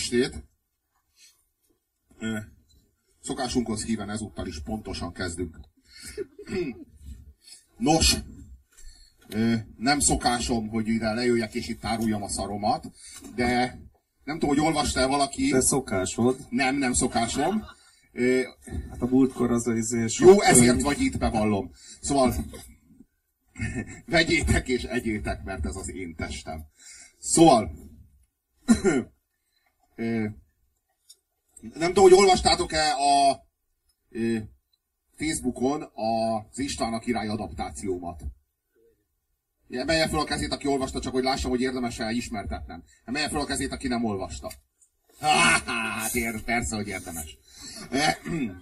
estét! Szokásunkhoz híven ezúttal is pontosan kezdünk. Nos, nem szokásom, hogy ide lejöjjek és itt áruljam a szaromat, de nem tudom, hogy olvasta-e valaki. De szokásod. Nem, nem szokásom. Hát a múltkor az az és Jó, ezért vagy itt, bevallom. Szóval vegyétek és egyétek, mert ez az én testem. Szóval nem tudom, hogy olvastátok-e a Facebookon az István a király adaptációmat. Emelje fel a kezét, aki olvasta, csak hogy lássam, hogy érdemes-e ismertetnem. Emelje fel a kezét, aki nem olvasta. Hát, ér, persze, hogy érdemes.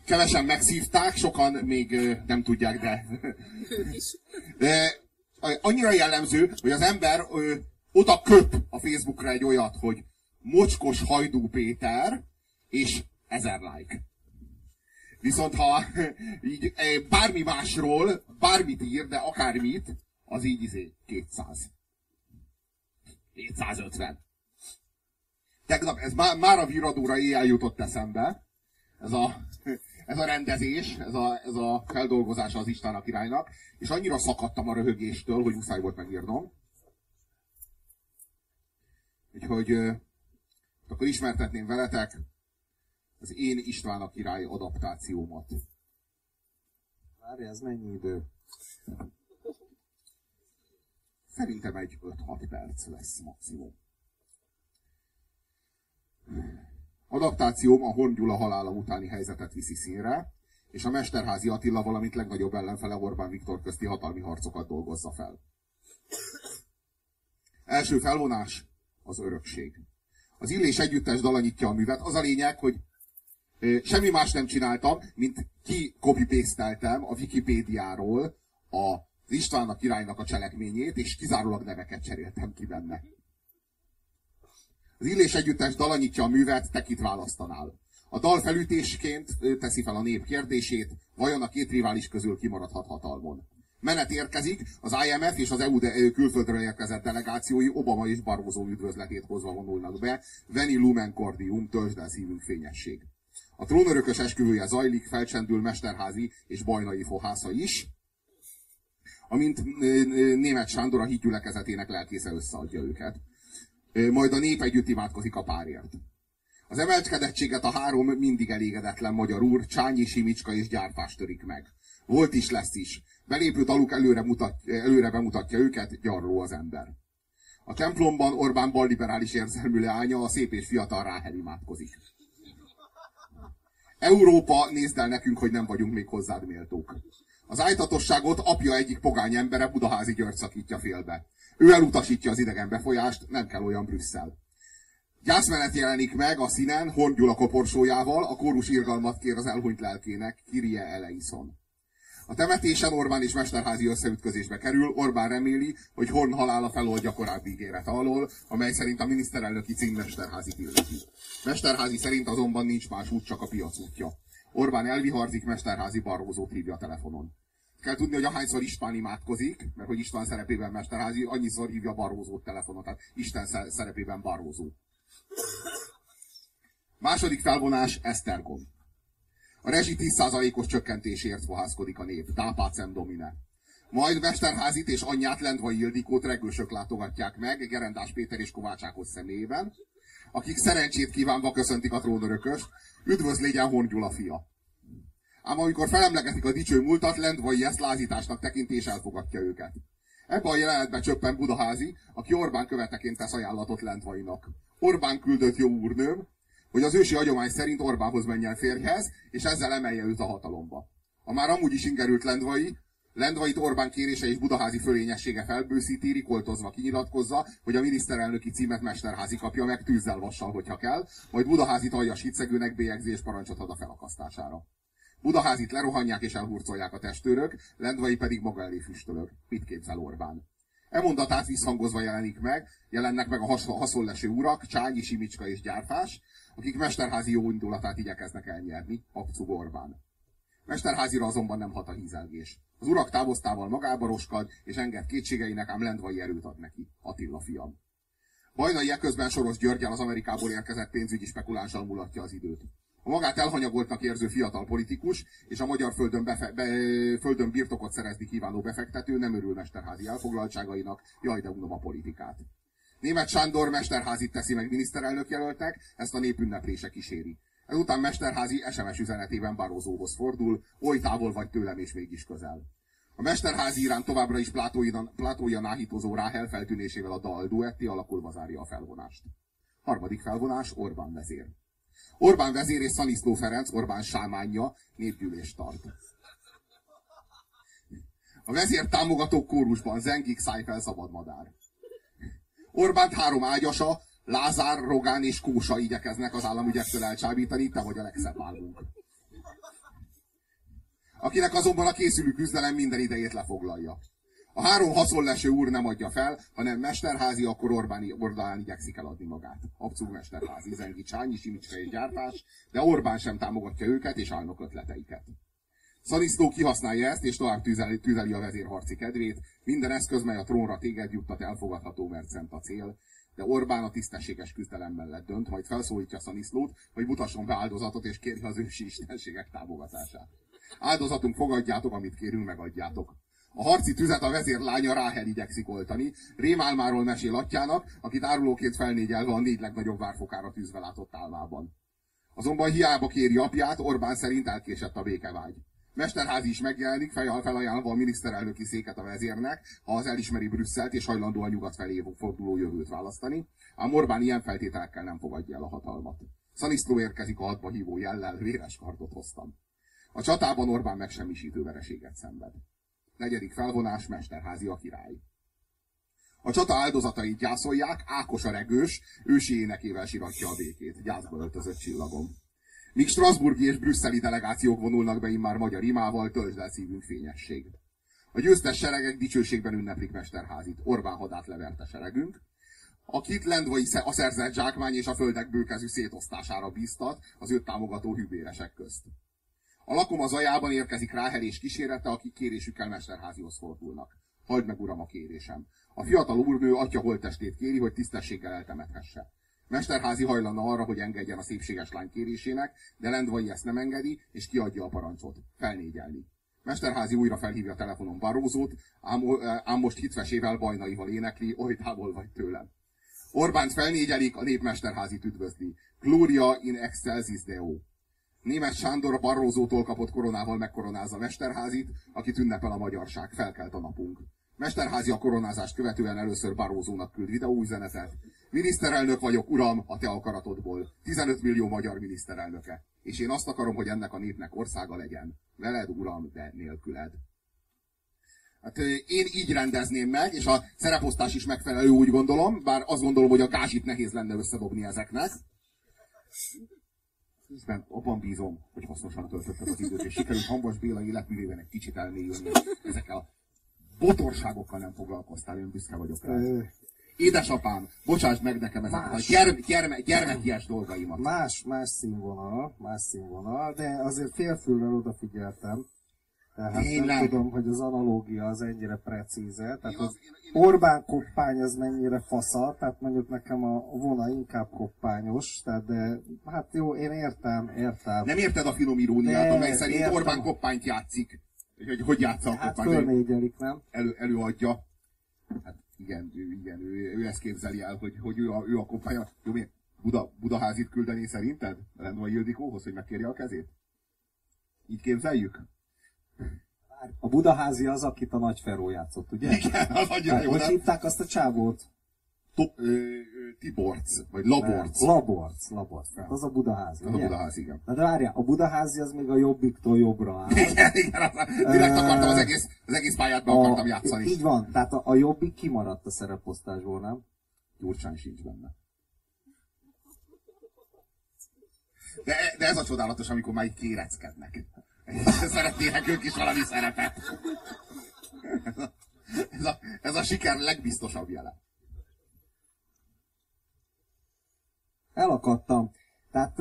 Kevesen megszívták, sokan még nem tudják, de... de annyira jellemző, hogy az ember oda köp a Facebookra egy olyat, hogy mocskos hajdú Péter, és ezer like. Viszont ha így bármi másról, bármit ír, de akármit, az így izé 200. 250. Tegnap, ez már, már a viradóra éjjel jutott eszembe, ez a, ez a rendezés, ez a, ez a feldolgozása az István királynak, és annyira szakadtam a röhögéstől, hogy muszáj volt megírnom. Úgyhogy akkor ismertetném veletek az én István a király adaptációmat. Várj, ez mennyi idő? Szerintem egy 5-6 perc lesz maximum. Adaptációm a Horn Gyula halála utáni helyzetet viszi színre, és a Mesterházi Attila, valamint legnagyobb ellenfele Orbán Viktor közti hatalmi harcokat dolgozza fel. Első felvonás az örökség. Az Illés együttes dalanyítja a művet. Az a lényeg, hogy semmi más nem csináltam, mint ki copy a Wikipédiáról a az István a királynak a cselekményét, és kizárólag neveket cseréltem ki benne. Az Illés együttes dalanyítja a művet, te kit választanál. A dal felütésként teszi fel a nép kérdését, vajon a két rivális közül kimaradhat hatalmon. Menet érkezik, az IMF és az EU de, külföldről érkezett delegációi Obama és Barroso üdvözletét hozva vonulnak be. Veni Lumen Cordium, töltsd el szívünk fényesség. A trónörökös esküvője zajlik, felcsendül Mesterházi és Bajnai fohásza is, amint német Sándor a hídgyülekezetének lelkésze összeadja őket. Majd a nép együtt imádkozik a párért. Az emelkedettséget a három mindig elégedetlen magyar úr, Csányi, Simicska és Gyárpás törik meg. Volt is, lesz is. Belépő taluk előre, mutat, előre bemutatja őket, gyarló az ember. A templomban Orbán balliberális érzelmű leánya a szép és fiatal Ráhel imádkozik. Európa, nézd el nekünk, hogy nem vagyunk még hozzád méltók. Az ájtatosságot apja egyik pogány embere Budaházi György szakítja félbe. Ő elutasítja az idegen befolyást, nem kell olyan Brüsszel. Gyászmenet jelenik meg a színen Horn Gyula koporsójával, a kórus irgalmat kér az elhunyt lelkének, Kirie Eleison. A temetésen Orbán és Mesterházi összeütközésbe kerül, Orbán reméli, hogy Horn halála feloldja korábbi ígéret alól, amely szerint a miniszterelnöki cím Mesterházi illeti. Mesterházi szerint azonban nincs más út, csak a piac útja. Orbán elviharzik, Mesterházi Barrózót hívja a telefonon. Kell tudni, hogy ahányszor István imádkozik, mert hogy István szerepében Mesterházi, annyiszor hívja Barrózót telefonon, tehát Isten szerepében Barrózó. Második felvonás Esztergom. A rezsi 10%-os csökkentésért fohászkodik a nép. Dápácem domine. Majd Mesterházit és anyját Lendvai Ildikót regősök látogatják meg, Gerendás Péter és Kovács Ákos személyében, akik szerencsét kívánva köszöntik a trónörököst, üdvöz légyen Horn Gyula fia. Ám amikor felemlegetik a dicső múltat, Lendvai ezt lázításnak tekinti és elfogadja őket. Ebben a jelenetben csöppen Budaházi, aki Orbán követeként tesz ajánlatot Lendvainak. Orbán küldött jó úrnőm, hogy az ősi hagyomány szerint Orbánhoz menjen férjhez, és ezzel emelje őt a hatalomba. A már amúgy is ingerült Lendvai, Lendvait Orbán kérése és budaházi fölényessége felbőszíti, rikoltozva kinyilatkozza, hogy a miniszterelnöki címet Mesterházi kapja meg tűzzel vassal, hogyha kell, majd Budaházi aljas hitszegőnek bélyegzés parancsot ad a felakasztására. Budaházit lerohanják és elhurcolják a testőrök, Lendvai pedig maga elé füstölök. Mit képzel Orbán? E mondatát visszhangozva jelenik meg, jelennek meg a haszonleső urak, Csányi, Simicska és Gyárfás, akik Mesterházi jó indulatát igyekeznek elnyerni, Abcug Orbán. Mesterházira azonban nem hat a hízelgés. Az urak távoztával magába roskad, és enged kétségeinek, ám lendvai erőt ad neki. Attila fiam. Bajnai eközben Soros Györgyel az Amerikából érkezett pénzügyi spekulánssal mulatja az időt. A magát elhanyagoltnak érző fiatal politikus és a magyar földön, befe- be, földön birtokot szerezni kívánó befektető nem örül Mesterházi elfoglaltságainak, jaj, de unom a politikát. Német Sándor Mesterházit teszi meg miniszterelnök jelöltek, ezt a népünneplése kíséri. Ezután Mesterházi SMS üzenetében Barózóhoz fordul, oly távol vagy tőlem és mégis közel. A Mesterházi iránt továbbra is plátója náhítozó Ráhel feltűnésével a dal duetti alakulva zárja a felvonást. Harmadik felvonás Orbán vezér. Orbán vezér és Szaniszló Ferenc, Orbán sámánja népgyűlést tart. A vezér támogató kórusban zengik szájfel szabadmadár. Orbánt három ágyasa, Lázár, Rogán és Kósa igyekeznek az államügyektől elcsábítani, te vagy a legszebb álmunk. Akinek azonban a készülő küzdelem minden idejét lefoglalja. A három haszonleső úr nem adja fel, hanem Mesterházi, akkor Orbán igyekszik eladni magát. Abszolút Mesterházi, Zengi Csányi, Simicska és gyártás, de Orbán sem támogatja őket és álnok ötleteiket. Szaniszló kihasználja ezt, és tovább tüzeli, tüzeli a vezérharci kedvét. Minden eszköz, mely a trónra téged juttat, elfogadható, mert szent a cél. De Orbán a tisztességes küzdelem mellett dönt, majd felszólítja Szaniszlót, hogy mutasson be áldozatot, és kérje az ősi istenségek támogatását. Áldozatunk fogadjátok, amit kérünk, megadjátok. A harci tüzet a vezér lánya Ráhel igyekszik oltani. Rémálmáról mesél atyának, akit árulóként felnégyelve a négy legnagyobb várfokára tűzve látott álmában. Azonban hiába kéri apját, Orbán szerint elkésett a békevágy. Mesterházi is megjelenik, felajánlva a miniszterelnöki széket a vezérnek, ha az elismeri Brüsszelt és hajlandó a nyugat felé forduló jövőt választani, ám Orbán ilyen feltételekkel nem fogadja el a hatalmat. Szaniszló érkezik a hadba hívó jellel, véres kardot hoztam. A csatában Orbán megsemmisítő vereséget szenved. Negyedik felvonás, Mesterházi a király. A csata áldozatait gyászolják, Ákos a regős, ősi énekével siratja a békét. Gyászba öltözött csillagom. Míg Strasburgi és brüsszeli delegációk vonulnak be immár magyar imával, töltsd el szívünk fényesség. A győztes seregek dicsőségben ünneplik Mesterházit. Orbán hadát leverte seregünk, akit Lendvai a szerzett zsákmány és a földek bőkezű szétosztására bíztat az őt támogató hűbéresek közt. A lakom az ajában érkezik ráhelés kísérete, akik kérésükkel Mesterházihoz fordulnak. Hagyd meg, uram, a kérésem. A fiatal úrnő atya holttestét kéri, hogy tisztességgel eltemethesse. Mesterházi hajlana arra, hogy engedjen a szépséges lány kérésének, de Lendvai ezt nem engedi, és kiadja a parancsot. Felnégyelni. Mesterházi újra felhívja a telefonon Barózót, ám, ám most hitvesével bajnaival énekli, oly távol vagy tőlem. Orbánt felnégyelik, a nép Mesterházi üdvözli. Gloria in excelsis Deo. Német Sándor Barrózótól kapott koronával megkoronázza Mesterházit, akit ünnepel a magyarság, felkelt a napunk. Mesterházi a koronázást követően először Barózónak küld videóüzenetet. Miniszterelnök vagyok, uram, a te akaratodból. 15 millió magyar miniszterelnöke. És én azt akarom, hogy ennek a népnek országa legyen. Veled, uram, de nélküled. Hát én így rendezném meg, és a szereposztás is megfelelő, úgy gondolom, bár azt gondolom, hogy a gázsit nehéz lenne összedobni ezeknek. Hiszen abban bízom, hogy hasznosan töltötted az időt, és sikerült Hambas Béla életművében egy kicsit elmélyülni. Ezekkel a botorságokkal nem foglalkoztál, én büszke vagyok rá. Édesapám, bocsáss meg nekem ezeket más. a gyerme, gyerme, gyermekies dolgaimat. Más, más színvonal, más színvonal, de azért félfüllel odafigyeltem. Tehát Tényleg? nem tudom, hogy az analógia az ennyire precíze. Tehát az Orbán koppány az mennyire fasza, tehát mondjuk nekem a vona inkább koppányos, tehát de hát jó, én értem, értem. Nem érted a finom iróniát, amely szerint értem. Orbán koppányt játszik. Hogy hogy játsza a hát koppányt? nem? Elő, előadja. Hát igen, ő, igen, ő, ő ezt képzeli el, hogy, hogy ő, a, ő a koppánya. Jó, mi? Buda, Budaházit küldeni szerinted? Lendvai Ildikóhoz, hogy megkérje a kezét? Így képzeljük? A Budaházi az, akit a Nagy Feró játszott, ugye? Igen, az nagyon hát, jó. Hogy hívták azt a csávót? Top, ö, Tiborc, vagy Laborc. Laborc, Laborc. Tehát az a Budaházi. Az ugye? a Budaházi, igen. Na de várjál, a Budaházi az még a jobbiktól jobbra áll. Igen, igen, az, direkt akartam az egész, az egész pályát be akartam játszani. Így van, tehát a, a jobbik kimaradt a szereposztásból, nem? Gyurcsány sincs benne. De, de ez a csodálatos, amikor már így kéreckednek. Szeretnének ők is valami szerepet. Ez a, ez a, ez a siker legbiztosabb jele. Elakadtam. Tehát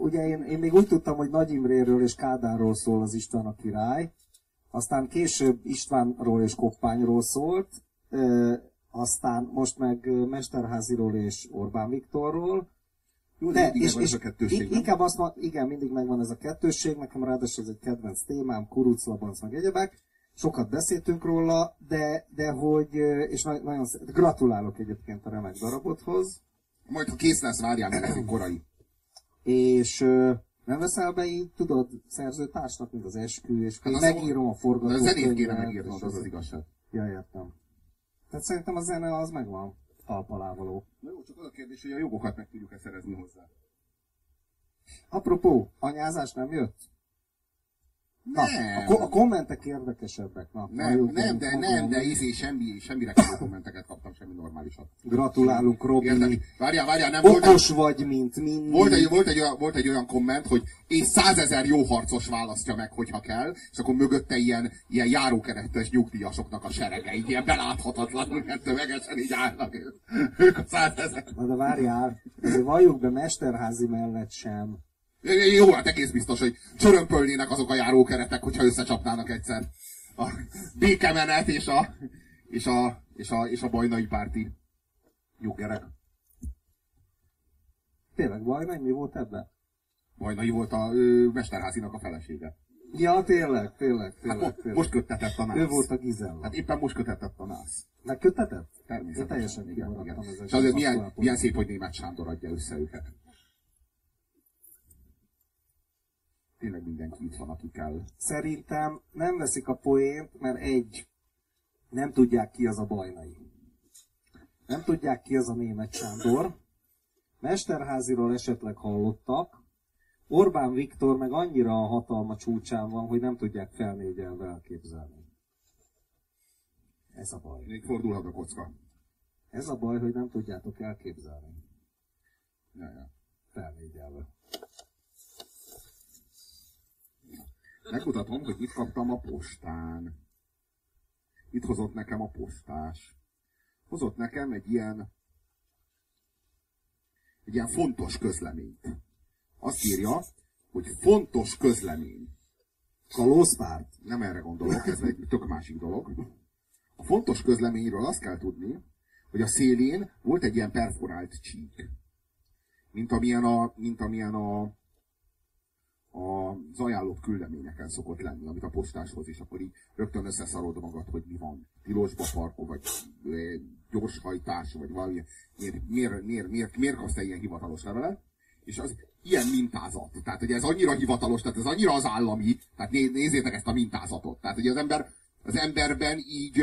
ugye én, én még úgy tudtam, hogy Nagy Imréről és Kádárról szól az István a király, aztán később Istvánról és Koppányról szólt, aztán most meg Mesterháziról és Orbán Viktorról, jó, de, de és, és a kettőség, inkább azt mondom, igen, mindig megvan ez a kettősség, nekem ráadásul ez egy kedvenc témám, kuruclabanc, meg egyebek, sokat beszéltünk róla, de, de hogy, és nagyon gratulálok egyébként a remek darabothoz. Majd, ha kész lesz, várjál, mert ez korai. És nem veszel be így, tudod, szerzőtársnak, mint az eskü, és hát megírom a forgatókönyvet. A zenét kéne megírnod, az az igazság. Ja, értem. Tehát szerintem a zene az megvan talpalávaló. Na jó, csak az a kérdés, hogy a jogokat meg tudjuk-e szerezni hozzá. Apropó, anyázás nem jött? Na, nem. A, a kommentek érdekesebbek. Na, nem, nem, nem, de, nem, de izé, semmi, semmire kell kommenteket kaptam, semmi normálisat. Gratulálunk, Robi. Várjál, várjál, nem Okos volt vagy, mint mindig. Volt egy, volt, egy, volt egy olyan komment, hogy és százezer jó harcos választja meg, hogyha kell, és akkor mögötte ilyen, ilyen járókeretes nyugdíjasoknak a seregei, ilyen beláthatatlanul, mert tömegesen így állnak ők a százezer. Na de várjál, azért valljuk be Mesterházi mellett sem jó, hát egész biztos, hogy csörömpölnének azok a járókeretek, hogyha összecsapnának egyszer. A békemenet és a, és a, és a, és a bajnai párti gyógyerek. Tényleg bajnai? Mi volt ebben? Bajnai volt a ő, Mesterházinak a felesége. Ja, tényleg, tényleg, tényleg. Hát tényleg. most köttetett a nász. Ő volt a Gizella. Hát éppen most köttetett a nász. Megköttetett? Természetesen. Én teljesen igen, igen. És azért milyen, milyen szép, hogy német Sándor adja össze őket. Tényleg mindenki itt van, aki kell. Szerintem nem veszik a poént, mert egy, nem tudják ki az a bajnai. Nem tudják ki az a német Sándor. Mesterháziról esetleg hallottak. Orbán Viktor meg annyira a hatalma csúcsán van, hogy nem tudják felnégyelve elképzelni. Ez a baj. Még fordulhat a kocka. Ez a baj, hogy nem tudjátok elképzelni. Ja, ja. Felnégyelve. Megmutatom, hogy mit kaptam a postán. Itt hozott nekem a postás. Hozott nekem egy ilyen egy ilyen fontos közleményt. Azt írja, hogy fontos közlemény. Kalózpárt? Nem erre gondolok, ez egy tök másik dolog. A fontos közleményről azt kell tudni, hogy a szélén volt egy ilyen perforált csík. Mint amilyen a, mint amilyen a, az ajánlott küldeményeken szokott lenni, amit a postáshoz, és akkor így rögtön összeszarod magad, hogy mi van. Tilosba parkol, vagy gyorshajtás, vagy valami. Miért, miért, miért, miért, miért kapsz te ilyen hivatalos levelet? És az ilyen mintázat. Tehát, hogy ez annyira hivatalos, tehát ez annyira az állami, tehát nézzétek ezt a mintázatot. Tehát, hogy az ember, az emberben így,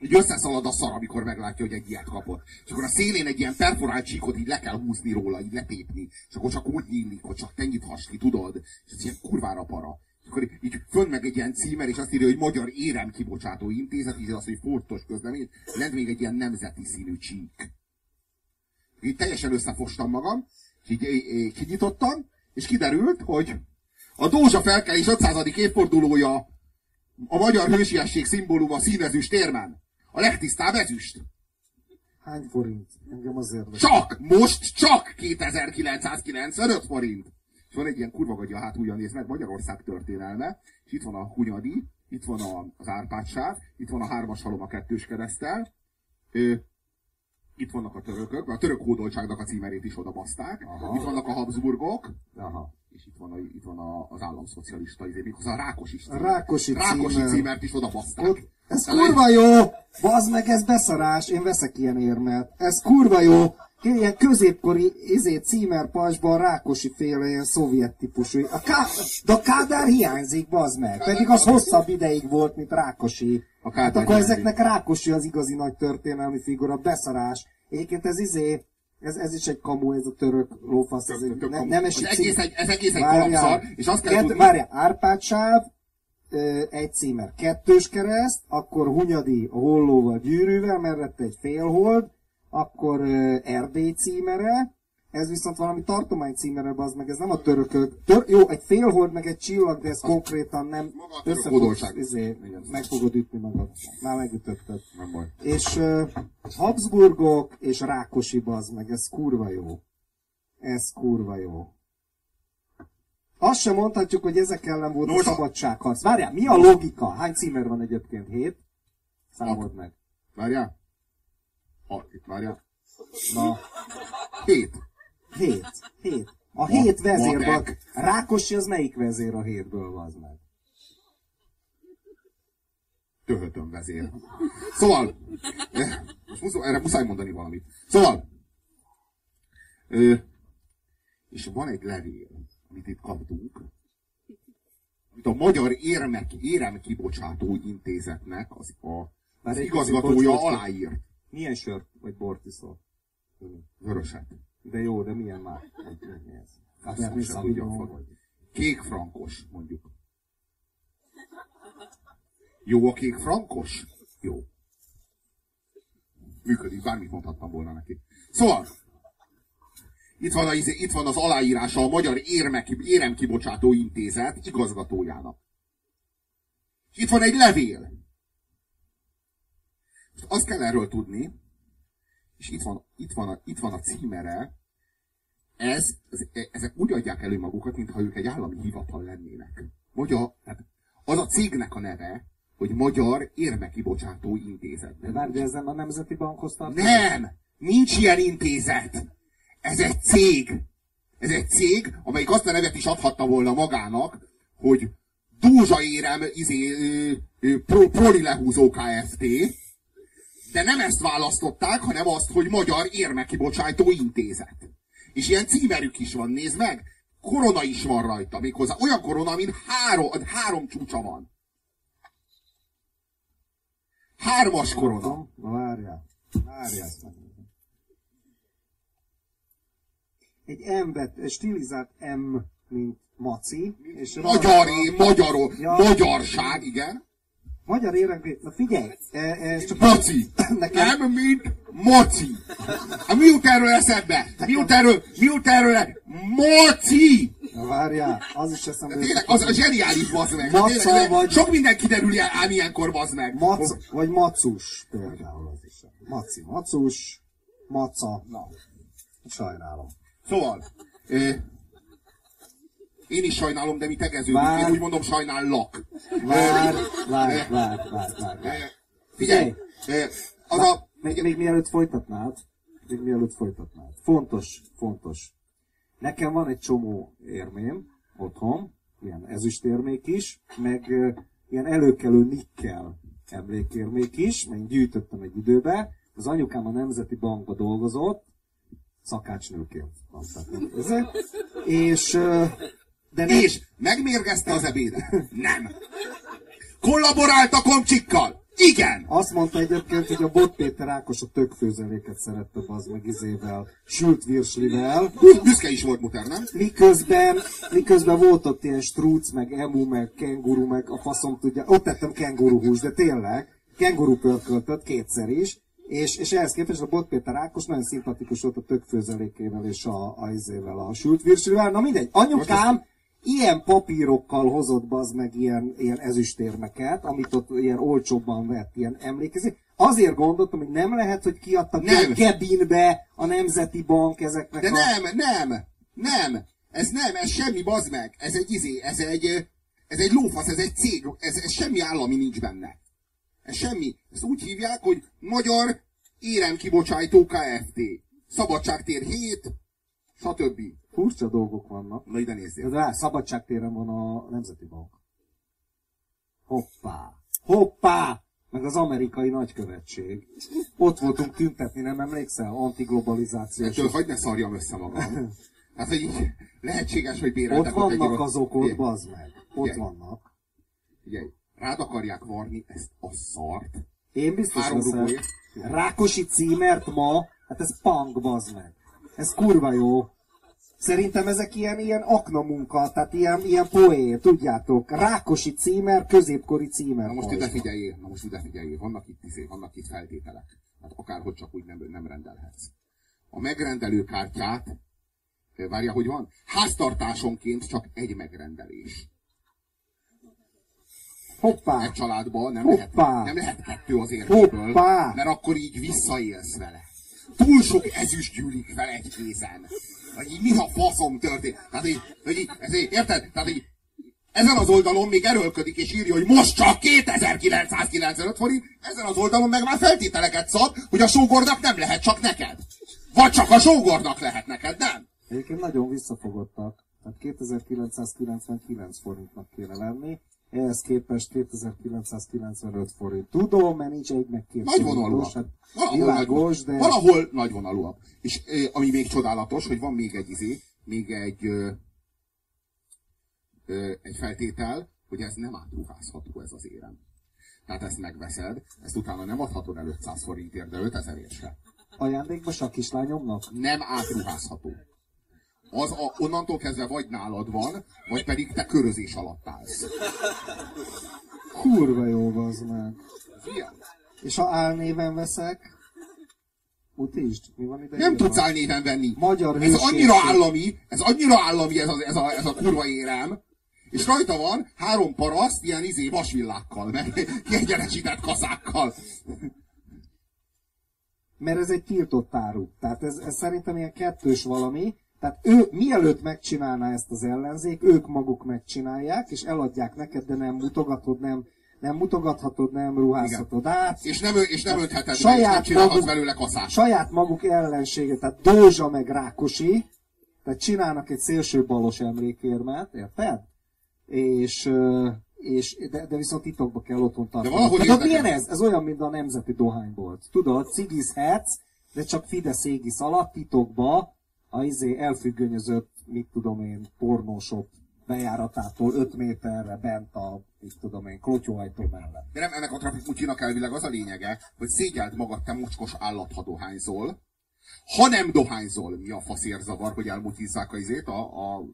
így összeszalad a szar, amikor meglátja, hogy egy ilyet kapott. És akkor a szélén egy ilyen perforált csíkot így le kell húzni róla, így letépni. És akkor csak úgy nyílik, hogy csak te nyithass ki, tudod? És ez ilyen kurvára para. És akkor így fönn meg egy ilyen címer, és azt írja, hogy Magyar Érem Kibocsátó Intézet, így az, hogy fontos közlemény, lent még egy ilyen nemzeti színű csík. Így teljesen összefostam magam, és így kinyitottam, és kiderült, hogy a Dózsa felkelés 500. évfordulója a magyar hősiesség szimbóluma színezős térmen. A legtisztább ezüst. Hány forint? Engem azért. Csak! Most csak 2995 forint! És van egy ilyen kurva gagya hátulja, néz meg, Magyarország történelme, és itt van a Hunyadi, itt van a, az Árpádsáv, itt van a hármas halom a kettős keresztel, ö, itt vannak a törökök, a török hódoltságnak a címerét is odabaszták, Aha. itt vannak a Habsburgok, Aha és itt van, a, itt van a, az államszocialista, izé, méghozzá a Rákosi címer. Rákosi, Rákosi címer. címert is oda baszták. Ez Tehát kurva jó! Bazd meg, ez beszarás, én veszek ilyen érmet. Ez kurva jó! Ilyen középkori izé, címerpasban Rákosi féle ilyen szovjet típusú. A Ká... De a Kádár hiányzik, bazd meg. Pedig az hosszabb ideig volt, mint Rákosi. A hát akkor hiányzik. ezeknek Rákosi az igazi nagy történelmi figura, beszarás. Egyébként ez izé, ez, ez is egy kamu, ez a török lófasz. Ez, egy, ne, nem esik ez egész egy, ez egész egy kalapszar, és azt kell tudni... Várjál, Árpád sáv, egy címer. Kettős kereszt, akkor Hunyadi a hollóval, gyűrűvel, mellette egy félhold, akkor Erdély címere, ez viszont valami tartomány címere, az meg ez nem a törökök. Tör, jó, egy félhold, meg egy csillag, de ez az konkrétan nem összefogsz, izé, meg fogod ütni magad. Már megütötted. Nem baj. És uh, Habsburgok és Rákosi az meg, ez kurva jó. Ez kurva jó. Azt sem mondhatjuk, hogy ezek ellen volt Nos, a szabadságharc. Várjál, mi a logika? Hány címer van egyébként? Hét? Számold meg. Várjál. A, várja. Na, Hét. Hét. Hét. A hét vezérből. Rákosi az melyik vezér a hétből az meg? Töhötön vezér. Szóval, most muszáj, erre muszáj mondani valamit. Szóval, ö, és van egy levél, amit itt kaptunk, amit a Magyar Érmek, Éremkibocsátó Intézetnek az, a, az igazgatója aláírt. Milyen sört vagy bort iszol? Vöröset. De jó, de milyen már? Mi ez? Cabernet sem a vagy? Kék frankos, mondjuk. Jó a kék frankos? Jó. Működik, bármit mondhattam volna neki. Szóval, itt van, a, izé- itt van az aláírása a Magyar Érmek, Éremkibocsátó Intézet igazgatójának. Itt van egy levél. Azt kell erről tudni, és itt van, itt van, a, itt van a címere, ez, ez, ezek úgy adják elő magukat, mintha ők egy állami hivatal lennének. Magyar, tehát az a cégnek a neve, hogy Magyar Érmekibocsátó Intézet. De várj, de ez nem a Nemzeti Bankhoz tartozik? Nem! Nincs ilyen intézet! Ez egy cég! Ez egy cég, amelyik azt a nevet is adhatta volna magának, hogy Dózsa Érem izé, ö, ö, pro, Proli lehúzó Kft. De nem ezt választották, hanem azt, hogy Magyar Érmekibocsátó Intézet. És ilyen címerük is van, nézd meg! Korona is van rajta, méghozzá olyan korona, mint három, három csúcsa van. Hármas korona. Na várjál. Várjál. Egy M bet, egy stilizált M, mint maci. És Magyar, magyaró, Ja. magyarság, igen. Magyar érek, na figyelj, e, ez csak Maci. Nekem- Nem, mint maci. Hát mi jut erről eszedbe? Mi jut erről? Mi jut erről? e- Maci! Na várjál, az is eszembe. Tényleg, az a zseniális, bazd meg. Maca Tényleg, vagy- Sok minden kiderül ám ilyenkor, bazd meg. Mac, vagy macus például az is. Maci, macus, maca, na. Sajnálom. Szóval, én is sajnálom, de mi tegeződünk. Vár. Én úgy mondom, sajnállak. Vár, vár, vár, vár, vár, vár. Figyelj, ö, az a... Még, még mielőtt folytatnád, még mielőtt folytatnád. Fontos, fontos. Nekem van egy csomó érmém otthon, ilyen ezüstérmék is, meg ö, ilyen előkelő nikkel emlékérmék is, meg gyűjtöttem egy időbe. Az anyukám a Nemzeti Bankba dolgozott, szakácsnőként. van, tehát És, de És megmérgezte az ebédet? Nem. Kollaborált a komcsikkal? Igen. Azt mondta egyébként, hogy a Bot Péter Ákos a tökfőzeléket szerette az meg izével, sült virslivel, Büszke is volt muter, nem? miközben, miközben volt ott ilyen strúc, meg emu, meg kenguru, meg a faszom tudja, ott tettem kenguruhús, de tényleg, kenguru pörköltött kétszer is, és, és ehhez képest a Bot Péter Ákos nagyon szimpatikus volt a tökfőzelékével és a, a, izével, a sült virslivel, na mindegy, anyukám ilyen papírokkal hozott bazd meg ilyen, ilyen ezüstérmeket, amit ott ilyen olcsóbban vett, ilyen emlékezik. Azért gondoltam, hogy nem lehet, hogy kiadtak Nem. a Nemzeti Bank ezeknek De a... nem, nem, nem. Ez nem, ez semmi, bazd meg. Ez egy izé, ez egy, ez egy lófasz, ez egy cég, ez, ez semmi állami nincs benne. Ez semmi. Ezt úgy hívják, hogy Magyar Éremkibocsátó Kft. Szabadságtér 7, stb. Furcsa dolgok vannak. Na ide nézzél. De rá, szabadságtéren van a Nemzeti Bank. Hoppá! Hoppá! Meg az amerikai nagykövetség. Ott voltunk tüntetni, nem emlékszel? Antiglobalizációs. Ettől hagyd ne szarjam össze magam. Hát, hogy így lehetséges, hogy béreltek ott vannak azok ott, bazd meg. Ott Figyelj. vannak. Figyelj, rád akarják varni ezt a szart. Én biztos Három leszek. rugóért. Rákosi címert ma, hát ez punk, bazd meg. Ez kurva jó. Szerintem ezek ilyen, ilyen akna munka, tehát ilyen, ilyen poé, tudjátok. Rákosi címer, középkori címer. Na most ide figyeljél, na most ide figyeljél, vannak itt, izé, vannak itt feltételek. Hát akárhogy csak úgy nem, nem rendelhetsz. A megrendelő kártyát, eh, várja, hogy van? Háztartásonként csak egy megrendelés. Hoppá! Egy családban nem lehet, Hoppá! nem lehet kettő az értéből, Hoppá! mert akkor így visszaélsz vele. Túl sok ezüst gyűlik fel egy kézen. Vagy így mi faszom történt? Tehát így, hogy így, ez így, érted? Tehát így, ezen az oldalon még erőlködik és írja, hogy most csak 2995 forint, ezen az oldalon meg már feltételeket szab, hogy a sógornak nem lehet csak neked. Vagy csak a sógornak lehet neked, nem? Egyébként nagyon visszafogottak. Tehát 2999 forintnak kéne lenni, ehhez képest 2995 forint. Tudom, mert nincs egy meg két Nagy vonalúak. Hát valahol, világos, nagy, de... valahol nagy vonalúak. És ami még csodálatos, hogy van még egy izé, még egy ö, ö, egy feltétel, hogy ez nem átruházható ez az érem. Tehát ezt megveszed, ezt utána nem adhatod el 500 forintért, de 5000 ért se. Ajándékba a kislányomnak? Nem átruházható. Az a, onnantól kezdve vagy nálad van, vagy pedig te körözés alatt állsz. Kurva jó az meg. Ilyen. És ha álnéven veszek, mutisd, mi van ide Nem írva? tudsz álnéven venni. Magyar ez hőség. annyira állami, ez annyira állami ez a, ez a, ez a kurva érem, és rajta van három paraszt ilyen izé vasvillákkal, meg kiegyenesített kaszákkal. Mert ez egy tiltott áru. Tehát ez, ez szerintem ilyen kettős valami. Tehát ő, mielőtt megcsinálná ezt az ellenzék, ők maguk megcsinálják, és eladják neked, de nem mutogatod, nem, nem mutogathatod, nem ruházhatod át. És nem, és nem öntheted be, Saját nem csinálhatsz maguk- belőle kaszát. Saját maguk ellensége, tehát Dózsa meg Rákosi, tehát csinálnak egy szélső balos emlékérmet, érted? És, és de, de viszont titokba kell otthon tartani. valahol Tehát ott érdekel- milyen ez? Ez olyan, mint a nemzeti dohánybolt. Tudod, cigizhetsz, de csak Fidesz égisz alatt titokba a izé elfüggönyözött, mit tudom én, pornósok bejáratától 5 méterre bent a, mit tudom én, klotyóajtó mellett. De nem ennek a trafikmucsinak elvileg az a lényege, hogy szégyeld magad, te mocskos állat, ha dohányzol. Ha nem dohányzol, mi a faszér zavar, hogy elmutizzák a izét, a, a,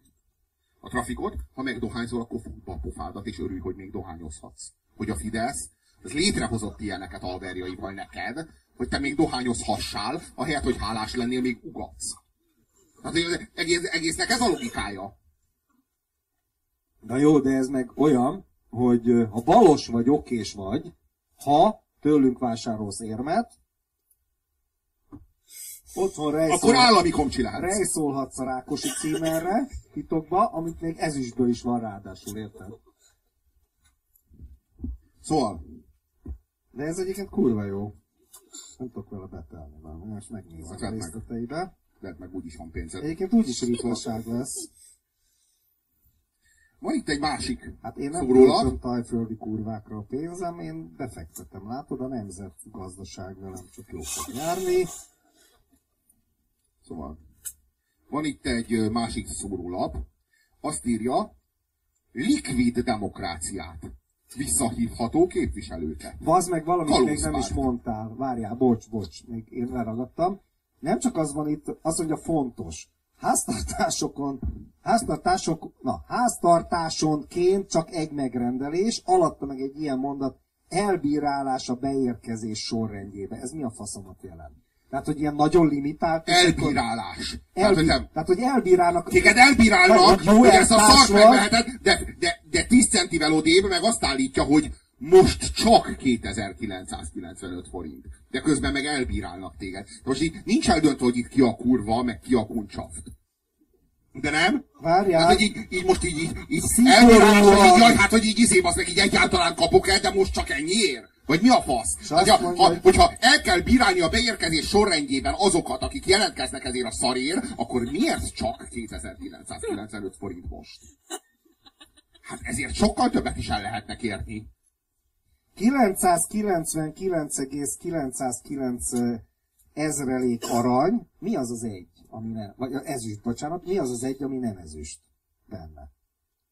a trafikot. Ha meg dohányzol, akkor be a pofádat, és örülj, hogy még dohányozhatsz. Hogy a Fidesz, ez létrehozott ilyeneket alverjaival neked, hogy te még dohányozhassál, ahelyett, hogy hálás lennél, még ugatsz. Az egész, egésznek ez a logikája. Na jó, de ez meg olyan, hogy ha balos vagy okés vagy, ha tőlünk vásárolsz érmet, otthon rejszol, Akkor állami komcsi lehetsz. rejszolhatsz a Rákosi címerre, titokba, amit még ezüstből is van ráadásul, érted? Szóval, De ez egyébként kurva jó. Nem tudok vele betelni, már most megnézem Hát a meg. részleteibe. Lehet meg úgyis van pénzed. Egyébként úgyis ritvaság lesz. Van itt egy másik Hát én nem költöm tajföldi kurvákra a pénzem, én befektetem. Látod, a nemzetgazdaság velem csak jó fog járni. Szóval van itt egy másik szórólap, azt írja, likvid demokráciát, visszahívható képviselőket. Vazd meg valamit még nem is mondtál. Várjál, bocs, bocs, még én leragadtam. Nem csak az van itt, azt mondja fontos. Háztartásokon, háztartások, na, háztartásonként csak egy megrendelés, alatta meg egy ilyen mondat, elbírálás a beérkezés sorrendjébe. Ez mi a faszomat jelent? Tehát, hogy ilyen nagyon limitált. Elbírálás. Tehát, hogy Elbí- nem, Tehát, hogy elbírálnak. téged elbírálnak, hogy ezt a szart megveheted, de, de, de 10 centivel odébb meg azt állítja, hogy most csak 2995 forint. De közben meg elbírálnak téged. Most itt nincs eldöntve, hogy itt ki a kurva, meg ki a kuncsaft. De nem? Várjál. Hát, hogy így, így most így, így, így elbírálás, hogy így, jaj, hát, hogy így izé, az meg így egyáltalán kapok el, de most csak ennyiért? Vagy mi a fasz? És Hát, mondja, ha, hogy- hogyha el kell bírálni a beérkezés sorrendjében azokat, akik jelentkeznek ezért a szarér, akkor miért csak 2995 forint most? Hát ezért sokkal többet is el lehetne kérni. 999,909 ezrelék arany, mi az az egy, ami nem, vagy ezüst, bocsánat, mi az az egy, ami nem ezüst benne?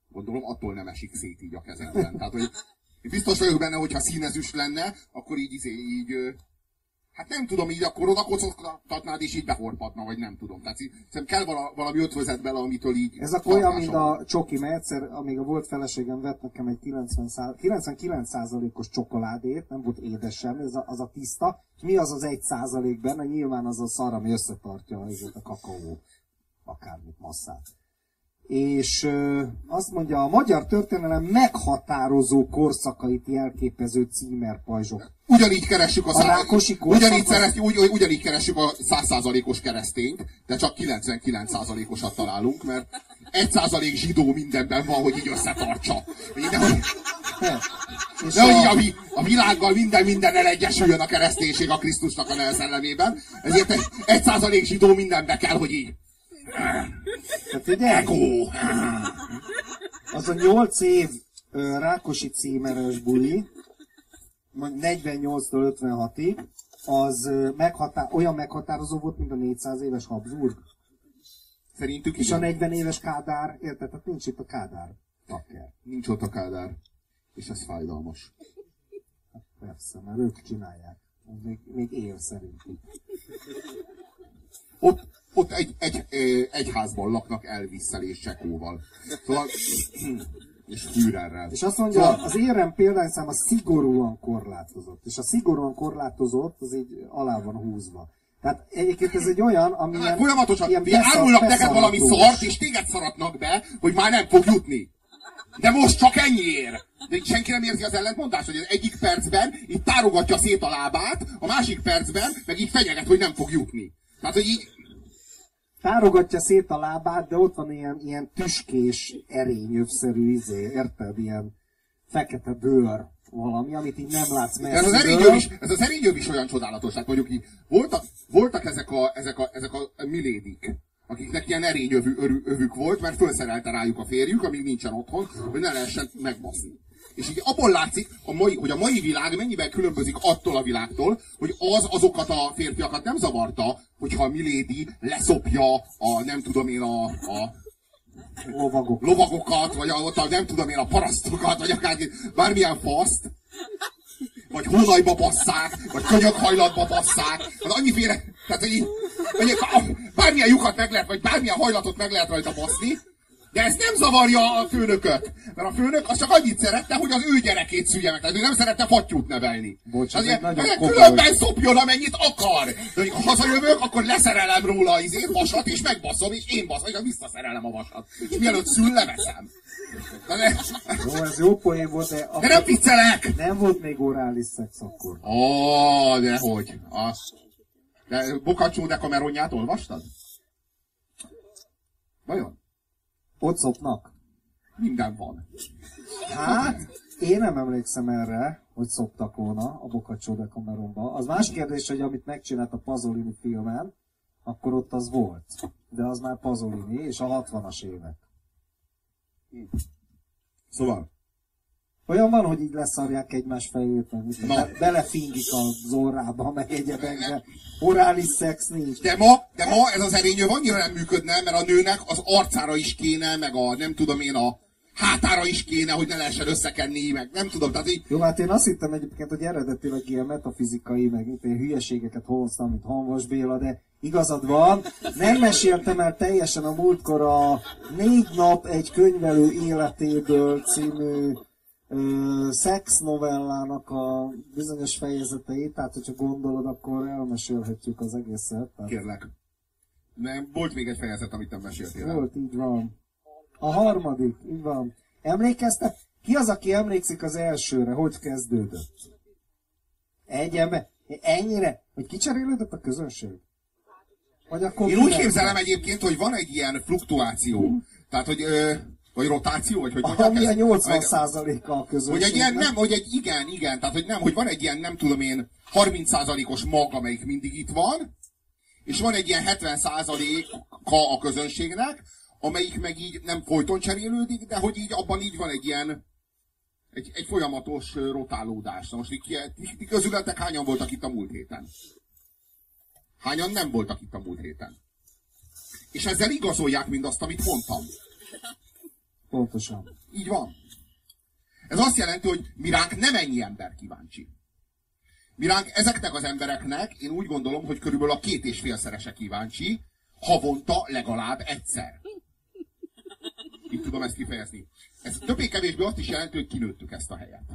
Gondolom, attól nem esik szét így a kezemben. Tehát, hogy biztos vagyok benne, hogyha színezüst lenne, akkor így, izé, így, ö, hát nem tudom, így akkor oda kocogtatnád, és így behorpadna, vagy nem tudom. Tehát szerintem kell vala, valami ötvözet bele, amitől így... Ez akkor olyan, mint a csoki, mert egyszer, amíg a volt feleségem vett nekem egy 90 szá- 99%-os csokoládét, nem volt édesem, ez a, az a tiszta, mi az az 1 százalék benne? Nyilván az a szar, ami összetartja ezért a kakaó, akármit masszát. És azt mondja, a magyar történelem meghatározó korszakait jelképező címerpajzsok. Ugyanígy keressük a, A szá- ugyanígy, szerez, ugy, ugy- ugyanígy keressük a 100%-os keresztényt, de csak 99%-osat találunk, mert egy százalék zsidó mindenben van, hogy így összetartsa. Nehogy, És nehogy így a, a világgal minden mindennel egyesüljön a kereszténység a Krisztusnak a szellemében. Ezért egy, egy százalék zsidó mindenbe kell, hogy így. Tehát ugye, Ego! az a 8 év Rákosi címeres buli, mondjuk 48-től 56-ig, az meghatá- olyan meghatározó volt, mint a 400 éves Habsburg. Szerintük És a igen. 40 éves Kádár, érted? Tehát nincs itt a Kádár. Takker. Nincs ott a Kádár. És ez fájdalmas. Persze, mert ők csinálják. Még, még él szerintük. Ott, ott egy, egy, egy házban laknak Elvisszel és Csekóval. Szóval, és Führerrel. És azt mondja, az érem példányszám a szigorúan korlátozott. És a szigorúan korlátozott, az így alá van húzva. Tehát egyébként ez egy olyan, ami Hát ilyen, folyamatosan, ilyen ilyen beszar- árulnak neked valami szart, és téged szaratnak be, hogy már nem fog jutni. De most csak ennyiért. De így senki nem érzi az ellentmondást, hogy az egyik percben itt tárogatja szét a lábát, a másik percben meg így fenyeget, hogy nem fog jutni. Tehát, hogy így, Tárogatja szét a lábát, de ott van ilyen, ilyen tüskés, erényövszerű izé, érted? Ilyen fekete bőr valami, amit így nem látsz de ez az messziről. erényöv is, ez az erényöv is olyan csodálatos. Hát mondjuk így, voltak, voltak ezek a, ezek a, ezek a milédik, akiknek ilyen erényövű övük volt, mert felszerelte rájuk a férjük, amíg nincsen otthon, hogy ne lehessen megbaszni. És így abból látszik, a mai, hogy a mai világ mennyivel különbözik attól a világtól, hogy az azokat a férfiakat nem zavarta, hogyha a Milady leszopja a, nem tudom én, a, a Lovagok. lovagokat, vagy a, ott a, nem tudom én, a parasztokat, vagy akár bármilyen faszt, vagy hónajba basszák, vagy könyökhajlatba basszák, az annyiféle, tehát hogy így, hogy a- bármilyen lyukat meg lehet, vagy bármilyen hajlatot meg lehet rajta baszni, de ez nem zavarja a főnököt. Mert a főnök az csak annyit szerette, hogy az ő gyerekét szülje meg. Tehát ő nem szerette fattyút nevelni. Bocs, azért komoly- különben szopjon, amennyit akar. De hogy ha hazajövök, akkor leszerelem róla az izét, vasat, és megbaszom, és én baszom, és visszaszerelem a vasat. És mielőtt szül, leveszem. De, Jó, ez jó poén volt, de, de nem viccelek! nem volt még orális szex akkor. Ó, dehogy. A... De Bokacsó de Cameronját olvastad? Vajon? Ott szopnak. Minden van. Hát, én nem emlékszem erre, hogy szoptak volna a Boccaccio de Cameronba. Az más kérdés, hogy amit megcsinált a Pazolini filmen, akkor ott az volt. De az már Pazolini, és a 60-as évek. Szóval. Olyan van, hogy így leszarják egymás fejét, meg mit, be, belefingik az orrába, meg egyebek, de orális szex nincs. De ma, de ma ez az erényöv annyira nem működne, mert a nőnek az arcára is kéne, meg a nem tudom én a hátára is kéne, hogy ne lehessen összekenni, meg nem tudom, tehát így, Jó, hát én azt hittem egyébként, hogy eredetileg ilyen metafizikai, meg itt ilyen hülyeségeket hoztam, mint Hanvas Béla, de igazad van. Nem meséltem el teljesen a múltkor a Négy nap egy könyvelő életéből című szex novellának a bizonyos fejezeteit, tehát hogyha gondolod, akkor elmesélhetjük az egészet. Tehát kérlek. Nem, volt még egy fejezet, amit nem meséltél volt, így van. A harmadik, így van. Emlékeztek? Ki az, aki emlékszik az elsőre? Hogy kezdődött? Egy ember? Ennyire? Hogy kicserélődött a közönség? Vagy akkor Én úgy képzelem egyébként, hogy van egy ilyen fluktuáció. Tehát, hogy, ö, vagy rotáció, vagy hogy Ami a ezt? 80 Meg- százaléka a közönség. Hogy egy ilyen, nem, hogy egy igen, igen, tehát hogy nem, hogy van egy ilyen, nem tudom én, 30%-os mag, amelyik mindig itt van, és van egy ilyen 70%-a a közönségnek, amelyik meg így nem folyton cserélődik, de hogy így abban így van egy ilyen, egy, egy folyamatos rotálódás. Na most ki- ti, ti közületek hányan voltak itt a múlt héten? Hányan nem voltak itt a múlt héten? És ezzel igazolják mindazt, amit mondtam. Pontosan. Így van. Ez azt jelenti, hogy mi ránk nem ennyi ember kíváncsi. Mi ránk ezeknek az embereknek, én úgy gondolom, hogy körülbelül a két és félszerese kíváncsi, havonta legalább egyszer. Így tudom ezt kifejezni. Ez többé-kevésbé azt is jelenti, hogy kinőttük ezt a helyet.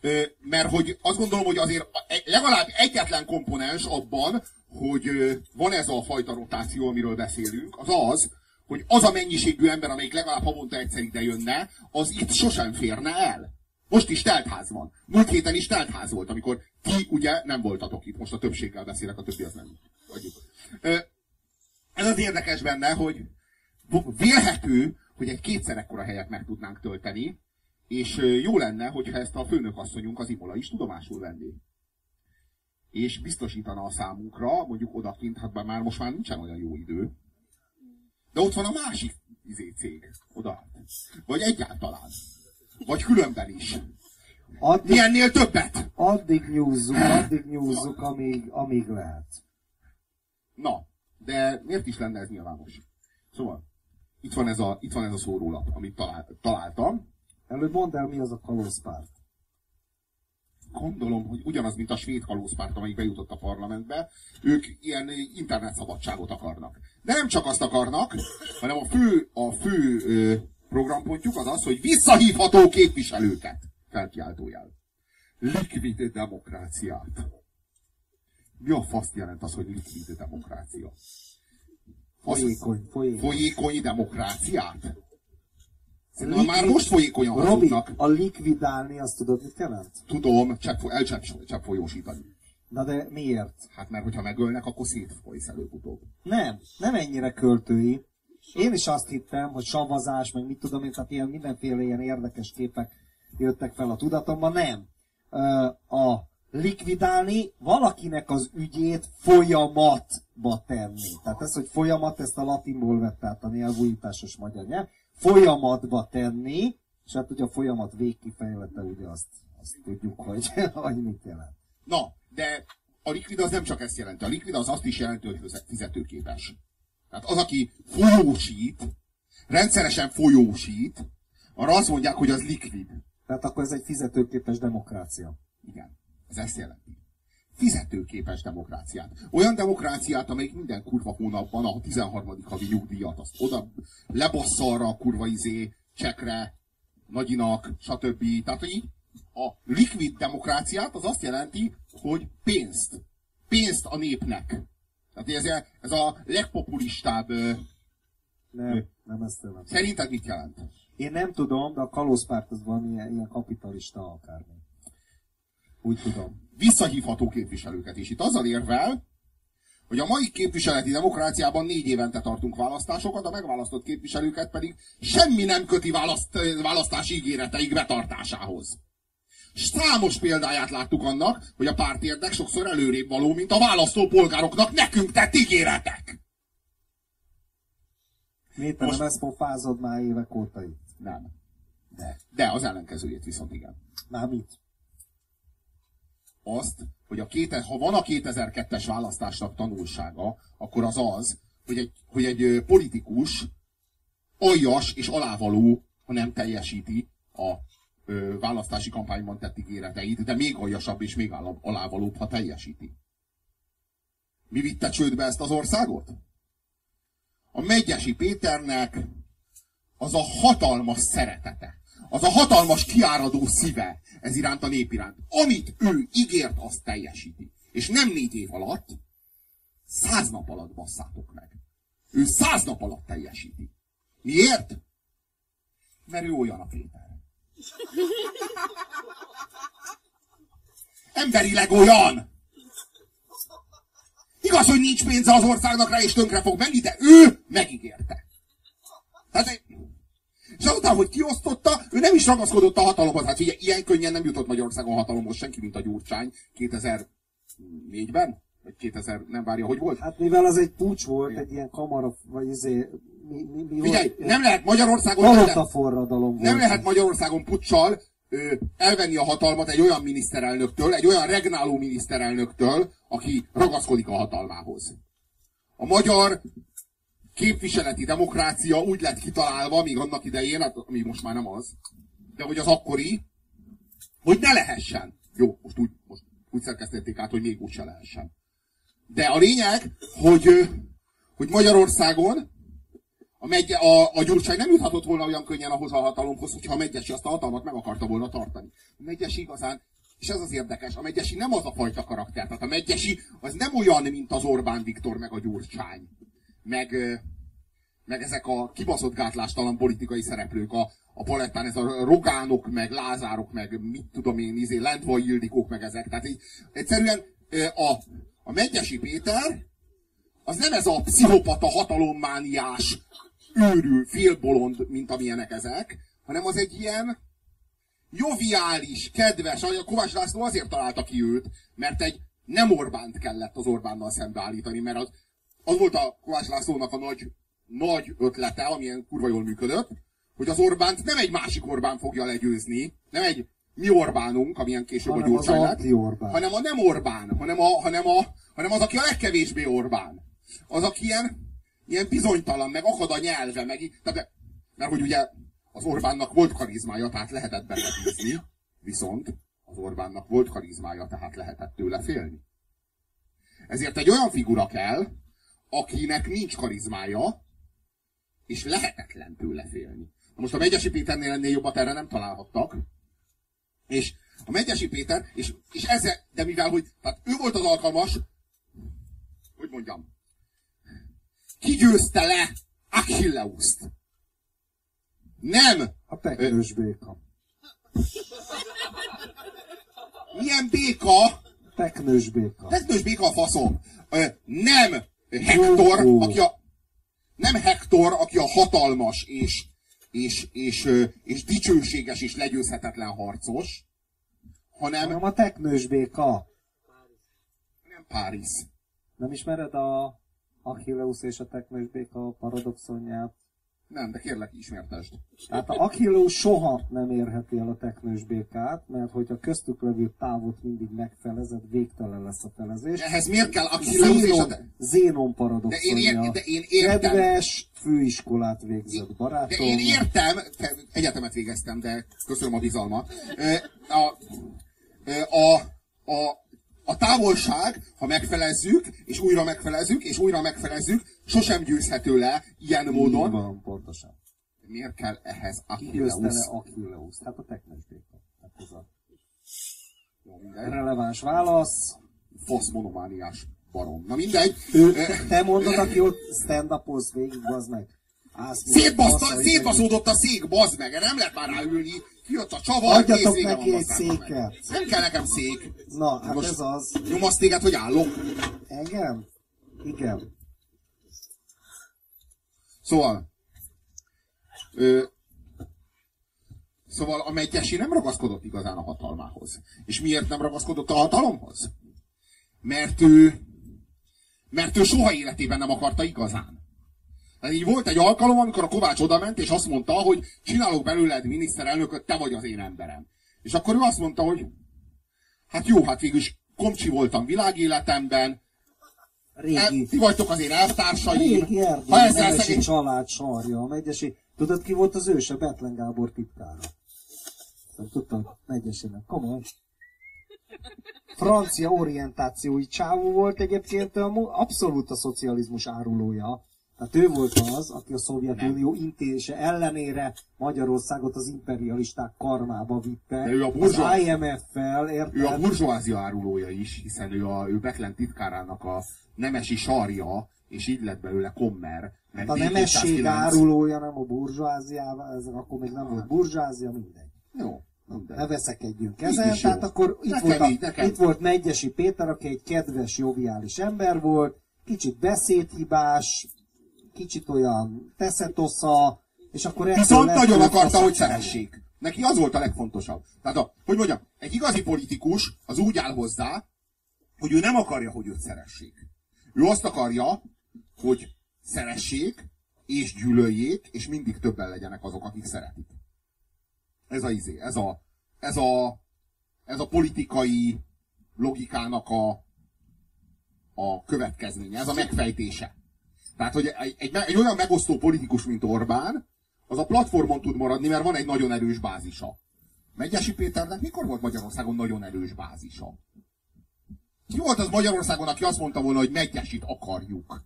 Ö, mert hogy azt gondolom, hogy azért a- legalább egyetlen komponens abban, hogy van ez a fajta rotáció, amiről beszélünk, az az, hogy az a mennyiségű ember, amelyik legalább havonta egyszer ide jönne, az itt sosem férne el. Most is teltház van. Múlt héten is teltház volt, amikor ti ugye nem voltatok itt. Most a többséggel beszélek, a többi az nem. Ö, ez az érdekes benne, hogy Vélhető, hogy egy kétszer ekkora helyet meg tudnánk tölteni, és jó lenne, hogyha ezt a főnökasszonyunk az Imola is tudomásul venné. És biztosítana a számunkra, mondjuk odakint, hát már most már nincsen olyan jó idő. De ott van a másik izé cég, oda. Vagy egyáltalán. Vagy különben is. Addig, Mi ennél többet? Addig nyúzzuk, addig nyúzzuk, amíg, amíg lehet. Na, de miért is lenne ez nyilvános? Szóval, itt van ez a, itt van ez a szórólap, amit talál, találtam. Előbb mondd el, mi az a kalózpárt. Gondolom, hogy ugyanaz, mint a svéd kalózpárt, amelyik bejutott a parlamentbe, ők ilyen internetszabadságot akarnak. De nem csak azt akarnak, hanem a fő, a fő ö, programpontjuk az az, hogy visszahívható képviselőket. Felkiáltójel. Likvid demokráciát. Mi a faszt jelent az, hogy likvid demokrácia? Folyékony, folyékony. Folyékony demokráciát? Likvid... Már most folyékonyan Robi, a likvidálni, azt tudod, mit jelent? Tudom, csepp, elcsepp folyósítani. Na de miért? Hát mert hogyha megölnek, akkor szétfolysz előbb-utóbb. Nem, nem ennyire költői. Én is azt hittem, hogy savazás, meg mit tudom én, tehát ilyen mindenféle ilyen érdekes képek jöttek fel a tudatomban. Nem. A likvidálni valakinek az ügyét folyamatba tenni. Tehát ez, hogy folyamat, ezt a latinból vett át a nyelvújításos magyar nyelv. Folyamatba tenni, és hát ugye a folyamat végkifejlete, ugye azt, azt tudjuk, hogy, hogy mit jelent. Na, de a likvid az nem csak ezt jelenti. A likvid az azt is jelenti, hogy fizetőképes. Tehát az, aki folyósít, rendszeresen folyósít, arra azt mondják, hogy az likvid. Tehát akkor ez egy fizetőképes demokrácia. Igen, ez ezt jelenti. Fizetőképes demokráciát. Olyan demokráciát, amelyik minden kurva hónapban a 13. havi nyugdíjat, azt oda lebassza arra a kurva izé, csekre, nagyinak, stb. Tehát, hogy a likvid demokráciát az azt jelenti, hogy pénzt. Pénzt a népnek. Tehát ez, ez a legpopulistább... Nem, nem ezt jelenti. Szerinted mit jelent? Én nem tudom, de a kalózpárt az van ilyen, ilyen kapitalista akármi. Úgy tudom. Visszahívható képviselőket is. Itt azzal érvel, hogy a mai képviseleti demokráciában négy évente tartunk választásokat, a megválasztott képviselőket pedig semmi nem köti választ, választási ígéreteik betartásához. Számos példáját láttuk annak, hogy a pártérdek sokszor előrébb való, mint a választópolgároknak nekünk tett ígéretek. Miért Most... nem ezt pofázod már évek óta itt? Nem. De. De az ellenkezőjét viszont igen. Már mit? Azt, hogy a két, ha van a 2002-es választásnak tanulsága, akkor az az, hogy egy, hogy egy politikus aljas és alávaló, ha nem teljesíti a ö, választási kampányban tett ígéreteit, de még aljasabb és még alávalóbb, ha teljesíti. Mi vitte csődbe ezt az országot? A Megyesi Péternek az a hatalmas szeretete, az a hatalmas kiáradó szíve ez iránt a nép iránt. Amit ő ígért, azt teljesíti. És nem négy év alatt, száz nap alatt basszátok meg. Ő száz nap alatt teljesíti. Miért? Mert ő olyan a Péter. Emberileg olyan! Igaz, hogy nincs pénze az országnak rá, és tönkre fog menni, de ő megígérte. Tehát, és azután, hogy kiosztotta, ő nem is ragaszkodott a hatalomhoz. Hát ugye ilyen könnyen nem jutott Magyarországon hatalomhoz senki, mint a Gyurcsány 2004-ben? Vagy 2000, nem várja, hogy volt? Hát mivel az egy pucs volt, egy ilyen kamara, vagy izé, mi, mi, mi Figyelj, volt? nem lehet Magyarországon... Lehet, forradalom nem lehet Magyarországon puccsal ö, elvenni a hatalmat egy olyan miniszterelnöktől, egy olyan regnáló miniszterelnöktől, aki ragaszkodik a hatalmához. A magyar képviseleti demokrácia úgy lett kitalálva, még annak idején, hát, ami most már nem az, de hogy az akkori, hogy ne lehessen. Jó, most úgy, most úgy szerkesztették át, hogy még úgy se lehessen. De a lényeg, hogy, hogy Magyarországon a, megye, a, a Gyurcsány nem juthatott volna olyan könnyen ahhoz a hatalomhoz, hogyha a Megyesi azt a hatalmat meg akarta volna tartani. A Megyesi igazán, és ez az érdekes, a Megyesi nem az a fajta karakter. Tehát a Megyesi az nem olyan, mint az Orbán Viktor meg a Gyurcsány. Meg, meg ezek a kibaszott gátlástalan politikai szereplők a, a palettán, ez a rogánok, meg lázárok, meg mit tudom én, izé, lentvaj Ildikók, meg ezek. Tehát így, egyszerűen a, a Megyesi Péter az nem ez a pszichopata, hatalommániás, őrül, félbolond, mint amilyenek ezek, hanem az egy ilyen joviális, kedves, a Kovács László azért találta ki őt, mert egy nem Orbánt kellett az Orbánnal szembeállítani, mert az, az volt a Kovács Lászlónak a nagy, nagy ötlete, amilyen kurva jól működött, hogy az Orbánt nem egy másik Orbán fogja legyőzni, nem egy mi Orbánunk, amilyen később hanem a Gyurcsány lett, hanem a nem Orbán, hanem, a, hanem, a, hanem az, aki a legkevésbé Orbán. Az, aki ilyen, ilyen bizonytalan, meg akad a nyelve, meg, tehát, mert hogy ugye az Orbánnak volt karizmája, tehát lehetett benne viszont az Orbánnak volt karizmája, tehát lehetett tőle félni. Ezért egy olyan figura kell, akinek nincs karizmája, és lehetetlen tőle félni. Most a Megyesi Péternél ennél jobbat erre nem találhattak, és a Megyesi Péter, és, és ezzel, de mivel, hogy tehát ő volt az alkalmas, hogy mondjam, kigyőzte le Achilleuszt. Nem! A teknős béka. Milyen béka? Teknős béka. Teknős béka a faszom. Nem Hektor, aki a, nem Hektor, aki a hatalmas és, és, és, és dicsőséges és legyőzhetetlen harcos, hanem... Hanem a teknős béka. Nem Párizs. Nem ismered a Achilleus és a teknős béka paradoxonját? Nem, de kérlek, ismertesd. Tehát a Achilleus soha nem érheti el a teknős békát, mert hogyha köztük levő távot mindig megfelezed, végtelen lesz a felezés. Ehhez miért kell Achilleus és a... Zénon paradoxonja. De én, ér, de én értem. Kedves főiskolát végzett barátom. De én értem, egyetemet végeztem, de köszönöm a bizalmat. A, a, a, a távolság, ha megfelezzük, és újra megfelezzük, és újra megfelezzük, sosem győzhető le ilyen módon. van, pontosan. Miért kell ehhez Achilleus? Achilleus? Hát a teknes béka. Hát ez a releváns válasz. Fasz monomániás barom. Na mindegy. Ő, te mondod, aki ott stand-upoz végig, az meg. Szétbaszódott a szék, bazd meg, nem lehet már ráülni. Kijött a csavar, Adjatok neki egy széket. Nem kell nekem szék. Na, hát Most ez az. Nyomasz téged, hogy állok? Engem? Igen. Szóval, ö, szóval a megyesi nem ragaszkodott igazán a hatalmához. És miért nem ragaszkodott a hatalomhoz? Mert ő, mert ő soha életében nem akarta igazán. Tehát így volt egy alkalom, amikor a Kovács odament, és azt mondta, hogy csinálok belőled miniszterelnököt, te vagy az én emberem. És akkor ő azt mondta, hogy hát jó, hát végülis komcsi voltam világéletemben, Régi. El, ti vagytok az én elvtársaim. Régi Erdély, ha ezzel szegény... család sarja, a megyesi. Tudod ki volt az őse? Betlen Gábor titkára. Nem tudtam, megyesének. Komoly. Francia orientációi csávó volt egyébként abszolút a szocializmus árulója. Tehát ő volt az, aki a Szovjetunió intése ellenére Magyarországot az imperialisták karmába vitte. De ő a burzsó... Az IMF-fel, érted? Ő a burzsóázia árulója is, hiszen ő, a, ő Betlen titkárának a nemesi sarja, és így lett belőle kommer. Mert hát a nemesség árulója, nem a burzsóáziával, ez akkor még nem volt burzsóázia, mindegy. Jó. Mindegy. Ne veszekedjünk ezen, tehát akkor itt volt, a, így, itt volt Megyesi Péter, aki egy kedves, joviális ember volt, kicsit beszédhibás, kicsit olyan teszetosza, és akkor Viszont nagyon akarta, hogy szeressék. Neki az volt a legfontosabb. Tehát, a, hogy mondjam, egy igazi politikus az úgy áll hozzá, hogy ő nem akarja, hogy őt szeressék. Ő azt akarja, hogy szeressék, és gyűlöljék, és mindig többen legyenek azok, akik szeretik. Ez a izé, ez a, ez a, ez a politikai logikának a, a következménye, ez a megfejtése. Tehát, hogy egy, egy, egy olyan megosztó politikus, mint Orbán, az a platformon tud maradni, mert van egy nagyon erős bázisa. Megyesi Péternek mikor volt Magyarországon nagyon erős bázisa? Ki volt az Magyarországon, aki azt mondta volna, hogy Megyesit akarjuk?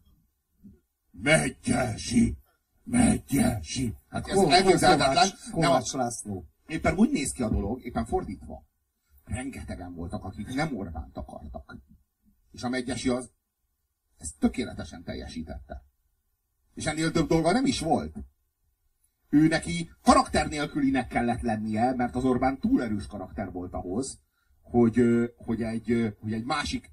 Megyesi! Megyesi! Hát ez elképzelhetetlen. Kovács László. Éppen úgy néz ki a dolog, éppen fordítva. Rengetegen voltak, akik nem Orbánt akartak. És a Megyesi az ezt tökéletesen teljesítette. És ennél több dolga nem is volt. Ő neki karakter nélkülinek kellett lennie, mert az Orbán túl erős karakter volt ahhoz, hogy, hogy, egy, hogy egy másik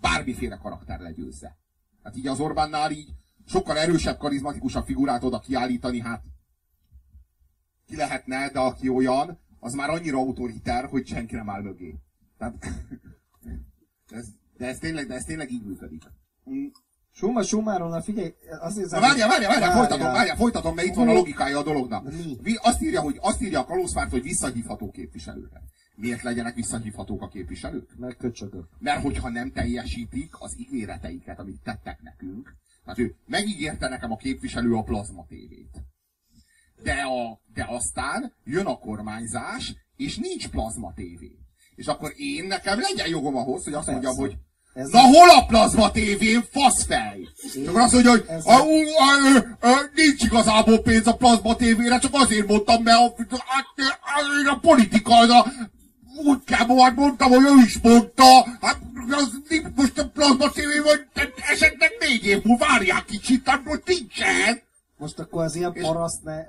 bármiféle karakter legyőzze. Hát így az Orbánnál így sokkal erősebb, karizmatikusabb figurát oda kiállítani, hát ki lehetne, de aki olyan, az már annyira autoriter, hogy senki nem áll mögé. Tehát, ez, de, ez tényleg, de ez tényleg így működik. Summa summarum, figyelj, azért... Na várjál, várjál, várjál, folytatom, várjál, folytatom, mert itt van a logikája a dolognak. Mi? Azt írja, hogy, azt írja a kalózpárt, hogy visszahívható képviselőket. Miért legyenek visszahívhatók a képviselők? Mert köcsögök. Mert hogyha nem teljesítik az ígéreteiket, amit tettek nekünk, tehát ő megígérte nekem a képviselő a plazma tévét. De, a, de aztán jön a kormányzás, és nincs plazma tévé. És akkor én nekem legyen jogom ahhoz, hogy azt Persze. mondjam, hogy ez Na hol a plazma tévén, faszfej? Csak azt mondja, hogy a, a, a, a, nincs igazából pénz a plazma tévére, csak azért mondtam, mert a, a, a, a politika, a, úgy kell, majd mondtam, hogy ő is mondta, hát az, most a plazma tévé vagy esetleg négy év múlva várják kicsit, tehát most nincsen. Most akkor az ilyen, paraszt ne,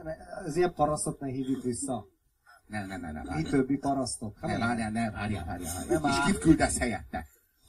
az ilyen parasztot ne hívjuk vissza. Ne, ne, ne, ne. Mi többi parasztok? Ne, várjál, ne, várjál, várjál. várjál. És kit küldesz helyette?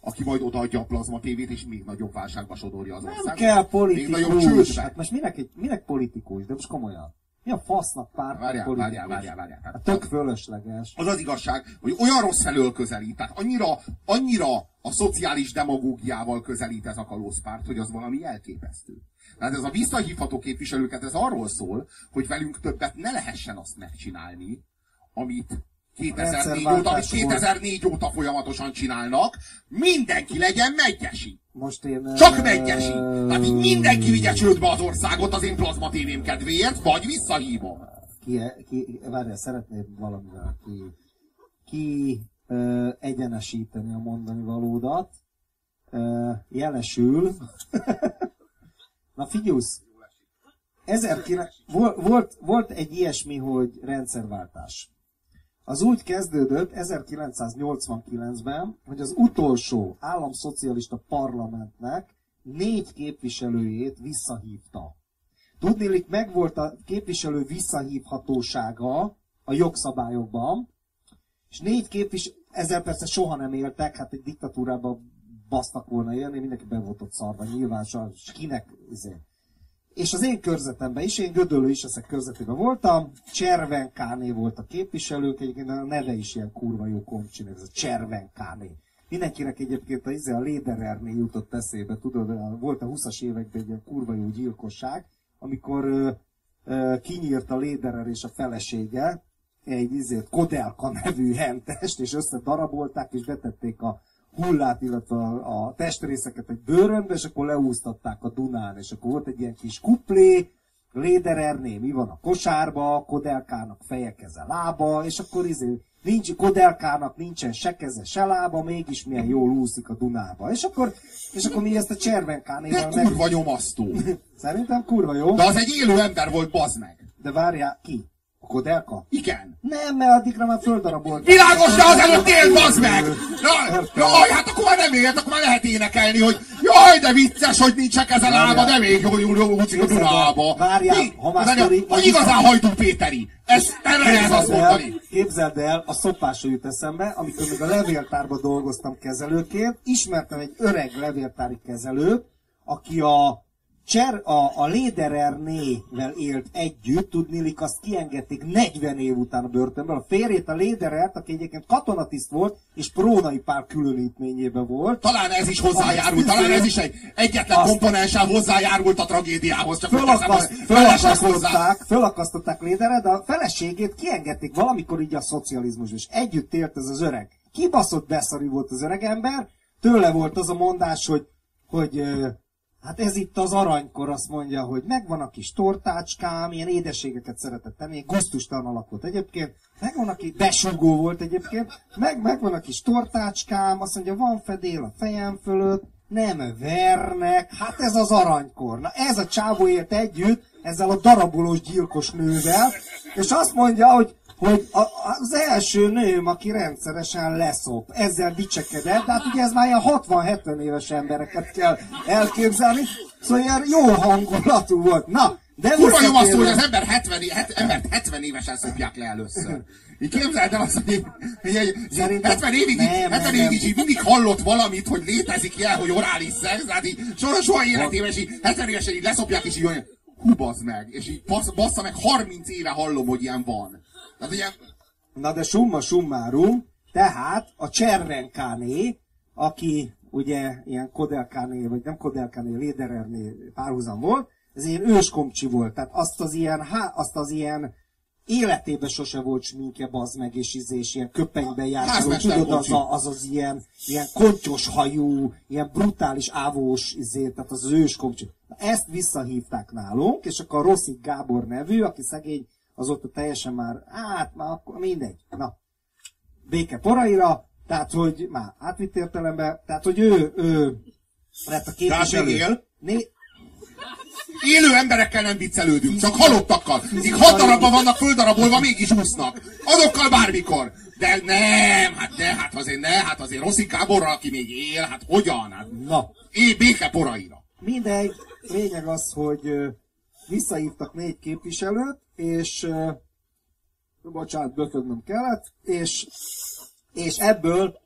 Aki majd odaadja a plazma tévét, és még nagyobb válságba sodorja az országot. Nem kell politikus. Hát most minek, egy, minek politikus? De most komolyan. Mi a fasznak párt várjál, politikus? Várjál, várjál, várjál. Hát tök fölösleges. Az az igazság, hogy olyan rossz felől közelít, tehát annyira, annyira a szociális demagógiával közelít ez a kalózpárt, hogy az valami elképesztő. Tehát ez a visszahívható képviselőket, ez arról szól, hogy velünk többet ne lehessen azt megcsinálni, amit 2004 óta, amit 2004 óta folyamatosan csinálnak, mindenki legyen megyesi. Most én... Csak megyesi. Tehát így mindenki vigye csődbe az országot az én plazma tévém kedvéért, vagy visszahívom. Ki, ki várjál, szeretnéd valamivel ki, ki ö, egyenesíteni a mondani valódat. Ö, jelesül. Na figyelsz! 19... Volt, volt egy ilyesmi, hogy rendszerváltás. Az úgy kezdődött 1989-ben, hogy az utolsó államszocialista parlamentnek négy képviselőjét visszahívta. Tudnélik, megvolt a képviselő visszahívhatósága a jogszabályokban, és négy képviselő, ezzel persze soha nem éltek, hát egy diktatúrában basztak volna élni, mindenki be volt ott szarva, nyilván, és kinek, ezért és az én körzetemben is, én Gödöllő is ezek körzetében voltam, Cservenkáné volt a képviselők, egyébként a neve is ilyen kurva jó komcsinek, ez a Cservenkáné. Mindenkinek egyébként a, izé, a Lédererné jutott eszébe, tudod, volt a 20-as években egy ilyen kurva jó gyilkosság, amikor ö, ö, kinyírt a Léderer és a felesége egy izért Kodelka nevű hentest, és összedarabolták, és betették a hullát, illetve a, a testrészeket egy bőrönbe, és akkor leúztatták a Dunán, és akkor volt egy ilyen kis kuplé, Lédererné, mi van a kosárba, Kodelkának feje, keze, lába, és akkor izé, nincs, Kodelkának nincsen se keze, se lába, mégis milyen jól úszik a Dunába. És akkor, és akkor mi ezt a Cservenkánéval meg... kurva nyomasztó. Szerintem kurva jó. De az egy élő ember volt, bazd meg. De várjál, ki? Kodelka? Igen. Nem, mert addigra már földarabolt. Világos, de az előtt él, bazd meg! Na, jaj, hát akkor már nem élt, akkor már lehet énekelni, hogy jaj, de vicces, hogy nincs ezen lába, de még úszik a Dunába. Várjál, ha már sztori... Hogy igazán hajtó Péteri. Ez nem lehet azt mondani. Képzeld el, a szopásra jut eszembe, amikor még a levéltárban dolgoztam kezelőként, ismertem egy öreg levéltári kezelőt, aki a Cser, a, a Léderernével élt együtt, tudnélik, azt kiengedték 40 év után a börtönből. A férjét, a Léderert, aki egyébként katonatiszt volt, és prónai pár különítményében volt. Talán ez is hozzájárult, talán ez is egy egyetlen komponenssel hozzájárult a tragédiához. Csak fölakaszt, fölakasztották, fölakasztották Léderet, de a feleségét kiengedték valamikor így a szocializmus, és együtt élt ez az öreg. Kibaszott beszari volt az öreg ember, tőle volt az a mondás, hogy, hogy Hát ez itt az aranykor, azt mondja, hogy megvan a kis tortácskám, ilyen édességeket szeretett tenni, gusztustalan alakot egyébként, megvan a kis, besugó volt egyébként, meg, megvan a kis tortácskám, azt mondja, van fedél a fejem fölött, nem vernek, hát ez az aranykor. Na ez a csávó élt együtt, ezzel a darabolós gyilkos nővel, és azt mondja, hogy hogy a, az első nőm, aki rendszeresen leszop, ezzel dicsekedett, de hát ugye ez már ilyen 60-70 éves embereket kell elképzelni, szóval ilyen jó hangulatú volt. Na, De Kurva jó azt, hogy az ember 70, het, embert 70 évesen szopják le először. Így képzeld el azt, hogy, hogy egy, Szerintem 70 évig, nem, 70 évig így, így mindig hallott valamit, hogy létezik ilyen, hogy orális szex, hát így soha, soha életében, és így 70 évesen így leszopják, és így olyan, hú, meg, és így bassz, bassza meg, 30 éve hallom, hogy ilyen van. Tehát ilyen... Na de summa summarum, tehát a Cservenkáné, aki ugye ilyen Kodelkáné, vagy nem Kodelkáné, Lédererné párhuzam volt, ez ilyen őskomcsi volt, tehát azt az ilyen, há, azt az ilyen életében sose volt sminkje, bazd meg, és izé, és ilyen köpenyben járt, tudod, az, a, az az ilyen, ilyen kontyos hajú, ilyen brutális ávós izé, tehát az, az őskomcsi. Ezt visszahívták nálunk, és akkor a Rosszik Gábor nevű, aki szegény, azóta teljesen már, hát már akkor mindegy. Na, béke poraira, tehát, hogy már átvitt értelemben, tehát, hogy ő, ő lett a képviselő. Tehát Né- Élő emberekkel nem viccelődünk, csak halottakkal. Így hat darabban vannak földarabolva, mégis úsznak. Azokkal bármikor. De nem, hát ne, hát azért ne, hát azért Rossi Gáborral, aki még él, hát hogyan? Hát, Na. É, béke poraira. Mindegy, lényeg az, hogy visszahívtak négy képviselőt, és bocsánat, böködnöm kellett, és, és ebből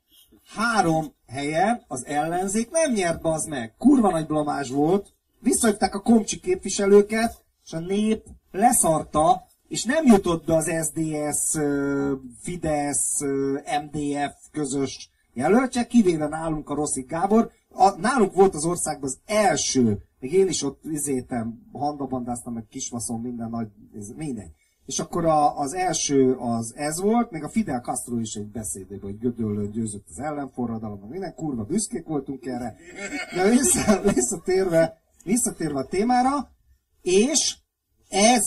három helyen az ellenzék nem nyert az meg. Kurva nagy blamás volt, visszajöttek a komcsi képviselőket, és a nép leszarta, és nem jutott be az SDS, Fidesz, MDF közös jelöltje, kivéve nálunk a Rosszik Gábor. A, nálunk volt az országban az első, még én is ott izétem, handabandáztam, meg kisvaszom, minden nagy, mindegy. És akkor a, az első az ez volt, még a Fidel Castro is egy beszédében, hogy Gödöllön győzött az ellenforradalom, minden kurva büszkék voltunk erre. De vissza, visszatérve, visszatérve a témára, és ez,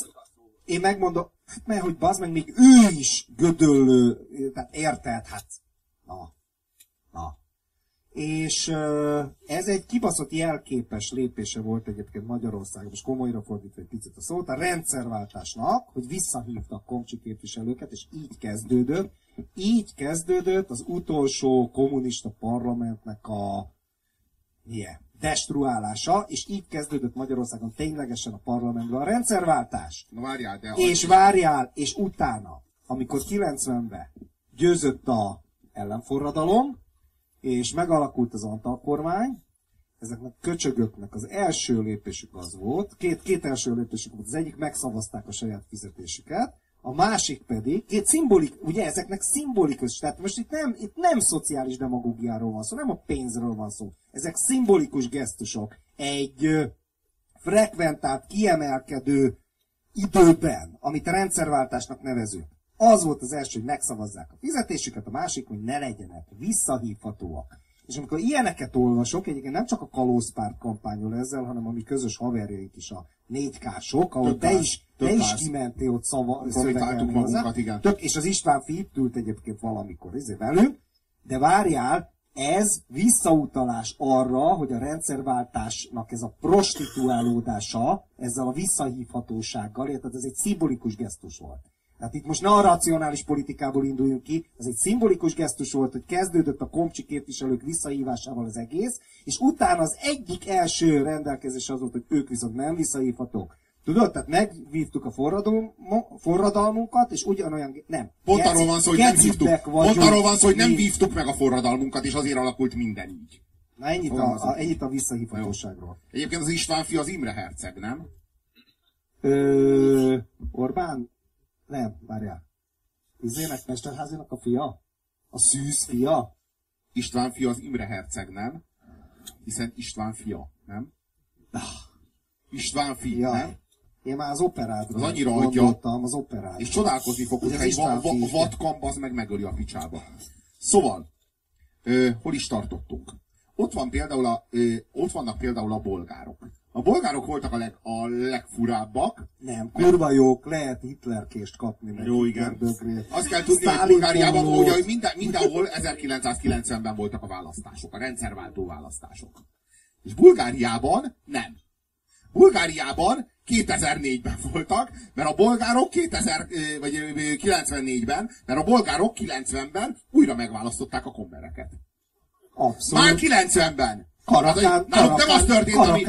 én megmondom, hát mert hogy bazd meg, még ő is gödöllő, tehát érted, hát. És ez egy kibaszott jelképes lépése volt egyébként Magyarországon, és komolyra fordítva egy picit a szót, a rendszerváltásnak, hogy visszahívtak komcsi képviselőket, és így kezdődött, így kezdődött az utolsó kommunista parlamentnek a milyen, destruálása, és így kezdődött Magyarországon ténylegesen a parlamentben a rendszerváltás. Na várjál, de... És az... várjál, és utána, amikor 90-ben győzött a ellenforradalom, és megalakult az Antal kormány, ezeknek a köcsögöknek. Az első lépésük az volt, két, két első lépésük volt, az egyik megszavazták a saját fizetésüket, a másik pedig, két szimbolik, ugye ezeknek szimbolikus, tehát most itt nem, itt nem szociális demagógiáról van szó, nem a pénzről van szó, ezek szimbolikus gesztusok. Egy frekventált, kiemelkedő időben, amit rendszerváltásnak nevezünk. Az volt az első, hogy megszavazzák a fizetésüket, a másik, hogy ne legyenek visszahívhatóak. És amikor ilyeneket olvasok, egyébként nem csak a kalózpárt kampányol ezzel, hanem a mi közös haverjaink is a négykások, ahol Tök te is, te is kimentél ott szava, magunkat, igen. Tök, és az István fi itt ült egyébként valamikor izé velünk, de várjál, ez visszautalás arra, hogy a rendszerváltásnak ez a prostituálódása ezzel a visszahívhatósággal, tehát ez egy szimbolikus gesztus volt. Tehát itt most ne a racionális politikából induljunk ki, ez egy szimbolikus gesztus volt, hogy kezdődött a komcsi képviselők visszahívásával az egész, és utána az egyik első rendelkezés az volt, hogy ők viszont nem visszahívhatók. Tudod, tehát megvívtuk a forradalmunkat, és ugyanolyan... Nem. Pont arról van szó, hogy nem vívtuk. Pont arról van szó, hogy nem vívtuk meg a forradalmunkat, és azért alakult minden így. Na ennyit a, a, ennyit a visszahívhatóságról. Egyébként az István fi az Imre herceg, nem? Ö, Orbán? Nem, várjál. Izének Mesterházinak a fia? A szűz fia? István fia az Imre herceg, nem? Hiszen István fia, nem? Ah. István fia, ja. nem? Én már az operádra az annyira adja, az operádra. És csodálkozni fog, hogy egy va, va, vatkamp az meg megöli a picsába. Szóval, ö, hol is tartottunk? Ott, van például a, ö, ott vannak például a bolgárok. A bolgárok voltak a, leg, a legfurábbak. Nem, kurva jók, lehet Hitlerkést kapni. Meg Jó, igen. Azt kell tudni, hogy Bulgáriában, hogy, hogy minden, mindenhol 1990-ben voltak a választások, a rendszerváltó választások. És Bulgáriában nem. Bulgáriában 2004-ben voltak, mert a bolgárok 2000, vagy 94-ben, mert a bolgárok 90-ben újra megválasztották a kommereket. Abszolút. Már 90-ben. Karakán, náluk nem az történt, ami,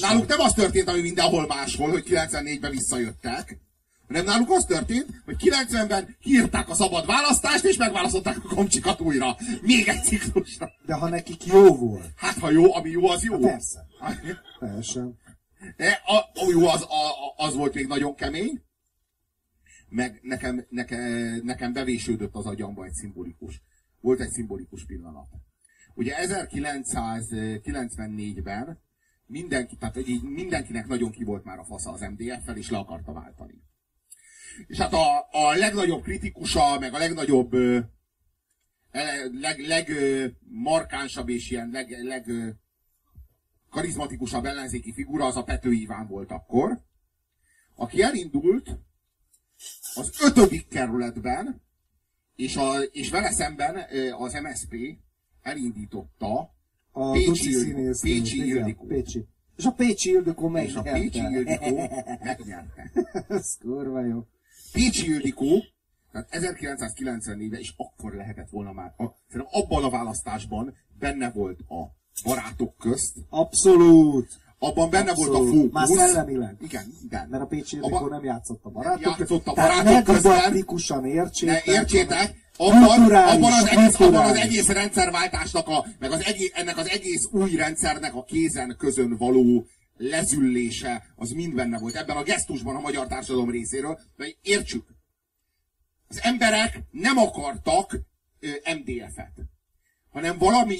náluk nem az történt, ami mindenhol máshol, hogy 94-ben visszajöttek, hanem náluk az történt, hogy 90-ben kiírták a szabad választást, és megválasztották a komcsikat újra. Még egy ciklusra. De ha nekik jó volt. Hát ha jó, ami jó, az jó. Hát persze. Persze. De a, a jó az, a, az volt még nagyon kemény, meg nekem, nekem, nekem bevésődött az agyamba egy szimbolikus. Volt egy szimbolikus pillanat. Ugye 1994-ben mindenki, tehát így mindenkinek nagyon ki volt már a fasza az MDF-fel, és le akarta váltani. És hát a, a legnagyobb kritikusa, meg a legnagyobb leg, leg markánsabb és ilyen leg, leg karizmatikusabb ellenzéki figura az a Pető Iván volt akkor, aki elindult az ötödik kerületben, és, a, és vele szemben az MSP elindította a Pécsi, színész, Pécsi Ildikó. Pécsi. És a Pécsi Ildikó megnyerte. És a Pécsi Ildikó megnyerte. Ez kurva jó. Pécsi Ildikó, tehát 1994-ben, és akkor lehetett volna már, a, abban a választásban benne volt a barátok közt. Abszolút. Abban benne Abszolút. volt a fókusz. Már szellemileg. Igen, igen. Mert a Pécsi Ildikó nem játszott a barátok nem játszott a barátok közben. értsétek. Ne, értsétek, abban, abban, az egész, abban az egész rendszerváltásnak, a, meg az egész, ennek az egész új rendszernek a kézen közön való lezüllése, az mind benne volt ebben a gesztusban a magyar társadalom részéről. De értsük, az emberek nem akartak MDF-et, hanem valami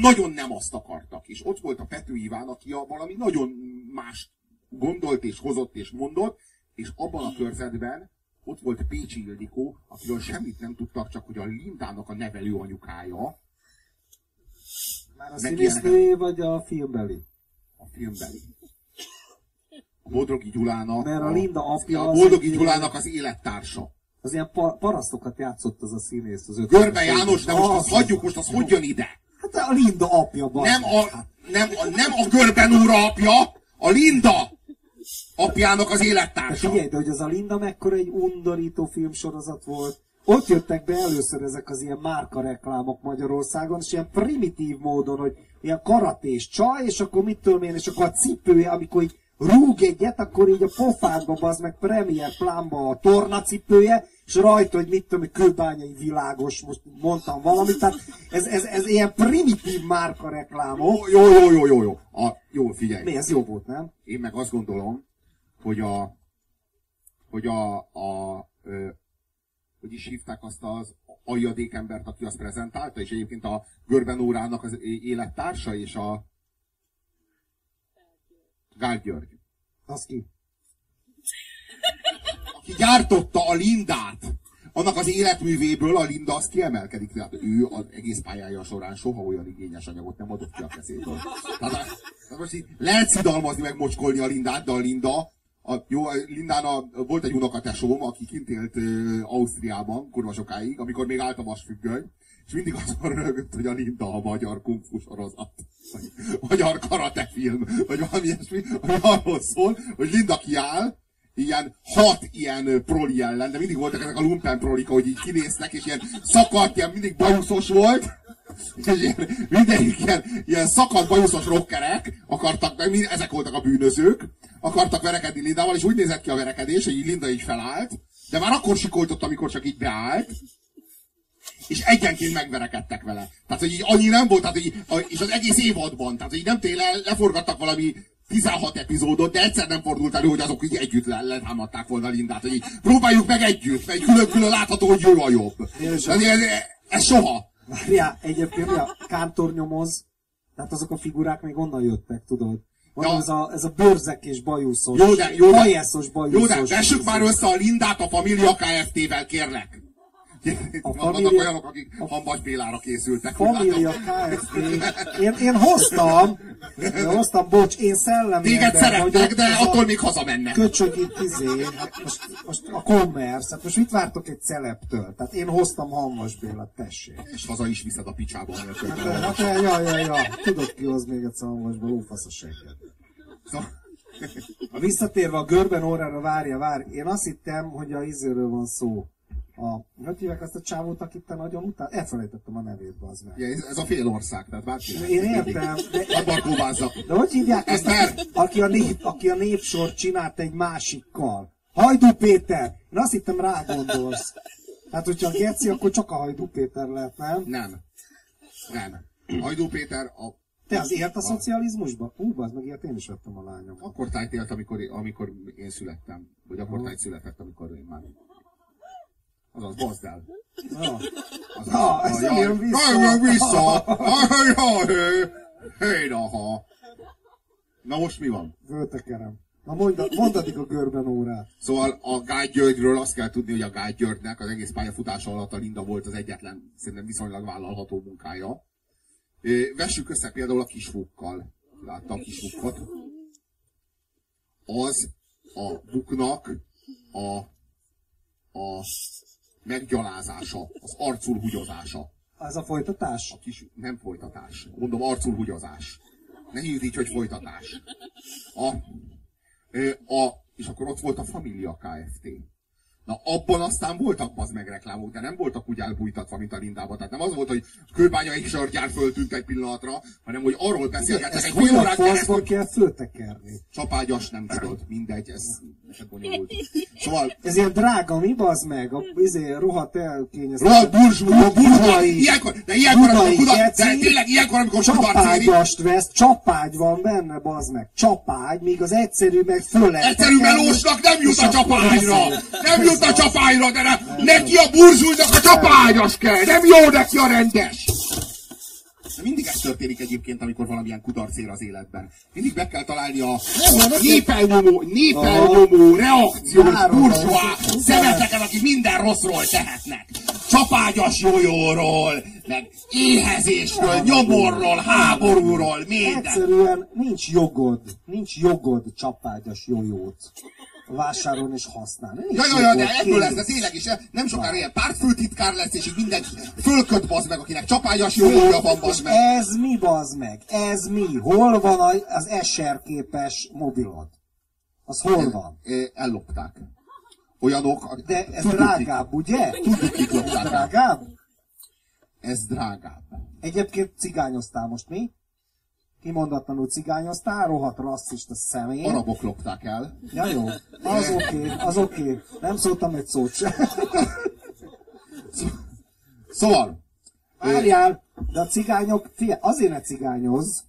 nagyon nem azt akartak. És ott volt a Pető Iván, aki a valami nagyon más gondolt és hozott és mondott, és abban a körzetben ott volt Pécsi Ildikó, akiről semmit nem tudtak, csak hogy a Lindának a nevelő anyukája. Már a színésznője vagy a filmbeli? A filmbeli. A Bodrogi Gyulának, Mert a, Linda apja a Bodrogi az Gyulának az élettársa. Az ilyen pa- parasztokat játszott az a színész az Görbe János, de most azt hagyjuk, most az hogy jön ide? Hát a Linda apja, Nem a, nem, a, nem a Görben úr apja, a Linda apjának az élettársa. Figyelj, de hogy az a Linda mekkora egy undorító filmsorozat volt. Ott jöttek be először ezek az ilyen márka reklámok Magyarországon, és ilyen primitív módon, hogy ilyen karatés csaj, és akkor mit tudom én, és akkor a cipője, amikor így rúg egyet, akkor így a pofádba az meg premier plánba a tornacipője, és rajta, hogy mit tudom, kőbányai világos, most mondtam valamit, tehát ez, ez, ez ilyen primitív márka reklámok. Jó, jó, jó, jó, jó. A, jó, figyelj. Mi, ez jó volt, nem? Én meg azt gondolom, hogy a, hogy a, a ö, hogy is hívták azt az aljadékembert, aki azt prezentálta, és egyébként a Görben órának az élettársa, és a Gál György. Az ki? Aki gyártotta a Lindát, annak az életművéből a Linda az kiemelkedik. Tehát ő az egész pályája során soha olyan igényes anyagot nem adott ki a kezéből. Tehát, tehát most így lehet szidalmazni, meg mocskolni a Lindát, de a Linda a, jó, Lindán a, volt egy unokatesóm, aki kint élt uh, Ausztriában, kurva sokáig, amikor még állt a vasfüggöny, és mindig azon rögött, hogy a Linda a magyar kungfu sorozat, vagy magyar karatefilm, vagy valami ilyesmi, ami arról szól, hogy Linda kiáll, ilyen hat ilyen proli ellen, de mindig voltak ezek a lumpen prolik, hogy így kinéztek, és ilyen szakadt, ilyen mindig bajuszos volt, és ilyen, mindenik ilyen, ilyen szakadt bajuszos rockerek akartak, meg ezek voltak a bűnözők, akartak verekedni Lindával, és úgy nézett ki a verekedés, hogy Linda így felállt, de már akkor sikoltott, amikor csak így beállt, és egyenként megverekedtek vele. Tehát, hogy így annyi nem volt, tehát, hogy, és az egész évadban, tehát, hogy nem tényleg leforgattak valami 16 epizódot, de egyszer nem fordult elő, hogy azok így együtt letámadták volna Lindát, hogy így próbáljuk meg együtt, mert külön-külön látható, hogy ő a jobb. Ez, ez, ez soha. Várjál, egyébként a kántor nyomoz, tehát azok a figurák még onnan jöttek, tudod. Van ja. ez, a, ez a bőrzek és bajuszos, jó, de, jó, de, bajuszos. Jó, de vessük már össze a Lindát a Família Kft-vel, kérlek. A Vannak família, olyanok, akik Hambas Bélára készültek. Família Kft. Én, én hoztam, én hoztam, bocs, én szellemi Téged szeretnek, de attól még hazamennek. Köcsög itt izé, most, most a commerce, hát most mit vártok egy celeptől? Tehát én hoztam Hambas Bélát, tessék. És haza is viszed a picsába. Hát, hát, ja, ja, ja, tudod ki hoz még egyszer Hambasba, lófasz a segged. Szóval, visszatérve a görben órára, várja, várj. Én azt hittem, hogy a izéről van szó a, hogy hívják azt a csávót, akit te nagyon utál? Elfelejtettem a nevét, az meg. Ja, ez, ez a fél ország, tehát bárki. Én értem, de, Abban próbálza. de hogy hívják Eszter! aki, a nép, aki a népsort csinált egy másikkal? Hajdú Péter! Én azt hittem rá gondolsz. Hát, hogyha a Geci, akkor csak a Hajdú Péter lehet, nem? Nem. Nem. Hajdú Péter a Te az élt a szocializmusba? Ú, az meg ilyet én is vettem a lányom. akkor tájt élt, amikor, amikor én születtem. Vagy akkor tájt született, amikor én már... Azaz, bazd el. Ja. Azaz, Na, ez jön vissza. Jön vissza. Hé, ha. Na most mi van? Völtekerem. Na mondd, mondd addig a görben órát. Szóval a Gágy Györgyről azt kell tudni, hogy a Gágy Györgynek az egész pályafutása alatt a Linda volt az egyetlen, szerintem viszonylag vállalható munkája. Vessük össze például a kisfúkkal. Látta a kisfúkot. Az a buknak a, a meggyalázása, az arcul hugyozása. Ez a folytatás? A kis, nem folytatás. Mondom, arcul hugyozás. Ne hívd így, hogy folytatás. A, a, és akkor ott volt a Familia Kft. Na abban aztán voltak az meg reklámok, de nem voltak úgy elbújtatva, mint a Lindában. Tehát nem az volt, hogy kőbányai sörgyár föltűnt egy pillanatra, hanem hogy arról beszélgettek egy a faszba keresztül. kell föltekerni? Csapágyas nem tudod, mindegy, ez neked bonyolult. Szóval, Ez ilyen drága, mi bazd meg? A izé, rohadt elkényeztetett. rohadt burzsú, burzsú, Budai- ilyenkor, de ilyenkor, amikor kudarc, de tényleg ilyenkor, amikor Csapágyast vesz, csapágy van benne, bazd meg. Csapágy, míg az egyszerű meg föl Egyszerű melósnak nem jut a izé. Nem jut a csapányra, de ne, neki a burzsúlynak a csapányos kell! Nem jó neki a rendes! De mindig ez történik egyébként, amikor valamilyen kudarc ér az életben. Mindig meg kell találni a népelnyomó, népelnyomó reakciót, Várom, burzsóá szemeteket, akik minden rosszról tehetnek. Csapágyas jójóról, meg éhezésről, nyomorról, háborúról, minden. Egyszerűen nincs jogod, nincs jogod csapágyas jójót vásárolni és használni. Nincs Ja, ja, ja, de ebből lesz, de tényleg is, nem sokára ilyen pártfőtitkár lesz, és így mindenki fölköt bazd meg, akinek csapágyas jója van bazd meg. ez mi bazd meg? Ez mi? Hol van az SR képes mobilod? Az hol van? Ö, Ellopták. Olyanok, De ez tudjuk, drágább, ugye? Tudjuk, lopták el. drágább? Ez drágább. Egyébként cigányoztál most mi? Kimondatlanul cigányoztál, rohadt rasszista személy. Arabok lopták el. Ja jó, az oké, okay, az oké. Okay. Nem szóltam egy szót sem. Szóval, Várjál, de a cigányok, figyelj, azért ne cigányoz.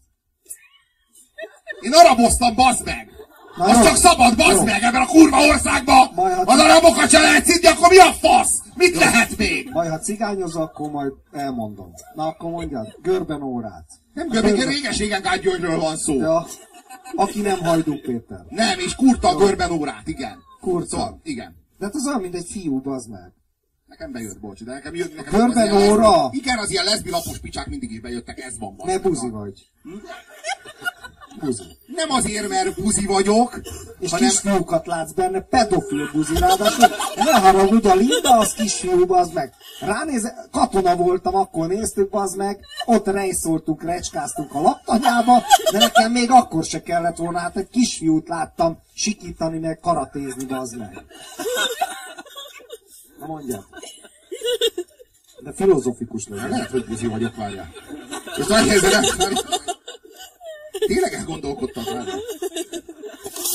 én araboztam, bazd meg! Na Az jó. csak szabad, bazd Jó. meg, ebben a kurva országban! Majd, ha- Az arabokat se lehet szidni, akkor mi a fasz? Mit lehet még? Majd ha cigányoz, akkor majd elmondom. Na akkor mondjad, görben órát. Nem görben, réges-régen Gágy Györgyről van szó. Ja, aki nem Hajdú Péter. Nem, és kurta a görben órát, igen. Kurta. Szóval, igen. De hát az olyan, mint egy fiú, bazd meg. Nekem bejött, bocs, de nekem jött, nekem ilyen óra? Igen, az ilyen leszbi lapos picsák mindig is bejöttek, ez van. Ne buzi vagy. Buzi. Nem azért, mert buzi vagyok, És hanem kisfiúkat látsz benne, pedofil buzi, ráadásul ne haragudj, a Linda az kisfiú, bazd meg. Ránéz, katona voltam, akkor néztük, bazd meg, ott rejszoltunk, recskáztunk a laktanyába, de nekem még akkor se kellett volna, hát egy kisfiút láttam sikítani, meg karatézni, bazd meg. Na mondja. De filozofikus legyen. lehet, hogy buzi vagyok, várjál. És nagy helyzet, Tényleg elgondolkodtak rá.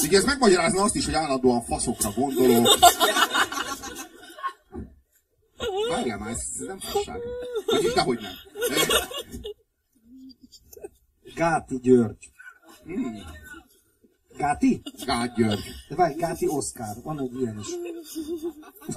Ugye ez megmagyarázna azt is, hogy állandóan faszokra gondolok. Várjál már, ez, ez nem fasság. Vagyis dehogy nem. Eh, Gáti György. Gáti? Gágy György. De várj, Gáti Oszkár, van egy ilyen is.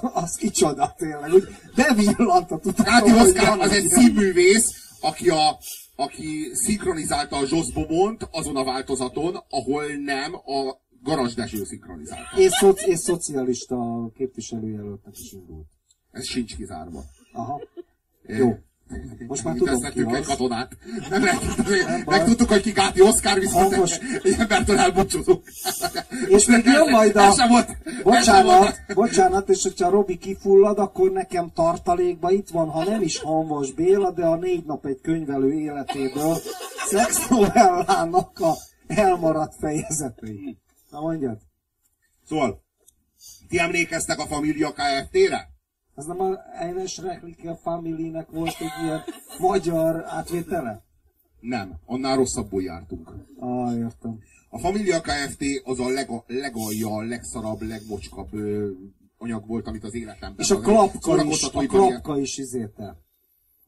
Az kicsoda tényleg, úgy bevillant a Gáti Oszkár az egy színművész, aki, a, aki szinkronizálta a Zsosz Bobont azon a változaton, ahol nem a Garasdeső szinkronizálta. És, szoci, és szocialista képviselőjelöltnek is indult. Ez sincs kizárva. Aha. Eh, Jó. Most már tudom, ki egy katonát. Nem lehet, megtudtuk, hogy ki Gáti Oszkár, viszont Hangos. egy, embertől elbúcsúzunk. És még jön majd a... volt. Bocsánat, bocsánat, és hogyha Robi kifullad, akkor nekem tartalékba itt van, ha nem is Hanvas Béla, de a négy nap egy könyvelő életéből szexnovellának a elmaradt fejezetei. Na mondjad. Szóval, ti emlékeztek a Familia Kft-re? Az nem a Eines Reklike Family-nek volt egy ilyen magyar átvétele? Nem, annál rosszabbul jártunk. Ah, értem. A Familia Kft. az a lega, legalja, legszarabb, legmocskabb ö, anyag volt, amit az életemben... És a klapka is, a klapka is izéte.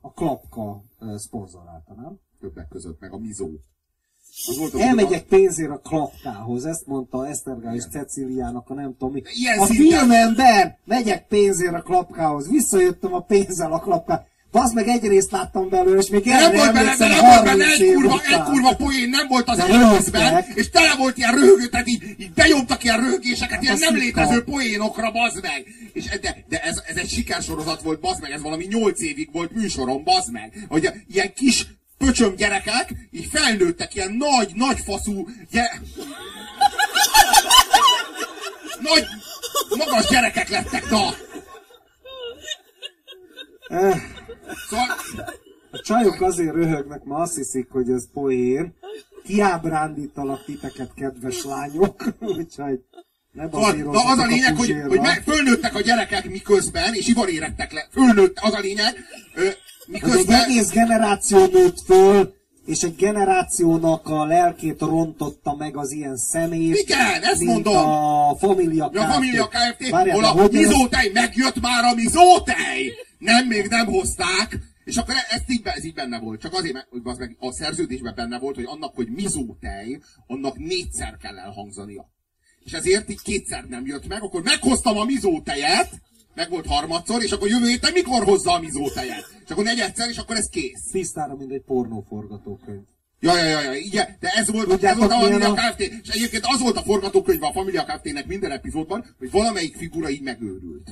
A klapka uh, szponzorálta, nem? Többek között, meg a Mizó. Elmegyek pénzért a klapkához, ezt mondta Esztergál és Ceciliának, a nem tudom mi. Ilyen a filmember! Megyek pénzért a klapkához, visszajöttem a pénzzel a klapká. Bazd meg egy részt láttam belőle, és még erre nem volt benne, de nem volt benne 30 egy kurva, egy kurva poén, nem volt az egészben, és tele volt ilyen röhögő, tehát így, így benyomtak ilyen röhögéseket, ilyen az nem létező poénokra, bazd meg. És de, de ez, ez egy sikersorozat volt, bazd meg, ez valami nyolc évig volt műsorom, bazd meg. Hogy ilyen kis pöcsöm gyerekek, így felnőttek, ilyen nagy, nagy faszú, gyere... Nagy, magas gyerekek lettek, na! Eh, Szóval, A csajok azért röhögnek, ma azt hiszik, hogy ez poén. Kiábrándítalak titeket, kedves lányok. Úgyhogy ne Szóval, na az a lényeg, hogy, hogy meg, fölnőttek a gyerekek miközben, és ivarérettek le. Fölnőtt, az a lényeg, ö, hogy egy miközben... egész generáció nőtt föl, és egy generációnak a lelkét rontotta meg az ilyen szemét. Igen, ezt mint mondom. a Familia A Familia Kft. Várjál, hol a mizótej, megjött már a mizótej! Nem, még nem hozták. És akkor ez így, ez így benne volt. Csak azért, hogy az meg a szerződésben benne volt, hogy annak, hogy mizótej, annak négyszer kell elhangzania. És ezért így kétszer nem jött meg, akkor meghoztam a mizótejet, meg volt harmadszor, és akkor jövő héten mikor hozza a mizótejet? És akkor negyedszer, és akkor ez kész. Tisztára, mint egy pornóforgatókönyv. Ja, ja, ja, ja, igen, de ez volt, ez Tudjátok, volt a Familia a- Kft. És egyébként az volt a forgatókönyve a Familia Kft-nek minden epizódban, hogy valamelyik figura így megőrült.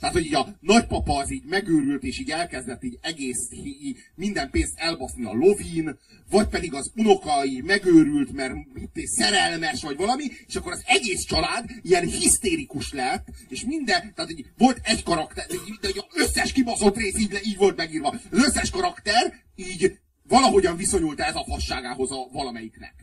Tehát, hogy így a nagypapa az így megőrült, és így elkezdett így egész, így minden pénzt elbaszni a lovin, vagy pedig az unoka megőrült, mert mit, szerelmes, vagy valami, és akkor az egész család ilyen hisztérikus lett, és minden, tehát így volt egy karakter, de így- az összes kibaszott rész így, így volt megírva. Az összes karakter így valahogyan viszonyult ez a fasságához a valamelyiknek.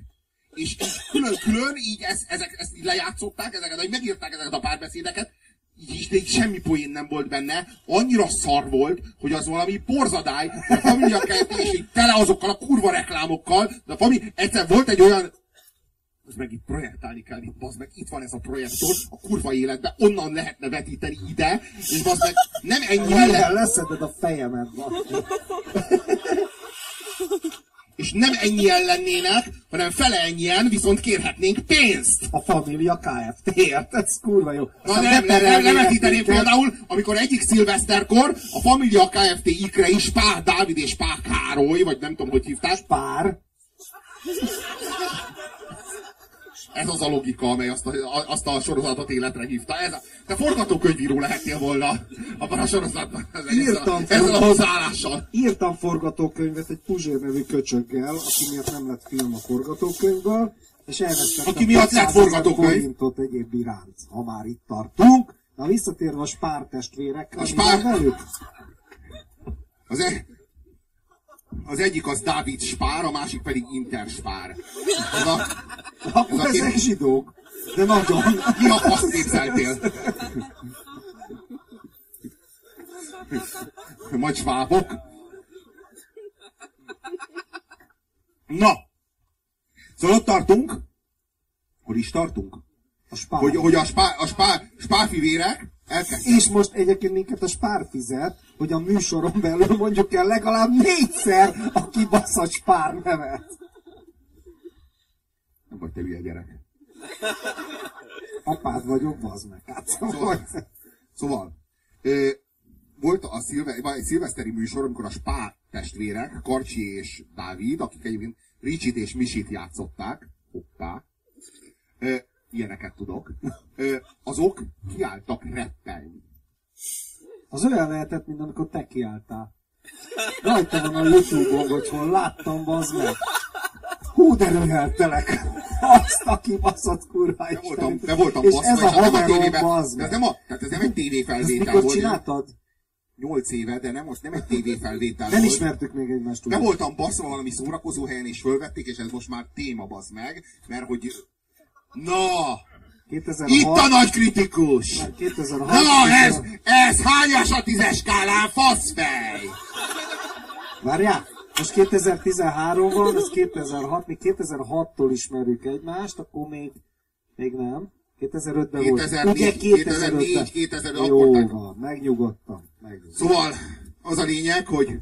És külön-külön így ezt, ezek, ezt így lejátszották, ezeket, így megírták ezeket a párbeszédeket, így semmi poén nem volt benne, annyira szar volt, hogy az valami porzadály, a Familia Kft. és így tele azokkal a kurva reklámokkal, de a fami, egyszer volt egy olyan, az meg itt projektálni kell, itt bazd meg, itt van ez a projektor, a kurva életbe, onnan lehetne vetíteni ide, és bazd meg, nem ennyi Mivel ellen, leszeded a fejemet, baszki? És nem ennyi lennének, hanem fele ennyien, viszont kérhetnénk pénzt. A Familia Kft-ért, ez kurva jó. Na Aztán nem, nem, nem, nem minket. például, amikor egyik szilveszterkor a Familia Kft. ikre is Pár Dávid és Pár Károly, vagy nem tudom, hogy hívták. Pár. Ez az a logika, amely azt a, azt a sorozatot életre hívta. Ez a, te forgatókönyvíró lehetnél volna abban a sorozatban. Írtam ezzel, ezzel a hozzáállással. Írtam forgatókönyvet egy Puzsér nevű köcsöggel, aki miatt nem lett film a forgatókönyvből, és elvesztettem Aki miatt lett 600 000 forgatókönyv? egyéb iránt, ha már itt tartunk. Na visszatérve a spár testvérekre, A Spár- velük? Az, e, az egyik az Dávid Spár, a másik pedig Inter Spár. Ez a, Ez a ezek zsidók. De nagyon. mi a fasz képzeltél? Majd svábok? Na! Szóval ott tartunk, hol is tartunk? A spár. Hogy, hogy a, spá, a spá, spáfivérek elkezdtek. És most egyébként minket a spár fizet, hogy a műsoron belül mondjuk el legalább négyszer a kibaszott spár nevet. Nem vagy te gyerek. Apád vagyok, bazd meg. Hát, szóval, Szóval, ö, volt a szilve, szilveszteri műsor, amikor a Spá testvérek, Karcsi és Dávid, akik egyébként Ricsit és Misit játszották, hoppá, ö, ilyeneket tudok, ö, azok kiálltak reppelni. Az olyan lehetett, mint amikor te kiálltál. Rajta van a Youtube-on, hogy hol láttam, bazd meg. Hú, de röheltelek. Azt a kibaszott kurva De voltam, de voltam És ez a nem a haverom, bazd de ez meg. nem a, tehát ez nem egy Ezt tévéfelvétel volt. csináltad? Nyolc éve, de nem, most nem egy tévéfelvétel Nem volt. ismertük még egymást úgy. voltam baszva valami szórakozó helyen, és fölvették, és ez most már téma, basz meg, mert hogy... Na! 2006, Itt a nagy kritikus! 2006, Na, ez, ez hányas a tízes skálán, faszfej? Várjál, most 2013 van, ez 2006, mi 2006-tól ismerjük egymást, akkor még, még nem. 2005-ben volt. 2004, Ugye 2004, 2005, Jó akkor tehát- van, megnyugodtam. megnyugodtam. Szóval az a lényeg, hogy,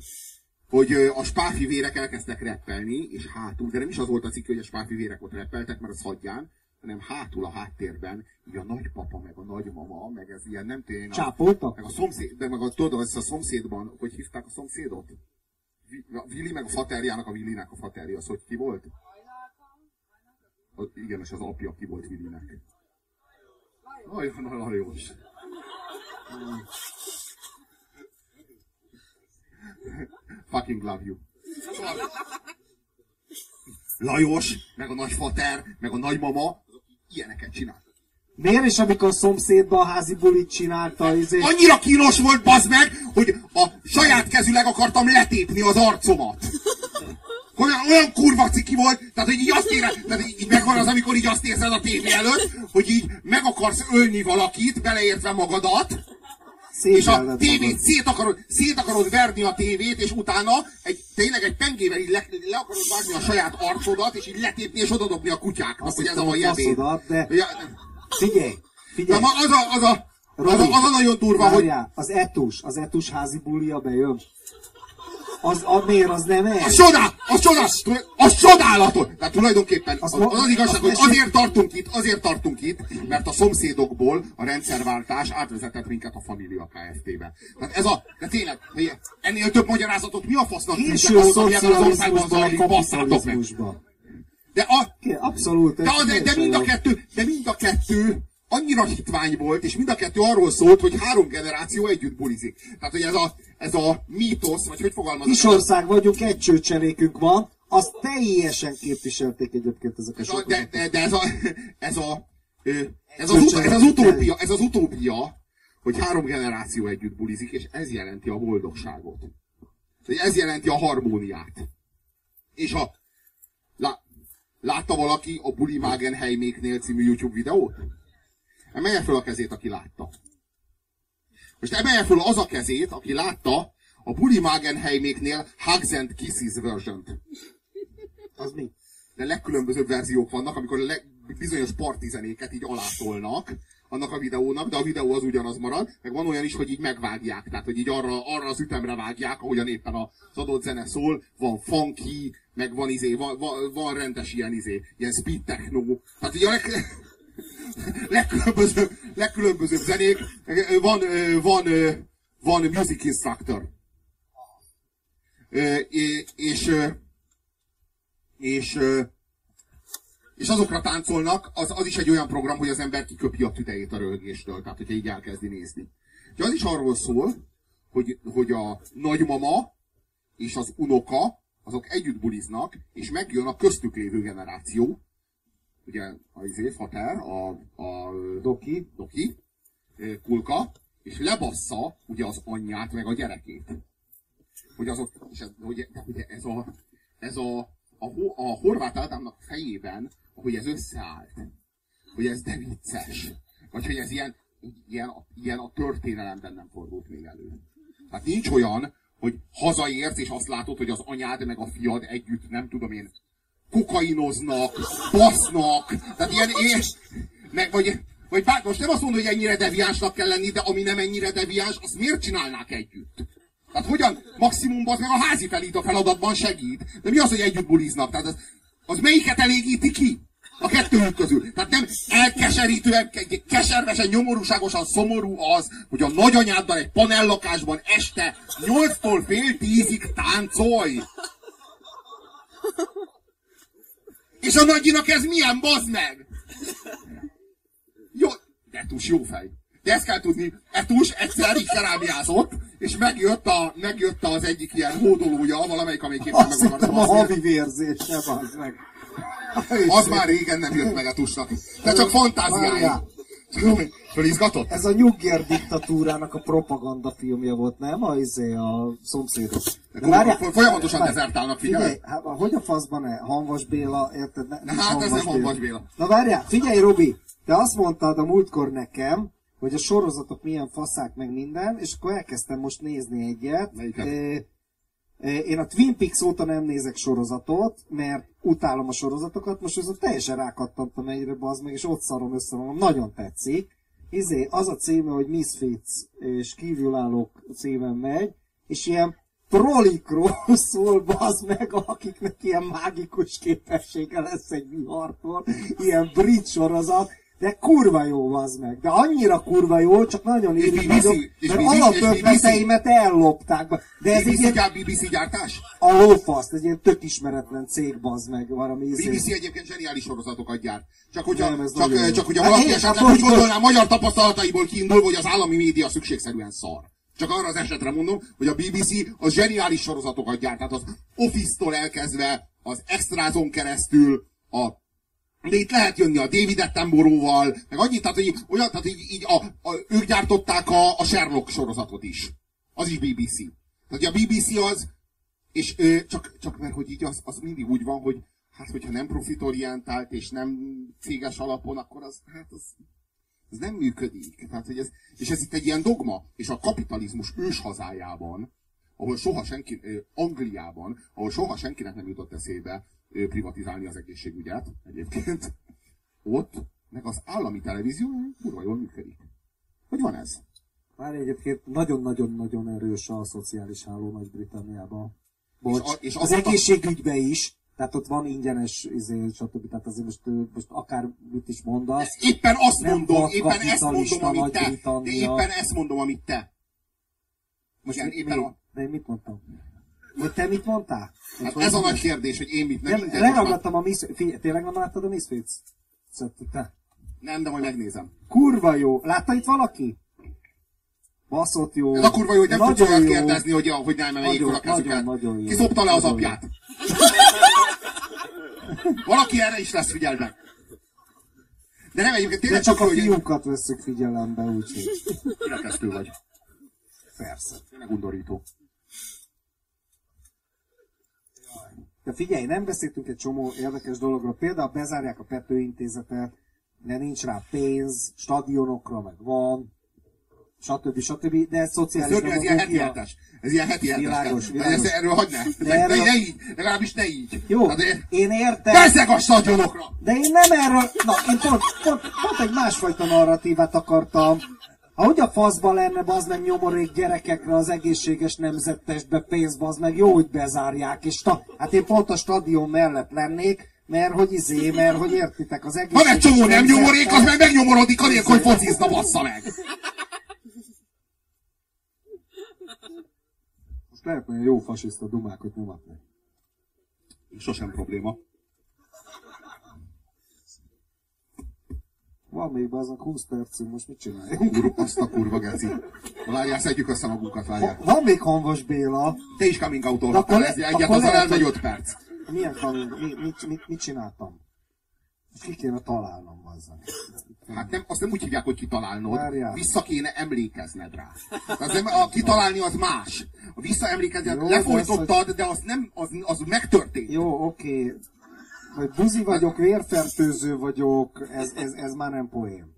hogy a spáfi vérek elkezdtek reppelni, és hátul, de nem is az volt a cikk, hogy a spáfi vérek ott reppeltek, mert az hagyján, hanem hátul a háttérben, így a nagypapa, meg a nagymama, meg ez ilyen nem tényleg. Csápoltak? Meg a szomszéd, de meg a, tudod, az a szomszédban, hogy hívták a szomszédot? Vili meg a faterjának, a Villinek a faterja, az hogy ki volt? A, igen, és az apja ki volt Villinek. Nagyon Lajos. Fucking love you. Lajos, meg a nagyfater, meg a nagymama, ilyeneket csináltak. Miért is amikor szomszédban a házi bulit csinálta, izé... Annyira kínos volt, bazd meg, hogy a saját kezüleg akartam letépni az arcomat. Olyan, olyan kurva ciki volt, tehát hogy így azt éred, tehát így, így megvan az, amikor így azt érzed a tévé előtt, hogy így meg akarsz ölni valakit, beleértve magadat, és a tévét szét akarod, szét akarod verni a tévét, és utána egy, tényleg egy pengével így le, le akarod vágni a saját arcodat, és így letépni és odadobni a kutyáknak, Azt hogy ez a faszodat, de- Ja, Figyelj, Na, figyelj. ma az a, az a, az a, Robi, az a nagyon durva, hogy Várjál, az etus, az etus házi bulia bejön. Az, a, miért az nem a ez? csodál, a csodál, a csodálatos! Tehát tulajdonképpen az, az, az igazság, hogy azért tartunk itt, azért tartunk itt, mert a szomszédokból a rendszerváltás átvezetett minket a Família Kft-be. Tehát ez a, de tényleg, ennél több magyarázatot mi a fasznak Késő az országban szocializmusban, a kapitalizmusban. De a, Abszolút. De, de, de, mind a kettő, de mind a kettő annyira hitvány volt, és mind a kettő arról szólt, hogy három generáció együtt bulizik. Tehát, hogy ez a, ez a mítosz, vagy hogy fogalmazok? Kisország vagyunk, egy csőcselékünk van, azt teljesen képviselték egyébként ezek a sokat. de, de, de ez a, ez a, ez az, ez az utópia, ez az utópia, hogy három generáció együtt bulizik, és ez jelenti a boldogságot. Ez jelenti a harmóniát. És a, lá, látta valaki a Buli Magenheiméknél című YouTube videót? Emelje föl a kezét, aki látta. Most emelje föl az a kezét, aki látta a Buli Magenheiméknél Hugs and Kisses version-t Az mi? de legkülönbözőbb verziók vannak, amikor leg, bizonyos partizenéket így alátolnak annak a videónak, de a videó az ugyanaz marad, meg van olyan is, hogy így megvágják, tehát hogy így arra, arra az ütemre vágják, ahogyan éppen az adott zene szól, van funky, meg van izé, van, van, van rendes ilyen izé, ilyen speed techno, tehát ugye a leg, legkülönbözőbb, legkülönbözőbb zenék, van, van, van music instructor. És, és, és, azokra táncolnak, az, az is egy olyan program, hogy az ember kiköpi a tüdejét a röhögéstől, tehát hogyha így elkezdi nézni. Ugye az is arról szól, hogy, hogy a nagymama és az unoka, azok együtt buliznak, és megjön a köztük lévő generáció, ugye a izé, Fater, a, a Doki. Doki, Kulka, és lebassza ugye az anyját meg a gyerekét. Hogy azok, és ez, hogy, ugye ez a, ez a, a, a horvát Ádámnak fejében, hogy ez összeállt, hogy ez de vicces, vagy hogy ez ilyen, ilyen, ilyen a történelemben nem fordult még elő. Tehát nincs olyan, hogy hazaérsz, és azt látod, hogy az anyád meg a fiad együtt, nem tudom én, kokainoznak, basznak, tehát ilyen, ilyen meg, vagy, vagy bár, most nem azt mondom, hogy ennyire deviánsnak kell lenni, de ami nem ennyire deviáns, azt miért csinálnák együtt? Tehát hogyan? Maximum az meg a házi felít a feladatban segít. De mi az, hogy együtt buliznak? Tehát az, az melyiket elégíti ki? A kettőjük közül. Tehát nem elkeserítően, ke- keservesen, nyomorúságosan szomorú az, hogy a nagyanyáddal egy panellakásban este 8-tól fél tízig táncolj. És a nagyinak ez milyen, bazd meg? Jó, de Etus jó fej. De ezt kell tudni, Etus egyszer így kerábiázott, és megjött, a, megjött az egyik ilyen hódolója, valamelyik, amelyik éppen meg hittem a havi vérzés, nem az meg. Az már régen nem jött meg Etusnak. Te csak fantáziálj. Várjál. Fölizgatott? Ez a Nyugger diktatúrának a propaganda filmje volt, nem? A, izé, a szomszédok. De várjál, fo- folyamatosan várj, dezertálnak, figyelj. Figyelj, hát, hogy a faszban ne? Hanvas Béla, érted? Ne, hát ez nem Hanvas Béla. Na várjál, figyelj Robi, te azt mondtad a múltkor nekem, hogy a sorozatok milyen faszák meg minden, és akkor elkezdtem most nézni egyet. Melyiket? Én a Twin Peaks óta nem nézek sorozatot, mert utálom a sorozatokat, most viszont teljesen rákattantam egyre, az meg, és ott szarom össze magam, nagyon tetszik. Izé, az a címe, hogy Misfits, és kívülállók címen megy, és ilyen trolikról szól, bazd meg, akiknek ilyen mágikus képessége lesz egy vihartól, ilyen brit sorozat, de kurva jó az meg. De annyira kurva jó, csak nagyon BBC, vagyok, mert alapötleteimet ellopták. De ez egy BBC, ilyen gyár, BBC gyártás? a lófaszt, egy ilyen tök ismeretlen cég, bazd meg, valami izé. BBC egyébként zseniális sorozatokat gyárt. Csak hogyha, Nem, ez csak, nagyon jó. csak hogyha Hát valaki esetleg akkor úgy gondolná, magyar tapasztalataiból kiindul, hogy az állami média szükségszerűen szar. Csak arra az esetre mondom, hogy a BBC az zseniális sorozatokat gyárt. Tehát az Office-tól elkezdve, az Extrázon keresztül, a de itt lehet jönni a David Attenborough-val, meg annyit, tehát, hogy, olyan, tehát így, így a, a, ők gyártották a, a Sherlock sorozatot is. Az is BBC. Tehát a BBC az, és ö, csak, csak mert hogy így az, az mindig úgy van, hogy hát hogyha nem profitorientált és nem céges alapon, akkor az, hát az, az nem működik. Tehát, hogy ez, és ez itt egy ilyen dogma, és a kapitalizmus ős hazájában, ahol soha senki, ö, Angliában, ahol soha senkinek nem jutott eszébe privatizálni az egészségügyet egyébként, ott meg az állami televízió kurva jól működik. Hogy van ez? Már egyébként nagyon-nagyon-nagyon erős a szociális háló Nagy-Britanniában. Bocs. És a- és az azóta- egészségügyben is, tehát ott van ingyenes, izé, stb. Tehát azért most, most akár mit is mondasz. Éppen azt mondom, éppen ezt mondom, amit te. De éppen ezt mondom, amit te. Most Igen, éppen mi? a- De én mit mondtam? Vagy te mit mondtál? Hát Hogy ez a hogy- nagy kérdés, hogy én mit nem, Nem, most leragadtam a Misfits. Figyelj, tényleg nem láttad a Misfits? Te. Nem, de majd megnézem. Kurva jó. Látta itt valaki? Baszott jó. Ez a kurva jó, hogy nem tudsz olyat kérdezni, hogy, hogy nem emeljék Nagyon, fel a kezüket. nagyon, jó. Kiszopta le az Nagyon apját. Valaki erre is lesz figyelme. De nem egyébként De tényleg csak a hogy fiúkat veszük figyelembe, úgyhogy. kirekesztő vagy. Persze. Tényleg undorító. De figyelj, nem beszéltünk egy csomó érdekes dologról. Például bezárják a Petőintézetet, de nincs rá pénz, stadionokra meg van, stb. stb. De ez szociális Szörnyű, ez ilyen heti hetes. Ez ilyen heti hetes. Világos, világos. ezt erről hagyd ne. De erről- ne így. Legalábbis ne így. Jó, Na de, én értem. Bezzeg a stadionokra! De én nem erről, na én pont, pont, pont egy másfajta narratívát akartam. Ha hogy a faszban lenne, az meg nyomorék gyerekekre az egészséges nemzettestbe pénz, az meg jó, hogy bezárják, és ta, hát én pont a stadion mellett lennék, mert hogy izé, mert hogy értitek, az Van egészséges egy csomó nem nyomorék, az meg megnyomorodik, anélkül, hogy focizna, bassza meg! Most lehet, hogy jó fasiszta dumákat nyomatni. Sosem probléma. Van még aznak 20 percünk, most mit csináljunk? Azt a kurva geci. Várjál, szedjük össze magunkat, várjál. Van még Hanvas Béla. Te is coming out De le- ez egyet, lehet, elmegy hogy- 5 perc. Milyen kamin? Mi, mit, mit, mit csináltam? Ki kéne találnom azzal. Hát nem, azt nem úgy hívják, hogy kitalálnod, Várjál. vissza kéne emlékezned rá. Az nem, a kitalálni az más. A visszaemlékezni, lefolytottad, de az nem, az, az megtörtént. Jó, oké. Vagy buzi vagyok, vérfertőző vagyok, ez, ez, ez már nem poém.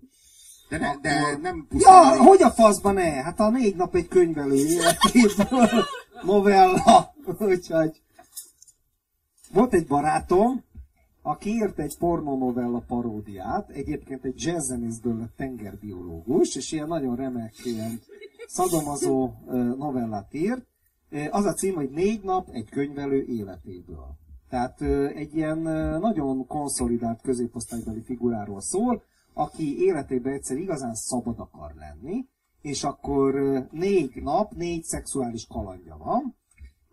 De, ne, de Akkor- nem pusztán. Ja, hogy a faszban ne? Hát a négy nap egy könyvelő életéből novella, úgyhogy... Volt egy barátom, aki írt egy pornonovella paródiát, egyébként egy jazzzenészből lett tengerbiológus, és ilyen nagyon remek, ilyen szadomazó novellát írt. Az a cím, hogy négy nap egy könyvelő életéből. Tehát egy ilyen nagyon konszolidált középosztálybeli figuráról szól, aki életében egyszer igazán szabad akar lenni, és akkor négy nap, négy szexuális kalandja van,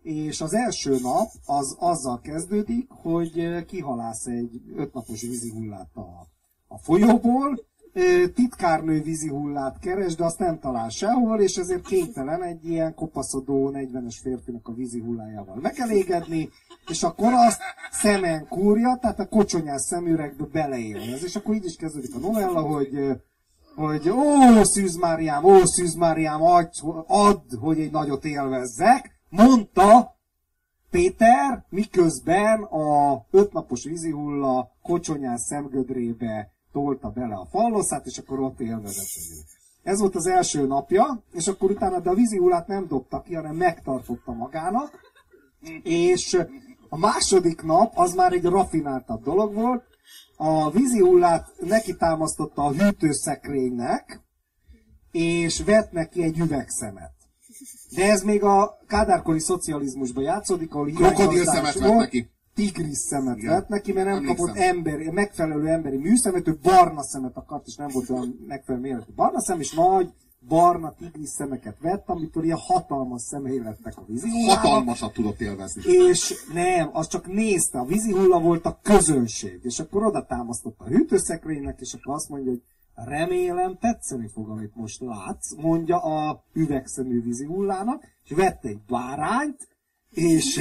és az első nap az azzal kezdődik, hogy kihalász egy ötnapos vízihullát a, a folyóból, titkárnő vízihullát keres, de azt nem talál sehol, és ezért kénytelen egy ilyen kopaszodó 40-es férfinak a vízihullájával megelégedni, és akkor azt szemen kúrja, tehát a kocsonyás szemüregbe beleélez. És akkor így is kezdődik a novella, hogy hogy ó, Szűz Máriám, ó, Szűz Máriám, adj, add, hogy egy nagyot élvezzek, mondta Péter, miközben a ötnapos vízihulla kocsonyás szemgödrébe tolta bele a falloszát, és akkor ott élvezett. Ez volt az első napja, és akkor utána de a vízi hullát nem dobta ki, hanem megtartotta magának, és a második nap az már egy rafináltabb dolog volt, a vízi hullát neki támasztotta a hűtőszekrénynek, és vett neki egy üvegszemet. De ez még a kádárkori szocializmusban játszódik, ahol Krokodil szemet vett neki. Tigris szemet Igen. vett neki, mert nem Emlékszem. kapott emberi, megfelelő emberi műszemet, ő barna szemet akart, és nem volt olyan megfelelő méretű barna szem, és nagy barna tigris szemeket vett, amitől ilyen hatalmas szemei lettek a vízihullának. Hatalmasat tudott élvezni. És nem, az csak nézte, a vízihulla volt a közönség, és akkor oda támasztott a hűtőszekrénynek, és akkor azt mondja, hogy remélem tetszeni fog, amit most látsz, mondja a üvegszemű vízihullának, és vette egy bárányt, és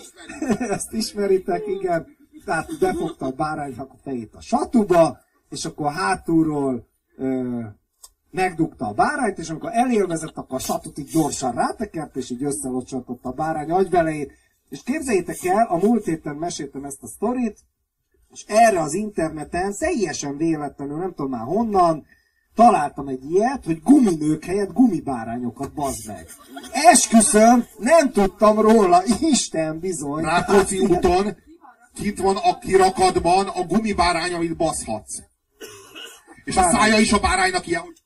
ezt ismeritek, igen, tehát befogta a báránynak a fejét a satuba, és akkor hátulról ö, megdugta a bárányt, és amikor elélvezett, akkor a satut így gyorsan rátekert, és így összelocsoltotta a bárány agyvelejét. És képzeljétek el, a múlt héten meséltem ezt a sztorit, és erre az interneten teljesen véletlenül, nem tudom már honnan, találtam egy ilyet, hogy guminők helyett gumibárányokat bazd meg. Esküszöm, nem tudtam róla, Isten bizony. Rákóczi úton kint van a kirakatban a gumibárány, amit baszhatsz. És a szája is a báránynak ilyen, hogy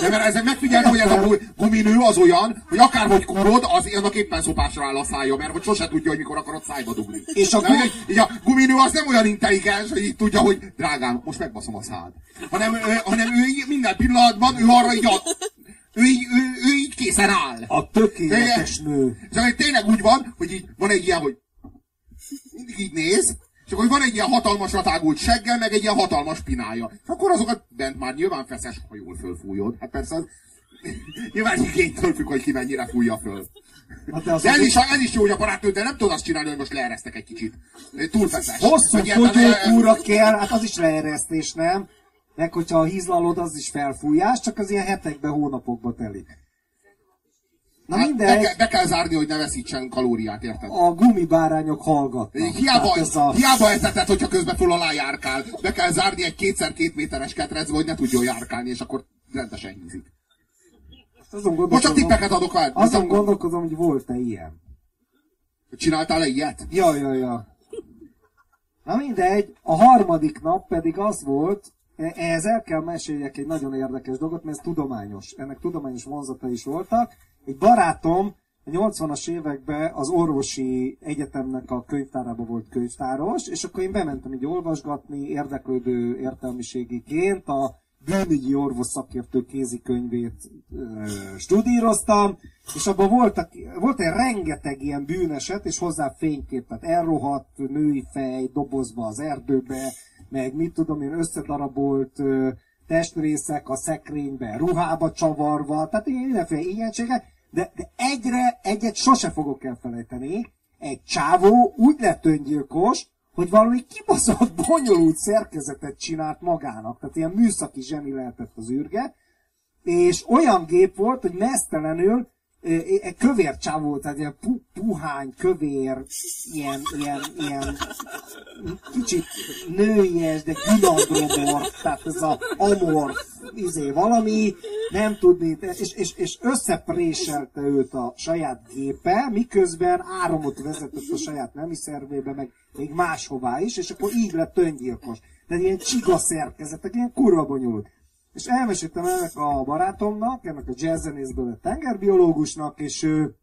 de mert ezek megfigyeltem, hogy ez a guminő az olyan, hogy akárhogy kúrod, az annak éppen szopásra áll a szája, mert hogy sose tudja, hogy mikor akarod szájba dugni. És a, gumi... így a guminő az nem olyan intelligens, hogy így tudja, hogy drágám, most megbaszom a szád. Hanem, ő, hanem ő így minden pillanatban, ő arra így a, ő így, ő, ő így készen áll. A tökéletes nő. És tényleg úgy van, hogy így van egy ilyen, hogy mindig így néz, és akkor van egy ilyen hatalmas ratágult seggel, meg egy ilyen hatalmas pinája. És akkor azokat bent már nyilván feszes, ha jól fölfújod. Hát persze az nyilván igénytől függ, hogy ki mennyire fújja föl. Hát de, de ez, is, ez is jó, hogy a barátnő, de nem tudod azt csinálni, hogy most leeresztek egy kicsit. Túl feszes. Hosszú fogyókúra kell, hát az is leeresztés, nem? Meg hogyha a hízlalod, az is felfújás, csak az ilyen hetekben, hónapokba telik. Na hát mindegy. Be, kell, be kell zárni, hogy ne veszítsen kalóriát, érted? A gumibárányok hallgatnak. Hiába, ez a... hiába eteted, hogyha közben föl alá járkál. Be kell zárni egy kétszer két méteres ketrecbe, hogy ne tudjon járkálni, és akkor rendesen hízik. Most csak tippeket adok el. Azon gondolkozom, hogy volt-e ilyen. Csináltál-e ilyet? Ja, ja, ja. Na mindegy, a harmadik nap pedig az volt, e- ehhez el kell meséljek egy nagyon érdekes dolgot, mert ez tudományos. Ennek tudományos vonzata is voltak. Egy barátom a 80-as években az orvosi egyetemnek a könyvtárába volt könyvtáros, és akkor én bementem így olvasgatni, érdeklődő értelmiségiként. A bűnügyi orvos szakértő kézikönyvét ö, studíroztam, és abban voltak, volt egy rengeteg ilyen bűneset, és hozzá fényképet, elrohadt női fej dobozba az erdőbe, meg mit tudom én, összedarabolt ö, testrészek a szekrénybe, ruhába csavarva, tehát mindenféle ilyenségek, de, de egyre, egyet sose fogok elfelejteni, egy csávó úgy lett öngyilkos, hogy valami kibaszott, bonyolult szerkezetet csinált magának. Tehát ilyen műszaki zseni lehetett az űrge, és olyan gép volt, hogy mesztelenül kövér csávó, tehát ilyen pu, puhány, kövér, ilyen, ilyen, ilyen kicsit nőies, de gyulandromor, tehát ez a amor, izé valami, nem tudni, és, és, és összepréselte őt a saját gépe, miközben áramot vezetett a saját nemi szervébe, meg még máshová is, és akkor így lett öngyilkos. Tehát ilyen csiga szerkezetek, ilyen kurva bonyolult. És elmeséltem ennek a barátomnak, ennek a jazzzenészből a tengerbiológusnak, és ő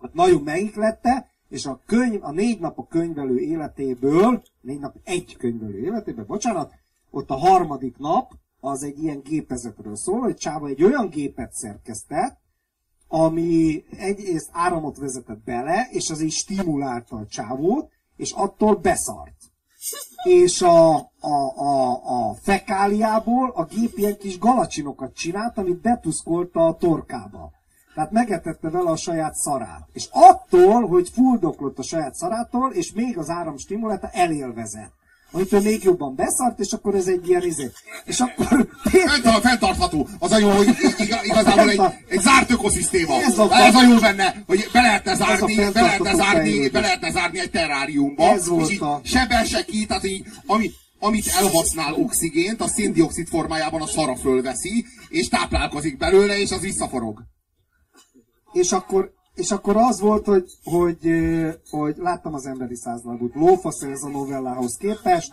hát nagyon megiklette, és a könyv, a négy nap a könyvelő életéből, négy nap egy könyvelő életéből, bocsánat, ott a harmadik nap, az egy ilyen gépezetről szól, hogy Csáva egy olyan gépet szerkesztett, ami egyrészt áramot vezetett bele, és az így stimulálta a csávót, és attól beszart és a, a, a, a fekáliából a gép ilyen kis galacsinokat csinált, amit betuszkolta a torkába. Tehát megetette vele a saját szarát. És attól, hogy fuldoklott a saját szarától, és még az áram stimulálta, elélvezett amitől még jobban beszart, és akkor ez egy ilyen izé. És akkor... Fent, fenntartható. Az a jó, hogy igazából egy, egy zárt ökoszisztéma. Ez a, ez a jó benne, hogy be lehetne zárni, be lehetne zárni, be lehetne zárni egy terráriumba. Ez volt és a... sebe se ki, tehát így, ami, amit elhasznál oxigént, a széndiokszid formájában a szara fölveszi, és táplálkozik belőle, és az visszaforog. És akkor, és akkor az volt, hogy, hogy, hogy láttam az emberi százlábút. Lófasz ez a novellához képest,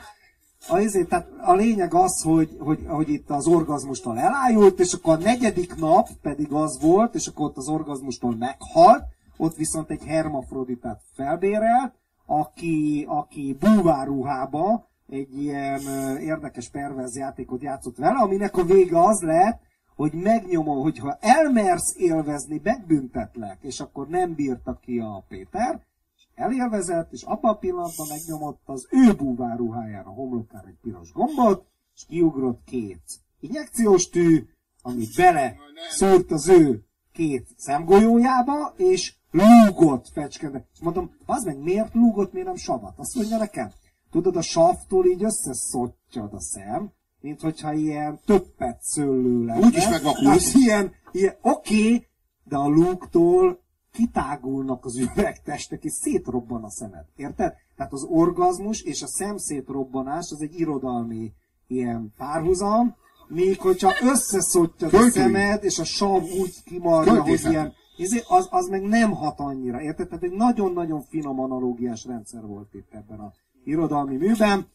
a, ezért, tehát a lényeg az, hogy, hogy, hogy itt az orgazmustól elájult, és akkor a negyedik nap pedig az volt, és akkor ott az orgazmustól meghalt, ott viszont egy hermafroditát felbérelt, aki, aki búváruhába egy ilyen érdekes perverz játékot játszott vele, aminek a vége az lett, hogy megnyomom, hogyha elmersz élvezni, megbüntetlek, és akkor nem bírta ki a Péter, és elélvezett, és abban a pillanatban megnyomott az ő búváruhájára, a homlokára egy piros gombot, és kiugrott két injekciós tű, amit bele szúrt az ő két szemgolyójába, és lúgott fecskende. És mondom, az meg miért lúgott, miért nem savat? Azt mondja nekem, tudod, a savtól így összeszottjad a szem, mint hogyha ilyen többet szőlő lenne. Úgy is megvakulsz. Ilyen, ilyen oké, okay, de a lúgtól kitágulnak az üvegtestek, és szétrobban a szemed. Érted? Tehát az orgazmus és a szemszétrobbanás az egy irodalmi ilyen párhuzam, még hogyha összeszottad a szemed, és a sav úgy kimarja, hogy ilyen Izé, az, az meg nem hat annyira, érted? Tehát egy nagyon-nagyon finom analógiás rendszer volt itt ebben a irodalmi műben.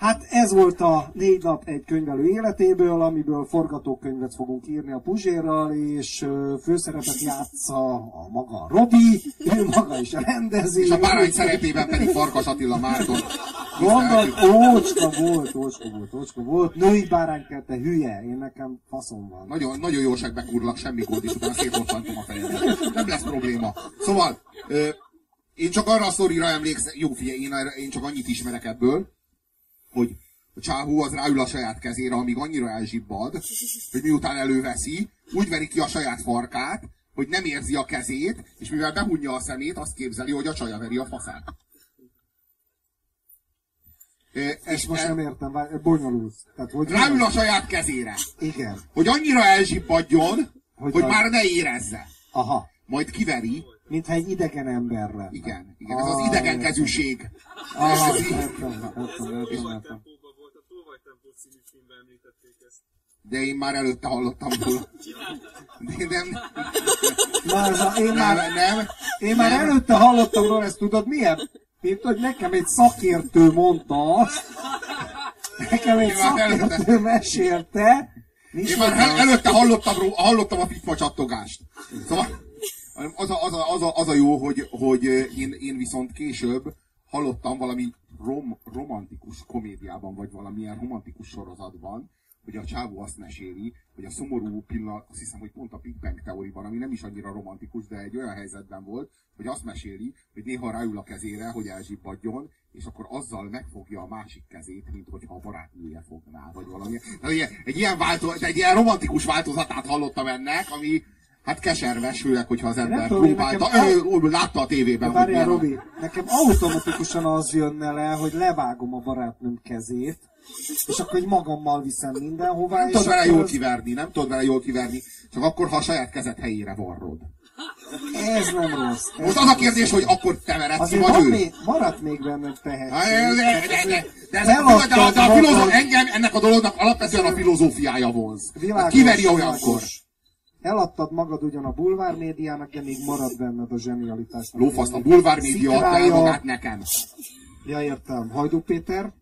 Hát ez volt a négy nap egy könyvelő életéből, amiből forgatókönyvet fogunk írni a Puzsérral, és főszerepet játsza a maga Robi, ő maga is rendezi. És a bárány szerepében pedig Farkas Attila Márton. Gondold, ócska volt, ócska volt, ócska volt. Női báránykert, te hülye, én nekem faszom van. Nagyon, nagyon jó kurlak, semmi gond, és utána szétottantom a fejemet. Nem lesz probléma. Szóval, ö, én csak arra a szorira emlékszem, jó figyelj, én, én csak annyit ismerek ebből, hogy a csáhú az ráül a saját kezére, amíg annyira elzsibbad, hogy miután előveszi, úgy veri ki a saját farkát, hogy nem érzi a kezét, és mivel behunja a szemét, azt képzeli, hogy a csaja veri a faszát. És most nem értem, bonyolult. Tehát, hogy ráül a saját kezére. Igen. Hogy annyira elzsibbadjon, hogy, hogy már ne érezze. Aha. Majd kiveri, Mintha egy idegen ember lenne. Igen, igen, ez az idegen kezűség. Ah, De én már előtte hallottam róla. De nem, Na, ez a, én, már, nem, nem, én már nem. előtte hallottam róla, ezt tudod milyen? Mint hogy nekem egy szakértő mondta azt, nekem egy szakértő előtte, mesélte, én már előtte hallottam, hallottam a FIFA csattogást. Szóval, az a, az a, az a, az a jó, hogy, hogy én, én viszont később hallottam valami rom, romantikus komédiában, vagy valamilyen romantikus sorozatban, hogy a csávó azt meséli, hogy a szomorú pillanat, azt hiszem, hogy pont a Big Bang teóriban, ami nem is annyira romantikus, de egy olyan helyzetben volt, hogy azt meséli, hogy néha ráül a kezére, hogy elzsibbadjon, és akkor azzal megfogja a másik kezét, mint hogyha a barátnője fogná, vagy valami. Egy, ilyen, változ, egy ilyen romantikus változatát hallottam ennek, ami, Hát keserves, főleg, hogyha az ember próbálta. Nekem, ő, látta a tévében. Várjál, Robi, nekem automatikusan az jönne le, hogy levágom a barátnőm kezét, és akkor egy magammal viszem mindenhová. Nem tudod vele jól az... kiverni, nem tudod vele jól kiverni, csak akkor, ha a saját kezed helyére varrod. Ez nem rossz. Ez Most az a kérdés, hogy akkor te vered ki, vagy ő? Még, maradt még benne tehetség. De, de, de, de, de, de, de a filozó, engem ennek a dolognak alapvetően a filozófiája vonz. Kiveri olyankor. Eladtad magad ugyan a bulvár médiának, de még marad benned a zsenialitás. Lófasz, a bulvár média adta magát nekem. Ja, értem. Hajdú Péter?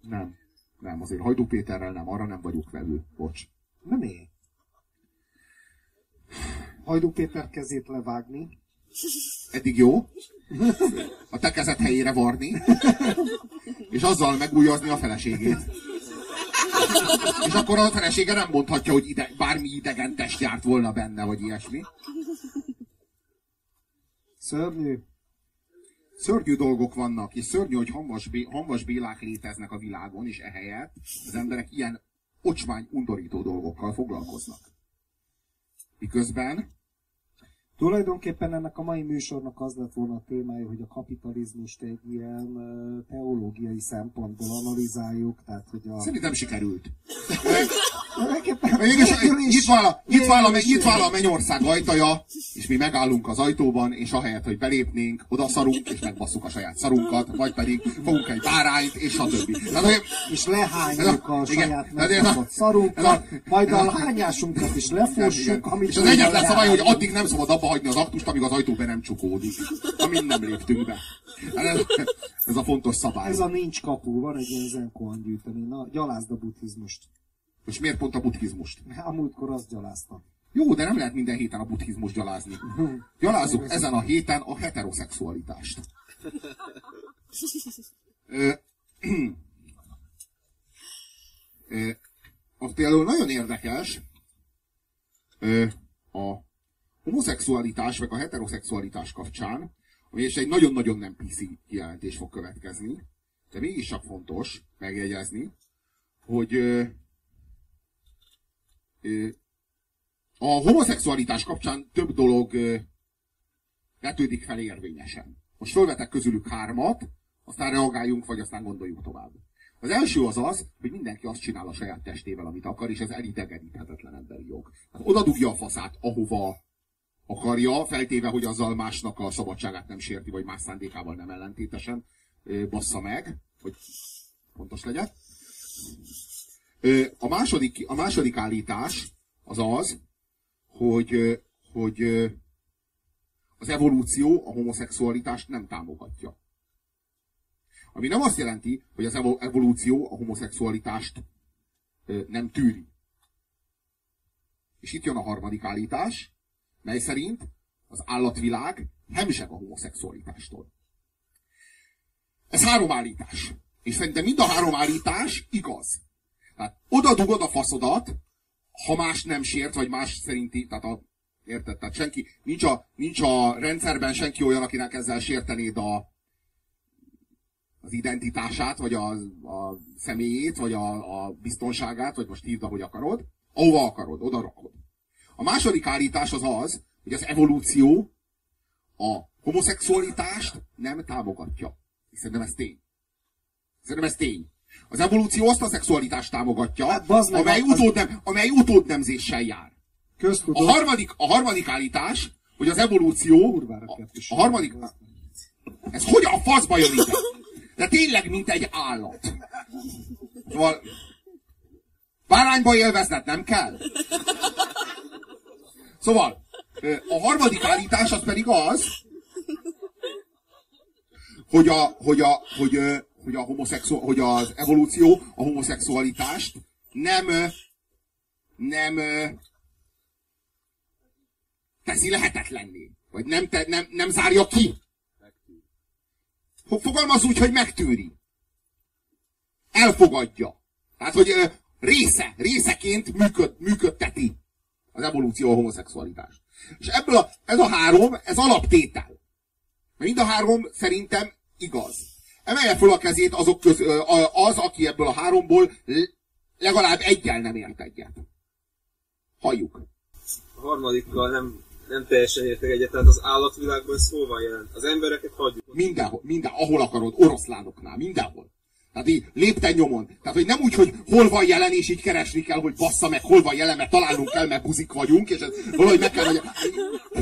Nem. Nem, azért Hajdú Péterrel nem, arra nem vagyok velő. Bocs. Nem én. Hajdú Péter kezét levágni. Eddig jó. A te kezed helyére varni. És azzal megújazni a feleségét. És akkor a felesége nem mondhatja, hogy ide, bármi idegen test járt volna benne, vagy ilyesmi. Szörnyű. Szörnyű dolgok vannak, és szörnyű, hogy hamvas, bé, hamvas bélák léteznek a világon, és ehelyett az emberek ilyen ocsmány, undorító dolgokkal foglalkoznak. Miközben Tulajdonképpen ennek a mai műsornak az lett volna a témája, hogy a kapitalizmust egy ilyen teológiai szempontból analizáljuk, tehát hogy a... Szerintem sikerült. Nyitva áll a, mennyország ajtaja, és mi megállunk az ajtóban, és ahelyett, hogy belépnénk, oda szarunk, és megbasszuk a saját szarunkat, vagy pedig fogunk egy bárányt, és stb. Tehát, hogy, és lehányjuk a, a saját megbaszott szarunkat, majd a hányásunkat is lefossuk, amit És az egyetlen szabály, hogy addig nem szabad abba hagyni az aktust, amíg az ajtó be nem csukódik. Amíg nem léptünk be. Ez, ez a fontos szabály. Ez a nincs kapu, van egy ilyen zenkoan gyűjteni. Na, gyalázd a buddhizmust. És miért pont a buddhizmust? A múltkor azt gyalázta. Jó, de nem lehet minden héten a buddhizmus gyalázni. Gyalázzuk ezen a héten a heteroszexualitást. Az például nagyon érdekes, a homoszexualitás, vagy a heteroszexualitás kapcsán, ami és egy nagyon-nagyon nem PC kijelentés fog következni, de mégis csak fontos megjegyezni, hogy a homoszexualitás kapcsán több dolog vetődik fel érvényesen. Most fölvetek közülük hármat, aztán reagáljunk, vagy aztán gondoljuk tovább. Az első az az, hogy mindenki azt csinál a saját testével, amit akar, és ez elidegeníthetetlen emberi jog. Hát oda dugja a faszát, ahova akarja, feltéve, hogy azzal másnak a szabadságát nem sérti, vagy más szándékával nem ellentétesen bassza meg, hogy pontos legyen. A második, a második állítás az az, hogy, hogy az evolúció a homoszexualitást nem támogatja. Ami nem azt jelenti, hogy az evolúció a homoszexualitást nem tűri. És itt jön a harmadik állítás, mely szerint az állatvilág hemzseg a homoszexualitástól. Ez három állítás. És szerintem mind a három állítás igaz. Tehát oda dugod a faszodat, ha más nem sért, vagy más szerinti, tehát a, érted? Tehát senki, nincs a, nincs a rendszerben senki olyan, akinek ezzel sértenéd a, az identitását, vagy a, a személyét, vagy a, a biztonságát, vagy most hívd, ahogy akarod, ahova akarod, oda rakod. A második állítás az az, hogy az evolúció a homoszexualitást nem támogatja. Szerintem ez tény. Szerintem ez tény. Az evolúció azt a szexualitást támogatja, hát, amely, az... utódnem, amely utódnemzéssel jár. A harmadik, a harmadik állítás, hogy az evolúció... A, a harmadik... Ez hogy a faszba jön ide? De tényleg, mint egy állat. Szóval... Bárányba élvezned nem kell? Szóval, a harmadik állítás az pedig az, hogy, a, hogy, a, hogy, hogy, a homoszexu, hogy az evolúció a homoszexualitást nem, nem teszi lehetetlenné. Vagy nem, te, nem, nem zárja ki. Fogalmaz úgy, hogy megtűri. Elfogadja. Tehát, hogy része, részeként működ, működteti az evolúció a homoszexualitást. És ebből a, ez a három, ez alaptétel. Mind a három szerintem igaz. Emelje fel a kezét azok köz, az, aki ebből a háromból legalább egyel nem ért egyet. Halljuk. A harmadikkal nem, nem teljesen értek egyet, tehát az állatvilágban ez hol van jelent? Az embereket hagyjuk. Mindenhol, minden, ahol akarod, oroszlánoknál, mindenhol. Tehát így lépten nyomon. Tehát, hogy nem úgy, hogy hol van jelen, és így keresni kell, hogy bassza meg, hol van jelen, mert találnunk kell, mert buzik vagyunk, és ez valahogy meg kell, hogy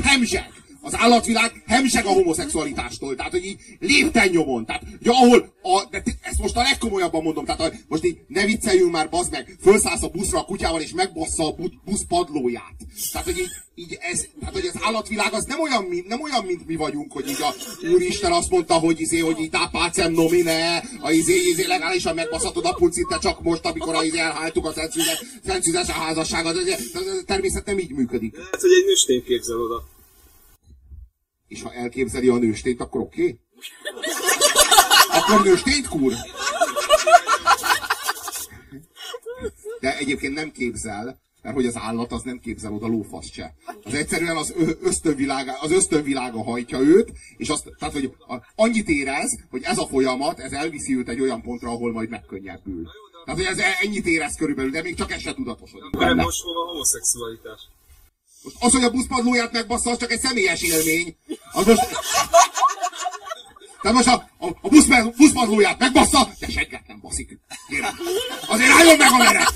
hemzseg az állatvilág hemzseg a homoszexualitástól. Tehát, hogy így lépten nyomon. Tehát, hogy ahol, a, de ezt most a legkomolyabban mondom, tehát hogy most így ne vicceljünk már, bazd meg, felszállsz a buszra a kutyával, és megbassza a busz padlóját. Tehát, hogy így, így ez, tehát, hogy az állatvilág az nem olyan, mint, nem olyan, mint mi vagyunk, hogy így a Úristen azt mondta, hogy izé, hogy itt pácem nomine, a izé, izé legálisan megbaszhatod a pucit, de csak most, amikor a izé elháltuk a szentszűzes házasságot. Természet nem így működik. Hát, hogy egy nőstény képzel oda. És ha elképzeli a nőstényt, akkor oké? Okay? Akkor nőstényt kur? De egyébként nem képzel, mert hogy az állat az nem képzel oda lófasz se. Az egyszerűen az ösztönvilága, az ösztönvilága hajtja őt, és azt, tehát, hogy annyit érez, hogy ez a folyamat, ez elviszi őt egy olyan pontra, ahol majd megkönnyebbül. Tehát, hogy ez ennyit érez körülbelül, de még csak ez se tudatosodik. De most hol a homoszexualitás? Most az, hogy a buszpadlóját megbassza, az csak egy személyes élmény. Az most... Tehát most a, a, a busz, buszpadlóját megbassza, de segget nem baszik. Kérem. Azért álljon meg a meret!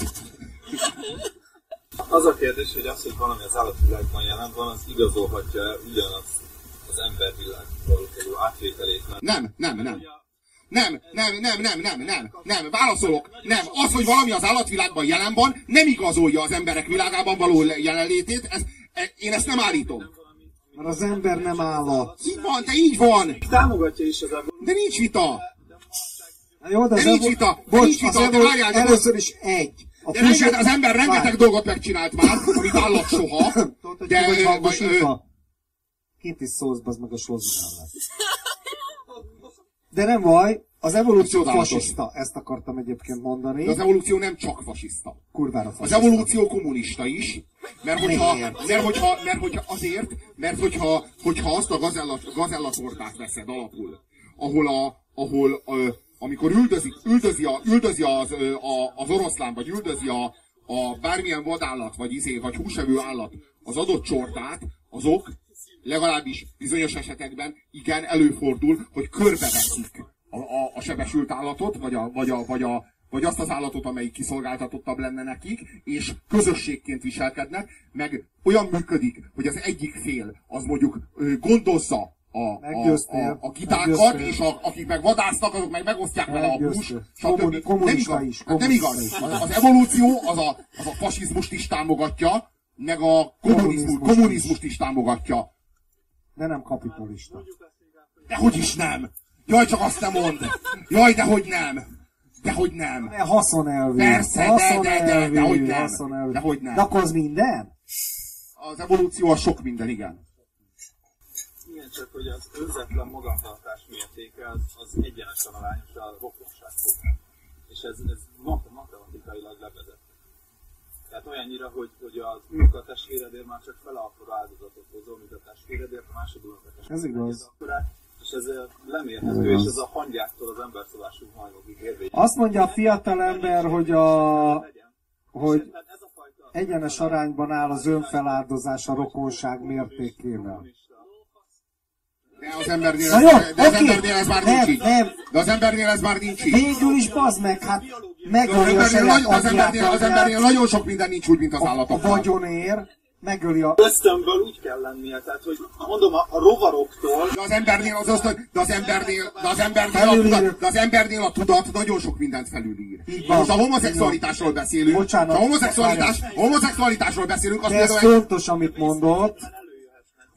Az a kérdés, hogy az, hogy valami az állatvilágban jelen van, az igazolhatja ugyanazt az embervilágból való átvételét. Nem, nem, nem. Nem, nem, nem, nem, nem, nem, nem, válaszolok. Nem, az, hogy valami az állatvilágban jelen van, nem igazolja az emberek világában való jelenlétét, ez, e, én ezt nem állítom. Mert az ember nem állat. Így van, de így van. Támogatja is az De nincs vita. Na jó, de, De nincs vita, de Bocs, nincs vita, az de várjál, de először is egy. A De rengeteg, az ember rengeteg Várj. dolgot megcsinált már, amit állat soha. Tudod, hogy De, ki vagy ö? Két is szósz, az meg a slozinál lesz. De nem baj, az evolúció Csodálatos. fasiszta, ezt akartam egyébként mondani. de az evolúció nem csak fasiszta. Kurvára Az fasiszta. evolúció kommunista is, mert hogyha, Miért? mert hogyha, mert hogyha azért, mert hogyha, hogyha azt a gazella, gazellatortát veszed alapul, ahol, a, ahol ö, amikor üldözi, üldözi, a, üldözi az, a, az oroszlán, vagy üldözi a, a bármilyen vadállat, vagy izé, vagy húsevő állat az adott csortát, azok legalábbis bizonyos esetekben igen előfordul, hogy körbeveszik a, a, a sebesült állatot, vagy, a, vagy, a, vagy, a, vagy azt az állatot, amelyik kiszolgáltatottabb lenne nekik, és közösségként viselkednek, meg olyan működik, hogy az egyik fél az mondjuk gondozza a, a, Meggyőztél. a, a gitákat, Meggyőztél. és a, akik meg vadásznak, azok meg megosztják vele a Meggyőztél. stb. Nem igaz. is, Hát nem igaz. is. Az, az evolúció az a, az a fasizmust is támogatja, meg a kommunizmus, Kommunizmus kommunizmust is támogatja. De nem kapitalista. Dehogy is nem! Jaj, csak azt nem mond! Jaj, dehogy nem! Dehogy nem! De haszonelvű. Persze, de- de- de- haszonelvű, dehogy nem. haszonelvű. Dehogy nem. De akkor az minden? Az evolúció a sok minden, igen. Igen, csak hogy az önzetlen magatartás mértéke az, az egyenesen arányos a rokonság fogának. És ez, ez mat- matematikailag levezet. Tehát olyannyira, hogy, hogy az unoka testvéredért már csak fele akkor áldozatot hozol, mint a testvéredért, a második unoka Ez igaz. És ez lemérhető, és ez a hangyáktól az emberszólású majmokig érvényes. Azt mondja a fiatal ember, hogy a hogy a egyenes arányban áll az önfeláldozás a rokonság mértékével. De az embernél, Na jó, ez, de az oké. embernél ez már Nem, nincs így. nem. De az embernél ez már nincs így. Végül is bazd meg, hát De az a embernél, az, embernél, az embernél nagyon sok minden nincs úgy, mint az a állatoknál. vagyonér, megöli a... ösztönből úgy kell lennie, tehát hogy mondom, a, a rovaroktól De az embernél az azt, de az embernél, de az embernél, a tudat, de az embernél a tudat nagyon sok mindent felülír. Így van. Most a homoszexualitásról beszélünk. Bocsánat. a homoszexualitás, a homoszexualitásról beszélünk, azt De ez fontos, amit mondott.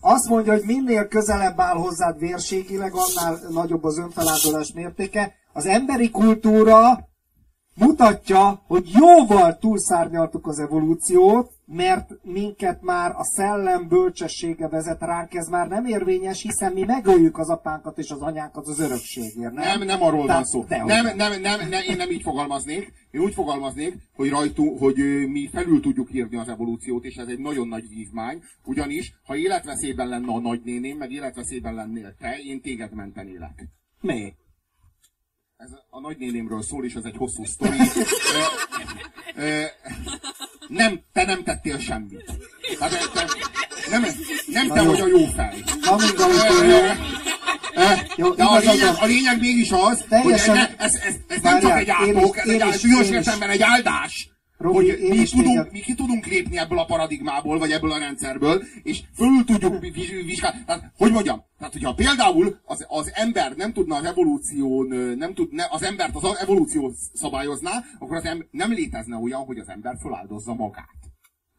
Azt mondja, hogy minél közelebb áll hozzád vérségileg, annál nagyobb az önfeláldozás mértéke. Az emberi kultúra mutatja, hogy jóval túlszárnyaltuk az evolúciót, mert minket már a szellem bölcsessége vezet ránk, ez már nem érvényes, hiszen mi megöljük az apánkat és az anyánkat az örökségért, nem? nem, nem arról van Tehát- szó. dehogy Nem, nem, nem, nem, én nem így fogalmaznék. Én úgy fogalmaznék, hogy rajtunk, hogy mi felül tudjuk írni az evolúciót, és ez egy nagyon nagy vívmány. Ugyanis, ha életveszélyben lenne a nagynéném, meg életveszélyben lennél te, én téged mentenélek. Mi? Ez a nagynénémről szól, és ez egy hosszú sztori. Ö, ö, nem, te nem tettél semmit. Hát, te, nem, nem te vagy a jó fej. Out, Ö, jó. De a lényeg, van. a lényeg mégis az, hogy ez, ez, ez, ez nem csak egy átok, ez egy értelemben egy áldás. Robi, hogy mi is tudunk, téged- mi ki tudunk lépni ebből a paradigmából, vagy ebből a rendszerből, és fölül tudjuk vi- vi- vizsgálni. Tehát, hogy mondjam, tehát hogyha például az, az ember nem tudna az evolúción, nem tud, ne, az embert az evolúció szabályozná, akkor az em, nem létezne olyan, hogy az ember feláldozza magát.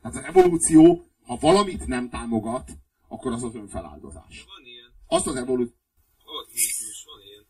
Tehát az evolúció, ha valamit nem támogat, akkor az az önfeláldozás. van ilyen. Azt az evolúció, Ott is van ilyen.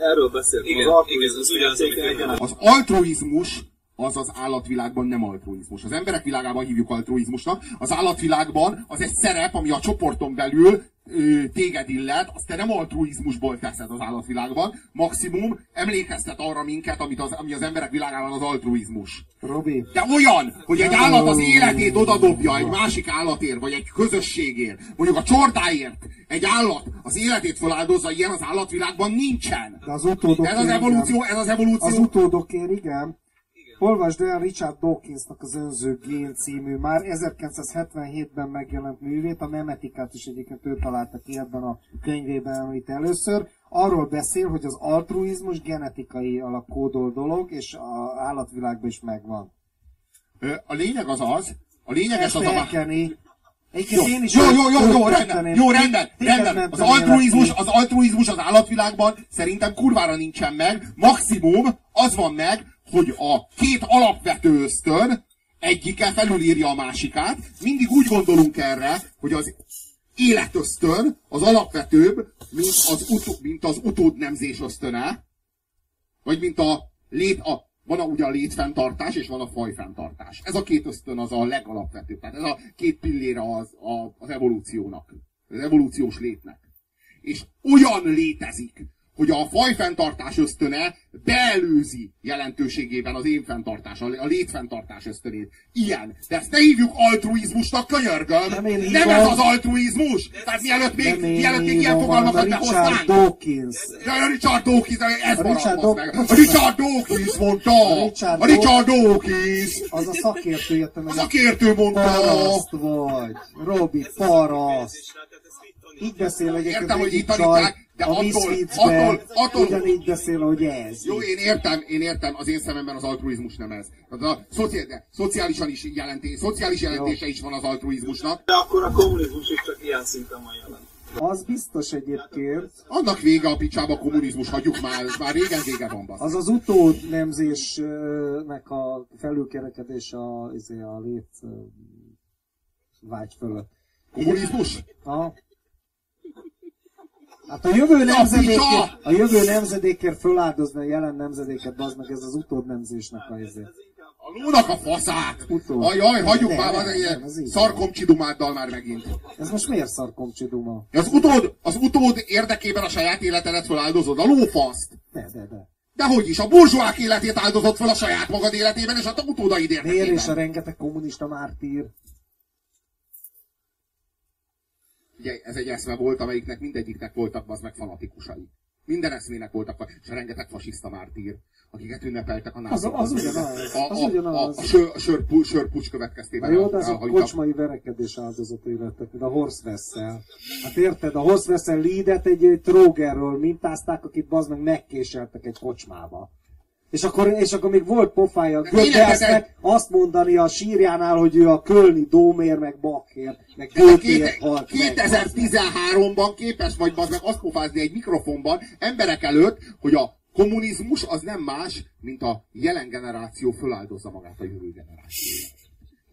E- Erről beszéltem. Igen, az igen, az ugyanaz, amit. Az altruizmus az az állatvilágban nem altruizmus. Az emberek világában hívjuk altruizmusnak, az állatvilágban az egy szerep, ami a csoporton belül ö, téged illet, azt te nem altruizmusból teszed az állatvilágban, maximum emlékeztet arra minket, amit az, ami az emberek világában az altruizmus. Robi, De olyan, hogy egy állat az életét odadobja egy másik állatért, vagy egy közösségért, mondjuk a csordáért, egy állat az életét feláldozza, ilyen az állatvilágban nincsen. de az utódok... De ez az evolúció, ez az evolúció. Az utódokért, igen. Olvasd el Richard Dawkinsnak az Önző Gén című, már 1977-ben megjelent művét, a memetikát is egyébként ő találta ki ebben a könyvében, amit először. Arról beszél, hogy az altruizmus genetikai alak kódol dolog, és az állatvilágban is megvan. A lényeg az az, a lényeges az a... Felkeni. Jó, jó, jó, jó, jó, rendben, jó, rendben, rendben. Az altruizmus, az altruizmus az állatvilágban szerintem kurvára nincsen meg. Maximum az van meg, hogy a két alapvető ösztön egyike felülírja a másikát. Mindig úgy gondolunk erre, hogy az életösztön az alapvetőbb, mint az, utó, mint az utódnemzés ösztöne, vagy mint a lét, a, van a, ugye a létfenntartás, és van a fajfenntartás. Ez a két ösztön az a legalapvetőbb. Tehát ez a két pillére az, a, az evolúciónak. Az evolúciós létnek. És olyan létezik, hogy a fajfenntartás ösztöne beelőzi jelentőségében az én fenntartás, a létfenntartás ösztönét. Ilyen. De ezt ne hívjuk altruizmusnak, könyörgöm! Nem, én nem ez az altruizmus! Tehát mielőtt még, mielőtt még ilyen fogalmakat behoznánk. Richard Dawkins. Ja, a Richard Dawkins, ez maradhat meg. A Richard Dawkins mondta! A Richard Dawkins! Az a szakértő érte meg. A szakértő mondta! Paraszt vagy. Robi, paraszt. Így beszél egyébként Értem, hogy itt tanítják, de a attól, attól, attól, ugyanígy beszél, hogy ez. Jó, én értem, én értem, az én szememben az altruizmus nem ez. Tehát a szociál, de szociálisan is jelentés, szociális jelentése Jó. is van az altruizmusnak. De akkor a kommunizmus is csak ilyen szinten van jelen. Az biztos egyébként. Annak vége a picsába a kommunizmus, hagyjuk már, ez már régen vége van. Basz. Az az utódnemzésnek a felülkerekedés a, izé, a lét vágy fölött. Kommunizmus? Ha. Hát a jövő nemzedékért, a jövő nemzedékért föláldozni a jelen nemzedéket, az meg ez az utódnemzésnek a izé. A lónak a faszát! Utól. Ajaj, hagyjuk már az ilyen szarkomcsidumáddal már megint. Ez most miért szarkomcsiduma? Az utód, az utód érdekében a saját életedet feláldozod, a lófaszt. De, de, de. Dehogy is, a burzsóák életét áldozott fel a saját magad életében, és a utódaid érdekében. Miért és a rengeteg kommunista mártír? Ugye ez egy eszme volt, amelyiknek mindegyiknek voltak az meg fanatikusai. Minden eszmének voltak, és rengeteg fasiszta mártír, akiket ünnepeltek a nászok. Az, az, ugyanaz. A, a, ugyanaz. a, a sör, sör, sörpucs következtében. Na jó, de azok kocsmai verekedés áldozatai lettek, mint a Horst Wessel. Hát érted, a Horst Wessel Leadet egy trógerről mintázták, akit bazd meg megkéseltek egy kocsmába. És akkor, és akkor még volt pofája Göbbelsnek azt mondani a sírjánál, hogy ő a Kölni Dómér, meg Bakhér, meg Göbbér halt 2013-ban képes vagy az meg azt pofázni egy mikrofonban emberek előtt, hogy a kommunizmus az nem más, mint a jelen generáció föláldozza magát a jövő generációra.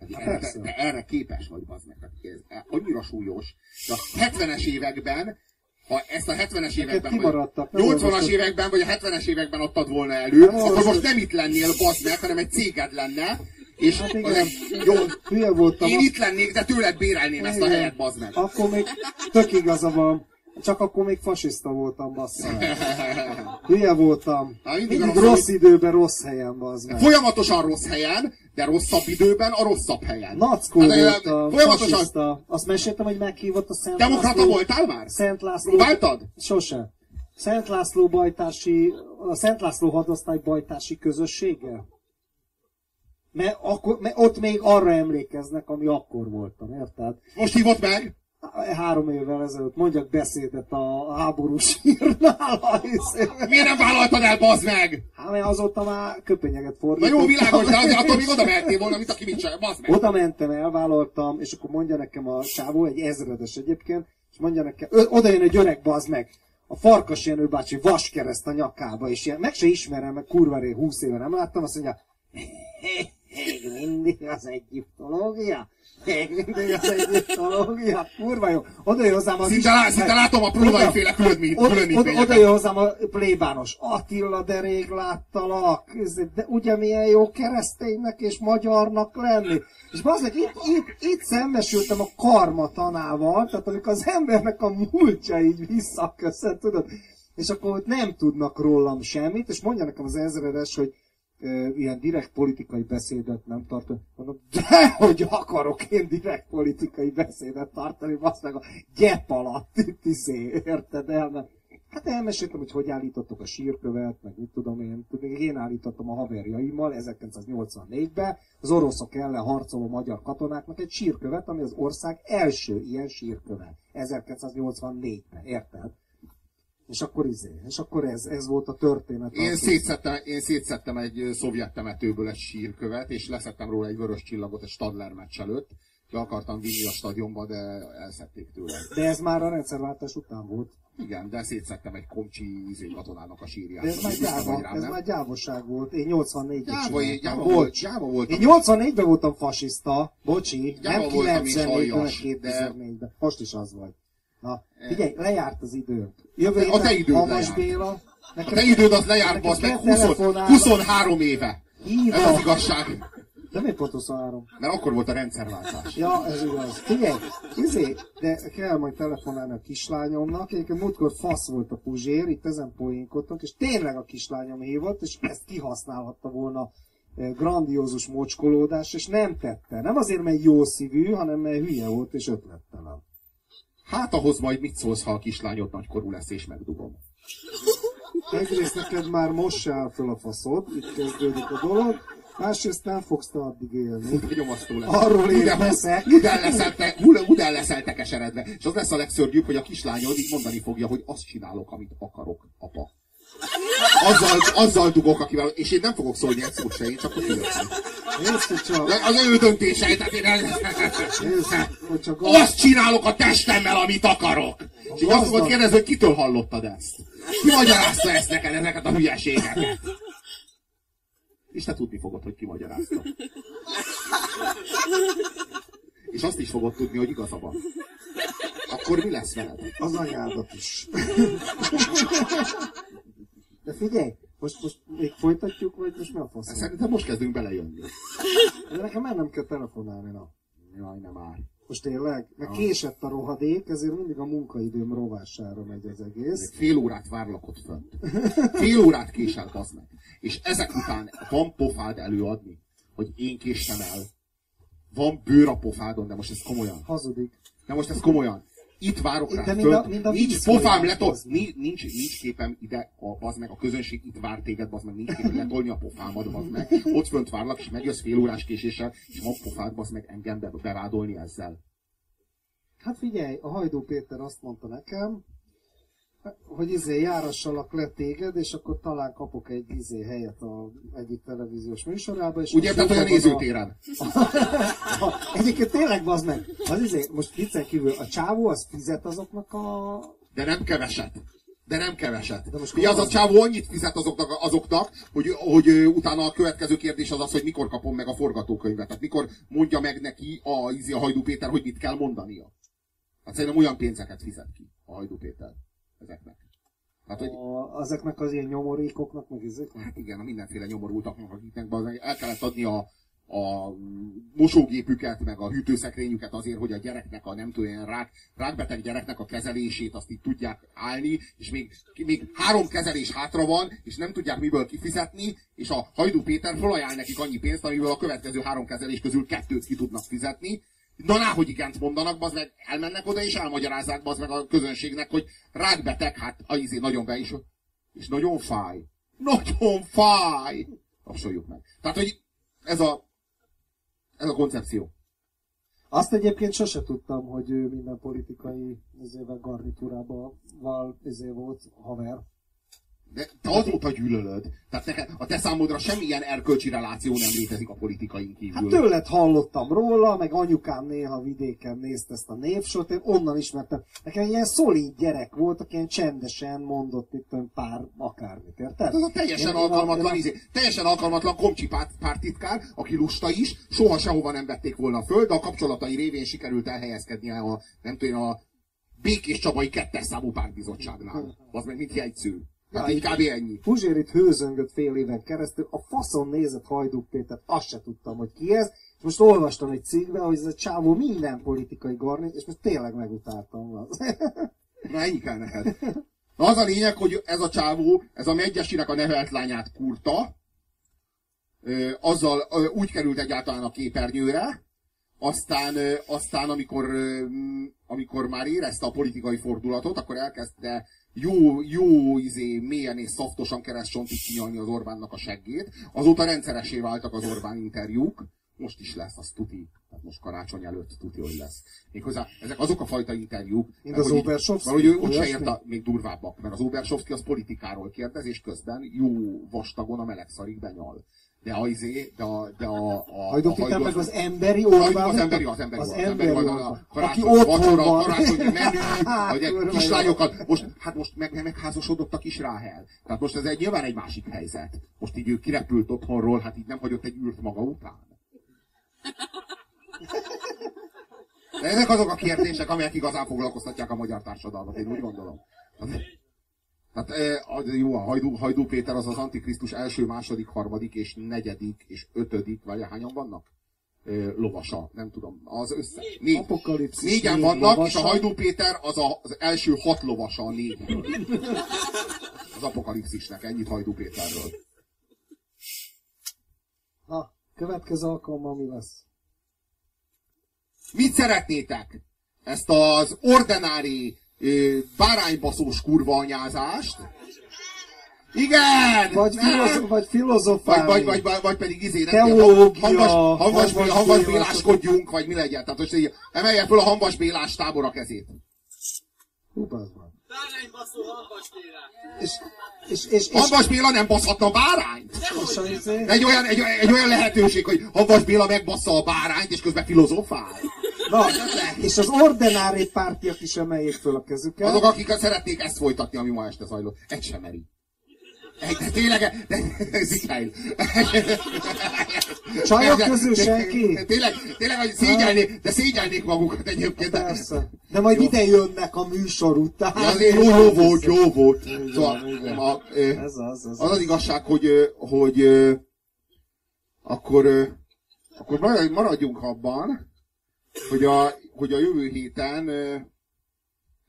Erre, de erre képes vagy, bazd meg. Ez annyira súlyos. De a 70-es években ha ezt a 70-es években, vagy 80-as években, vagy a 70-es években adtad volna elő, nem akkor most nem itt lennél, bazd meg, hanem egy céged lenne, és hát igen, jó, hülye voltam. Én itt lennék, de tőled bérelném igen. ezt a helyet, bazd meg. Akkor még tök igaza van. Csak akkor még fasiszta voltam, bassza. Hülye voltam. Na, mindig, mindig rossz, rossz időben, rossz helyen, bazd meg. Folyamatosan rossz helyen, de rosszabb időben a rosszabb helyen. Nackó hát, voltam, folyamatosan... fasiszta. Azt meséltem, hogy meghívott a Szent Demokrata László... voltál már? Szent László... Próbáltad? Sose. Szent László bajtási, a Szent László hadosztály bajtási közössége? Mert, akkor, mert ott még arra emlékeznek, ami akkor voltam, érted? Most hívott meg? Három évvel ezelőtt mondjak beszédet a háborús hírnál. Miért nem vállaltad el, bazd meg? Hát mert azóta már köpenyeget fordítottam. Na jó, világos, de azért attól még oda mehettél volna, mint aki mit csinál, bazd meg. Oda mentem, elvállaltam, és akkor mondja nekem a sávó, egy ezredes egyébként, és mondja nekem, oda jön egy öreg, bazd meg, a Farkas Jenő bácsi vaskereszt a nyakába, és ilyen, meg se ismerem, meg kurva ré, húsz éve nem láttam, azt mondja, még mindig az egyiptológia? Még? Kurva jó. Oda jön hozzám az szinte, lá, szinte látom a próbai féle különbítményeket. Oda jön hozzám a plébános. Attila, de rég láttalak. De ugye milyen jó kereszténynek és magyarnak lenni. És bazdmeg, itt, itt, itt szembesültem a karma tanával, tehát amikor az embernek a múltja így visszaköszön, tudod? És akkor nem tudnak rólam semmit, és mondja nekem az ezredes, hogy ilyen direkt politikai beszédet nem tartom. Mondom, de hogy akarok én direkt politikai beszédet tartani, azt meg a gyep alatt itt izé, érted el? Mert Hát elmeséltem, hogy hogy állítottok a sírkövet, meg mit tudom én. Még én állítottam a haverjaimmal 1984-ben az oroszok ellen harcoló magyar katonáknak egy sírkövet, ami az ország első ilyen sírköve. 1984-ben, érted? És akkor izé, és akkor ez, ez volt a történet. Én szétszettem, én szétszettem egy szovjet temetőből egy sírkövet, és leszettem róla egy vörös csillagot a Stadler meccs előtt. Be akartam vinni a stadionba, de elszették tőle. De ez már a rendszerváltás után volt. Igen, de szétszettem egy komcsi izé katonának a sírját. De ez már, gyáva, rám, ez már gyávosság volt. Én 84-ben gyáva, gyáva, volt, gyáva voltam. Én 84-ben voltam fasiszta, bocsi, gyáva nem 94-ben, 2004-ben. De... Most is az vagy. Na, figyelj, lejárt az idő. Jövő a te időd Hamas Béla. Nekem, a te időd az lejárt, az meg 20, 23 éve. Híva. Ez az igazság. De miért pont 23? Mert akkor volt a rendszerváltás. Ja, ez igaz. Figyelj, izé, de kell majd telefonálni a kislányomnak. Egyébként múltkor fasz volt a puzsér, itt ezen poénkodtunk, és tényleg a kislányom hívott, és ezt kihasználhatta volna grandiózus mocskolódás, és nem tette. Nem azért, mert jó szívű, hanem mert hülye volt és ötlettelen. Hát ahhoz majd mit szólsz, ha a kislányod nagykorú lesz és megdugom? Egyrészt neked már most se áll fel a faszod, itt kezdődik a dolog. Másrészt nem fogsz te addig élni. Nyomasztó lesz. Arról én leszek. Udán leszel, te, udán leszel te keseredve. És az lesz a legszörnyűbb, hogy a kislányod így mondani fogja, hogy azt csinálok, amit akarok, apa. Azzal, azzal dugok, akivel, és én nem fogok szólni egy szót se, én csak a Az ő döntése, tehát én el... Azt csinálok a testemmel, amit akarok. És így azt fogod kérdezni, hogy kitől hallottad ezt? Ki magyarázta ezt neked, ezeket a hülyeségeket? És te tudni fogod, hogy ki magyarázta. És azt is fogod tudni, hogy igaza van. Akkor mi lesz veled? Az anyádat is. De figyelj, most, most még folytatjuk, vagy most mi a fasz? Szerintem most kezdünk belejönni. De nekem már nem kell telefonálni, na. Jaj, nem már. Most tényleg? Meg ah. késett a rohadék, ezért mindig a munkaidőm rovására megy az egész. Fél órát várlak ott fönt. Fél órát késel, az meg. És ezek után van pofád előadni, hogy én késtem el. Van bőr a pofádon, de most ez komolyan. Hazudik. De most ez komolyan. Itt várok rá, mind a, mind a nincs pofám letol, nincs, nincs, képem ide, a, az meg a közönség itt vár téged, az meg nincs képem letolni a pofámat, az meg. Ott fönt várlak, és megjössz fél órás késéssel, és van pofád, az meg engem be, bevádolni ezzel. Hát figyelj, a Hajdó Péter azt mondta nekem, hogy izé járassalak le téged, és akkor talán kapok egy izé helyet a egyik televíziós műsorába. És Ugye, tehát olyan nézőtéren. A... Egyébként tényleg az meg. Az izé, most viccen kívül, a csávó az fizet azoknak a... De nem keveset. De nem keveset. De most az a csávó annyit fizet azoknak, azoknak hogy, hogy utána a következő kérdés az az, hogy mikor kapom meg a forgatókönyvet. Tehát mikor mondja meg neki a, izé, a Hajdú Péter, hogy mit kell mondania. Hát szerintem olyan pénzeket fizet ki a Hajdú Péter ezeknek. Hát, hogy... A, ezeknek az ilyen nyomorékoknak, meg ezeknek? Hát igen, a mindenféle nyomorultaknak, akiknek el kellett adni a, a mosógépüket, meg a hűtőszekrényüket azért, hogy a gyereknek, a nem tudom, ilyen rák, rákbeteg gyereknek a kezelését azt így tudják állni, és még, még három kezelés hátra van, és nem tudják miből kifizetni, és a Hajdú Péter felajánl nekik annyi pénzt, amiből a következő három kezelés közül kettőt ki tudnak fizetni, Na náhogy igent mondanak, az meg elmennek oda, és elmagyarázzák az meg a közönségnek, hogy rákbeteg, hát a izé nagyon be is, és nagyon fáj. Nagyon fáj! Tapsoljuk meg. Tehát, hogy ez a, ez a koncepció. Azt egyébként sose tudtam, hogy ő minden politikai izével garnitúrában val, izé volt haver. De te azóta gyűlölöd. Tehát neked, a te számodra semmilyen erkölcsi reláció nem létezik a politikai kívül. Hát tőled hallottam róla, meg anyukám néha vidéken nézte ezt a névsort, én onnan ismertem. Nekem ilyen szolid gyerek volt, aki ilyen csendesen mondott itt pár akármit, érted? Hát az a teljesen én, alkalmatlan, én, izé, teljesen alkalmatlan komcsi párt, pártitkár, aki lusta is, soha sehova nem vették volna föl, de a kapcsolatai révén sikerült elhelyezkednie a, nem tudom, a Békés Csabai kettes számú pártbizottságnál. Az meg mint jegyző. Hát így kb. ennyi. Puzsér itt hőzöngött fél éven keresztül, a faszon nézett Hajduk Péter, azt se tudtam, hogy ki ez. Most olvastam egy cikkben, hogy ez a csávó minden politikai garnit, és most tényleg megutáltam. Na ennyi kell neked. Na az a lényeg, hogy ez a csávó, ez a Megyesinek a nevelt lányát kurta, azzal úgy került egyáltalán a képernyőre, aztán, aztán amikor, amikor már érezte a politikai fordulatot, akkor elkezdte jó, jó izé, mélyen és szaftosan keresztsontig kinyalni az Orbánnak a seggét. Azóta rendszeresé váltak az Orbán interjúk, most is lesz, az tuti. Tehát most karácsony előtt tuti, hogy lesz. Méghozzá ezek azok a fajta interjúk, Mint az Obersovszki? Valahogy ő úgyse érte, még durvábbak, mert az Obersovszki az politikáról kérdez, és közben jó vastagon a melegszarig benyal. De a izé, de a... De a, a, Péter meg az emberi Orbán. az emberi, az emberi, az az emberi a Aki karácsony, otthon van. egy kurva kislányokat, most, hát most meg, megházasodott a kis Ráhel. Tehát most ez egy, nyilván egy másik helyzet. Most így ő kirepült otthonról, hát így nem hagyott egy űrt maga után. De ezek azok a kérdések, amelyek igazán foglalkoztatják a magyar társadalmat, én úgy gondolom. Tehát, eh, jó, a Hajdú, Hajdú Péter az az Antikrisztus első, második, harmadik és negyedik és ötödik, vagy hányan vannak? Eh, lovasa, nem tudom, az össze. Négy. Apokalipszis. Négyen négy vannak, lovasa. és a Hajdú Péter az a, az első hat lovasa a négy. Az apokalipszisnek, ennyit Hajdú Péterről. Na, következő alkalommal mi lesz? Mit szeretnétek? Ezt az ordinári báránybaszós kurva anyázást? Igen! Vagy, filozo- vagy filozofálni. vagy, vagy, vagy, vagy pedig izé, Teológia, hanvas, hanvas, hanvas hanvas Bélás- béláskodjunk, vagy mi legyen. Tehát most így emelje föl a hanvas bélás tábor a kezét. Hú, bazd meg. Báránybaszó hanvas tényleg. És, és, és, és, Hanvas Béla nem baszhatna bárányt? és, Egy olyan, egy, egy olyan lehetőség, hogy Hanvas Béla megbassza a bárányt, és közben filozofál. Na, és az ordinári pártiak is emeljék föl a kezüket. Azok, akik szeretnék ezt folytatni, ami ma este zajlott. Egy sem meri. Egy, de tényleg, de, Zikail. Csajok közül senki? Tényleg, tényleg, hogy szégyelnék, de szégyelnék magukat egyébként. De, Persze. De majd ide jönnek a műsor után. de azért jó, jó volt, jó volt. Szóval, igen. a, Ez az, ez az az igazság, hogy, hogy akkor, akkor maradj- maradjunk abban, hogy a, hogy a jövő héten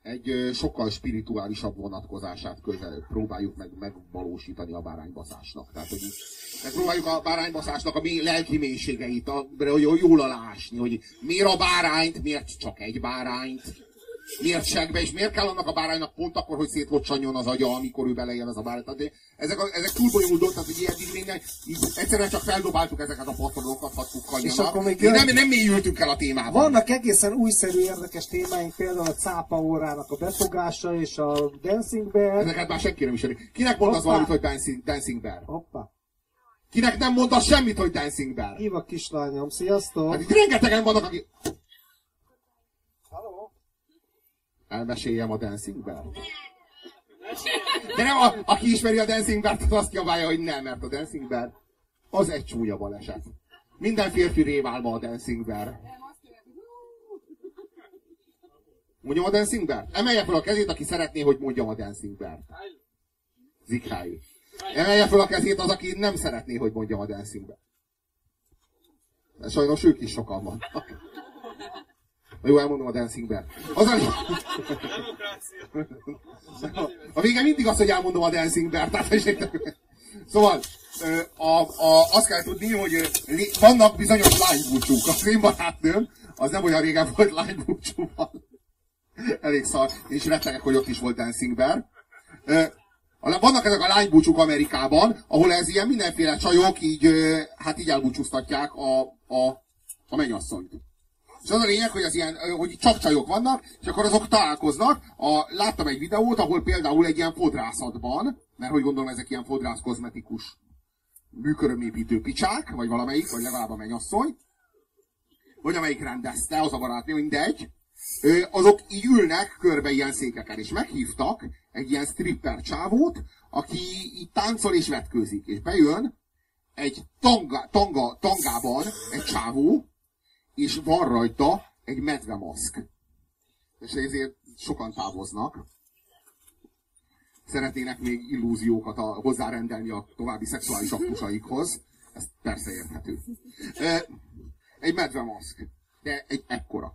egy sokkal spirituálisabb vonatkozását közel próbáljuk meg megvalósítani a báránybaszásnak. Tehát, hogy megpróbáljuk a báránybaszásnak a mély, lelki mélységeit, a, hogy jól alásni, hogy miért a bárányt, miért csak egy bárányt, miért segbe, és miért kell annak a báránynak pont akkor, hogy szétlocsanjon az agya, amikor ő beleél az a bárány. Tehát ezek, a, ezek túl bonyolult dolgok, tehát hogy eddig nem, így egyszerűen csak feldobáltuk ezeket a patronokat, hadd És akkor még Még nem, jön- nem mélyültünk el a témában. Vannak egészen újszerű érdekes témáink, például a cápa órának a befogása és a Dancing Bear. Ezeket már senki nem ismeri. Kinek mondasz Hoppá. valamit, hogy Dancing, dancing Bear? Hoppá. Kinek nem mondasz semmit, hogy Dancing Bear? Hív a kislányom, sziasztok! Hát itt rengetegen vannak, akik... Elmeséljem a Dancing Bear? De nem, a, aki ismeri a Dancing Bear-t, az azt javálja, hogy nem, mert a Dancing Bear az egy csúnya baleset. Minden férfi réválma a Dancing Bear. Mondjam a Dancing Bear? Emelje fel a kezét, aki szeretné, hogy mondjam a Dancing Bear. Zikhály. Emelje fel a kezét az, aki nem szeretné, hogy mondjam a Dancing Bear. De sajnos ők is sokan vannak. Na jó, elmondom a Dancing Bear. Az a, a vége mindig az, hogy elmondom a Dancing Bear. Tehát, szóval, a, a, azt kell tudni, hogy vannak bizonyos lánybúcsúk. Az én barátnőm, az nem olyan régen volt lánybúcsúban. Elég szar. És rettegek, hogy ott is volt Dancing Bear. A- Vannak ezek a lánybúcsúk Amerikában, ahol ez ilyen mindenféle csajok így, hát így elbúcsúztatják a, a, a mennyasszonyt. És az a lényeg, hogy az ilyen, hogy csak csajok vannak, és akkor azok találkoznak. A, láttam egy videót, ahol például egy ilyen fodrászatban, mert hogy gondolom ezek ilyen fodrász kozmetikus műkörömépítő picsák, vagy valamelyik, vagy legalább a mennyasszony, vagy amelyik rendezte, az a barátnő, mindegy, azok így ülnek körbe ilyen székeken, és meghívtak egy ilyen stripper csávót, aki így táncol és vetkőzik, és bejön egy tanga, tanga, tangában egy csávó, és van rajta egy medvemaszk. És ezért sokan távoznak. Szeretnének még illúziókat a, hozzárendelni a további szexuális aktusaikhoz. Ez persze érthető. Egy medvemaszk, de egy ekkora.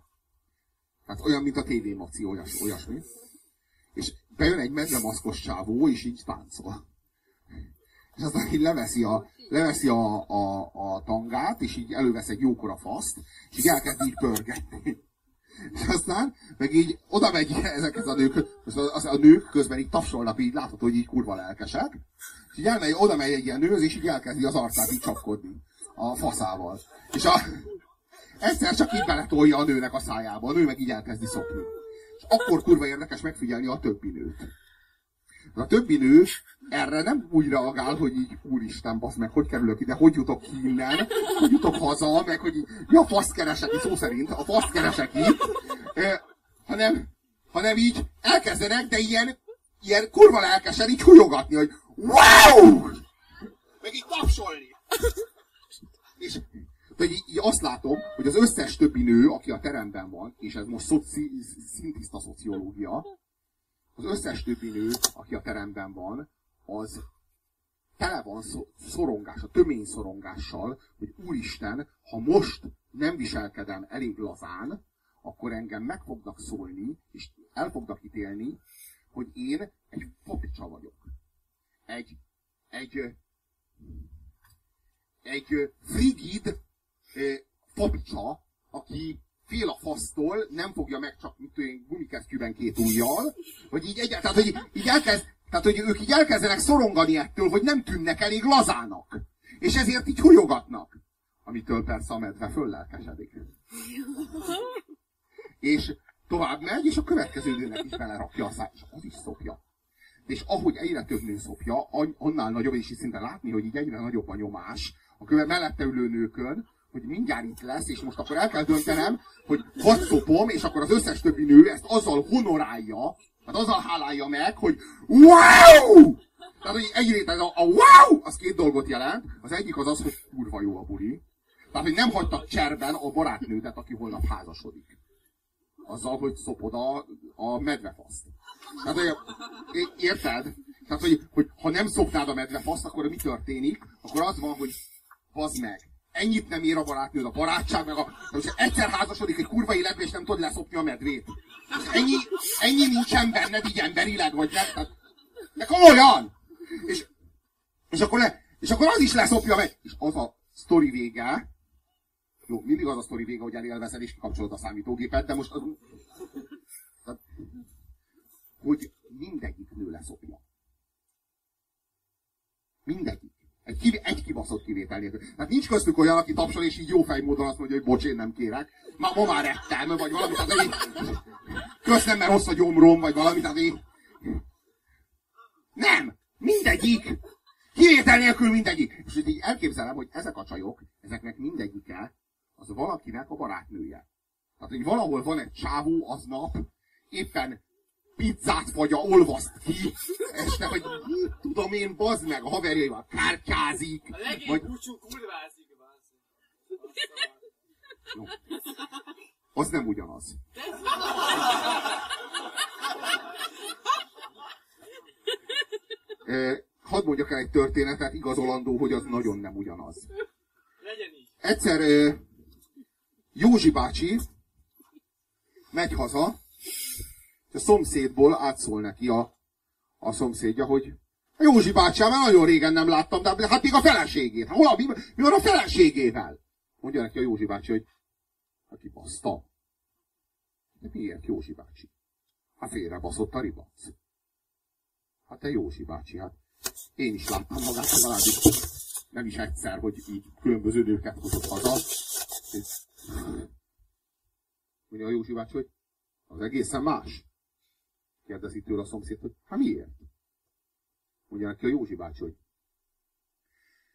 Tehát olyan, mint a TV Maci, olyas, olyasmi. És bejön egy medvemaszkos csávó, és így táncol. És aztán így leveszi a, leveszi a, a, a tangát, és így elővesz egy jókora faszt, és így elkezd így pörgetni. És aztán meg így oda megy ezekhez a nők, most az, a nők közben így tapsolnak, így látható, hogy így kurva lelkesek. És így elmegy, oda megy egy ilyen nőhöz, és így elkezdi az arcát így csapkodni. A faszával. És a, egyszer csak így beletolja a nőnek a szájába, a nő meg így elkezdi szopni. És akkor kurva érdekes megfigyelni a többi nőt. A többi nő erre nem úgy reagál, hogy így, úristen, basz meg, hogy kerülök ide, hogy jutok ki innen, hogy jutok haza, meg hogy így, mi a fasz keresek szó szerint, a fasz keresek itt, eh, hanem, hanem így elkezdenek, de ilyen, ilyen kurva lelkesen így hújogatni, hogy wow! Meg így tapsolni. És de így, így azt látom, hogy az összes többi nő, aki a teremben van, és ez most szoci, szintiszta szociológia, az összes többi nő, aki a teremben van, az tele van szorongás, a tömény szorongással, hogy úristen, ha most nem viselkedem elég lazán, akkor engem meg fognak szólni, és el fognak ítélni, hogy én egy papicsa vagyok. Egy, egy, egy frigid papicsa, aki fél a fasztól, nem fogja meg csak mit tudom, gumikesztyűben két ujjal, hogy így egyáltalán, tehát, hogy így elkezd, tehát, hogy ők így elkezdenek szorongani ettől, hogy nem tűnnek elég lazának. És ezért így hújogatnak. Amitől persze a medve föllelkesedik. És tovább megy, és a következő nőnek is belerakja a száj, és az is szopja. És ahogy egyre több nő szopja, annál nagyobb, és szinte látni, hogy így egyre nagyobb a nyomás a köve mellette ülő nőkön, hogy mindjárt itt lesz, és most akkor el kell döntenem, hogy hadd szopom, és akkor az összes többi nő ezt azzal honorálja, tehát azzal hálálja meg, hogy wow! Tehát, hogy egyrészt ez a, a wow, az két dolgot jelent. Az egyik az az, hogy kurva jó a buli. Tehát, hogy nem hagytak cserben a barátnődet, aki holnap házasodik. Azzal, hogy szopod a, a medvefaszt. Tehát, hogy, érted? Tehát, hogy, hogy ha nem szopnád a medvefaszt, akkor mi történik? Akkor az van, hogy bazd meg, ennyit nem ér a barátnőd, a barátság, meg a... Most egyszer házasodik egy kurva életbe, és nem tudod leszopni a medvét. ennyi, ennyi nincsen benned így emberileg, vagy nem. Tehát, de komolyan! És, és, akkor le, és akkor az is leszopja meg. És az a sztori vége, jó, mindig az a sztori vége, hogy elélvezed és kikapcsolod a számítógépet, de most az, tehát, hogy mindegyik nő leszopja. Mindegyik. Egy, egy kibaszott kivétel nélkül. Tehát nincs köztük olyan, aki tapsol, és így jó módon azt mondja, hogy bocs, én nem kérek. Ma, ma már ettem, vagy valami, tehát így, kösz nem, mert rossz a gyomrom, vagy valami, tehát így. Nem! Mindegyik! Kivétel nélkül mindegyik! És így elképzelem, hogy ezek a csajok, ezeknek mindegyike, az valakinek a barátnője. Tehát, hogy valahol van egy csávó aznap, éppen pizzát vagy a olvaszt ki, este, hogy tudom én, bazd meg, a haverjaival kártyázik. A legény vagy... búcsú kurvázik, bazd. No. Az nem ugyanaz. Eh, hadd mondjak el egy történetet, igazolandó, hogy az nagyon nem ugyanaz. Legyen így. Egyszer Józsi bácsi megy haza, a szomszédból átszól neki a, a szomszédja, hogy Józsi bácsám, már nagyon régen nem láttam, de hát még a feleségét. Hol a, mi, mi van a feleségével? Mondja neki a Józsi bácsi, hogy aki baszta. De miért Józsi bácsi? Hát félre baszott a ribac. Hát te Józsi bácsi, hát én is láttam magát legalábbis nem is egyszer, hogy így különböző nőket hozott haza. Mondja a Józsi bácsi, hogy az egészen más. Kérdezi tőle a szomszéd, hogy hát miért? Mondja neki a Józsi bácsi, hogy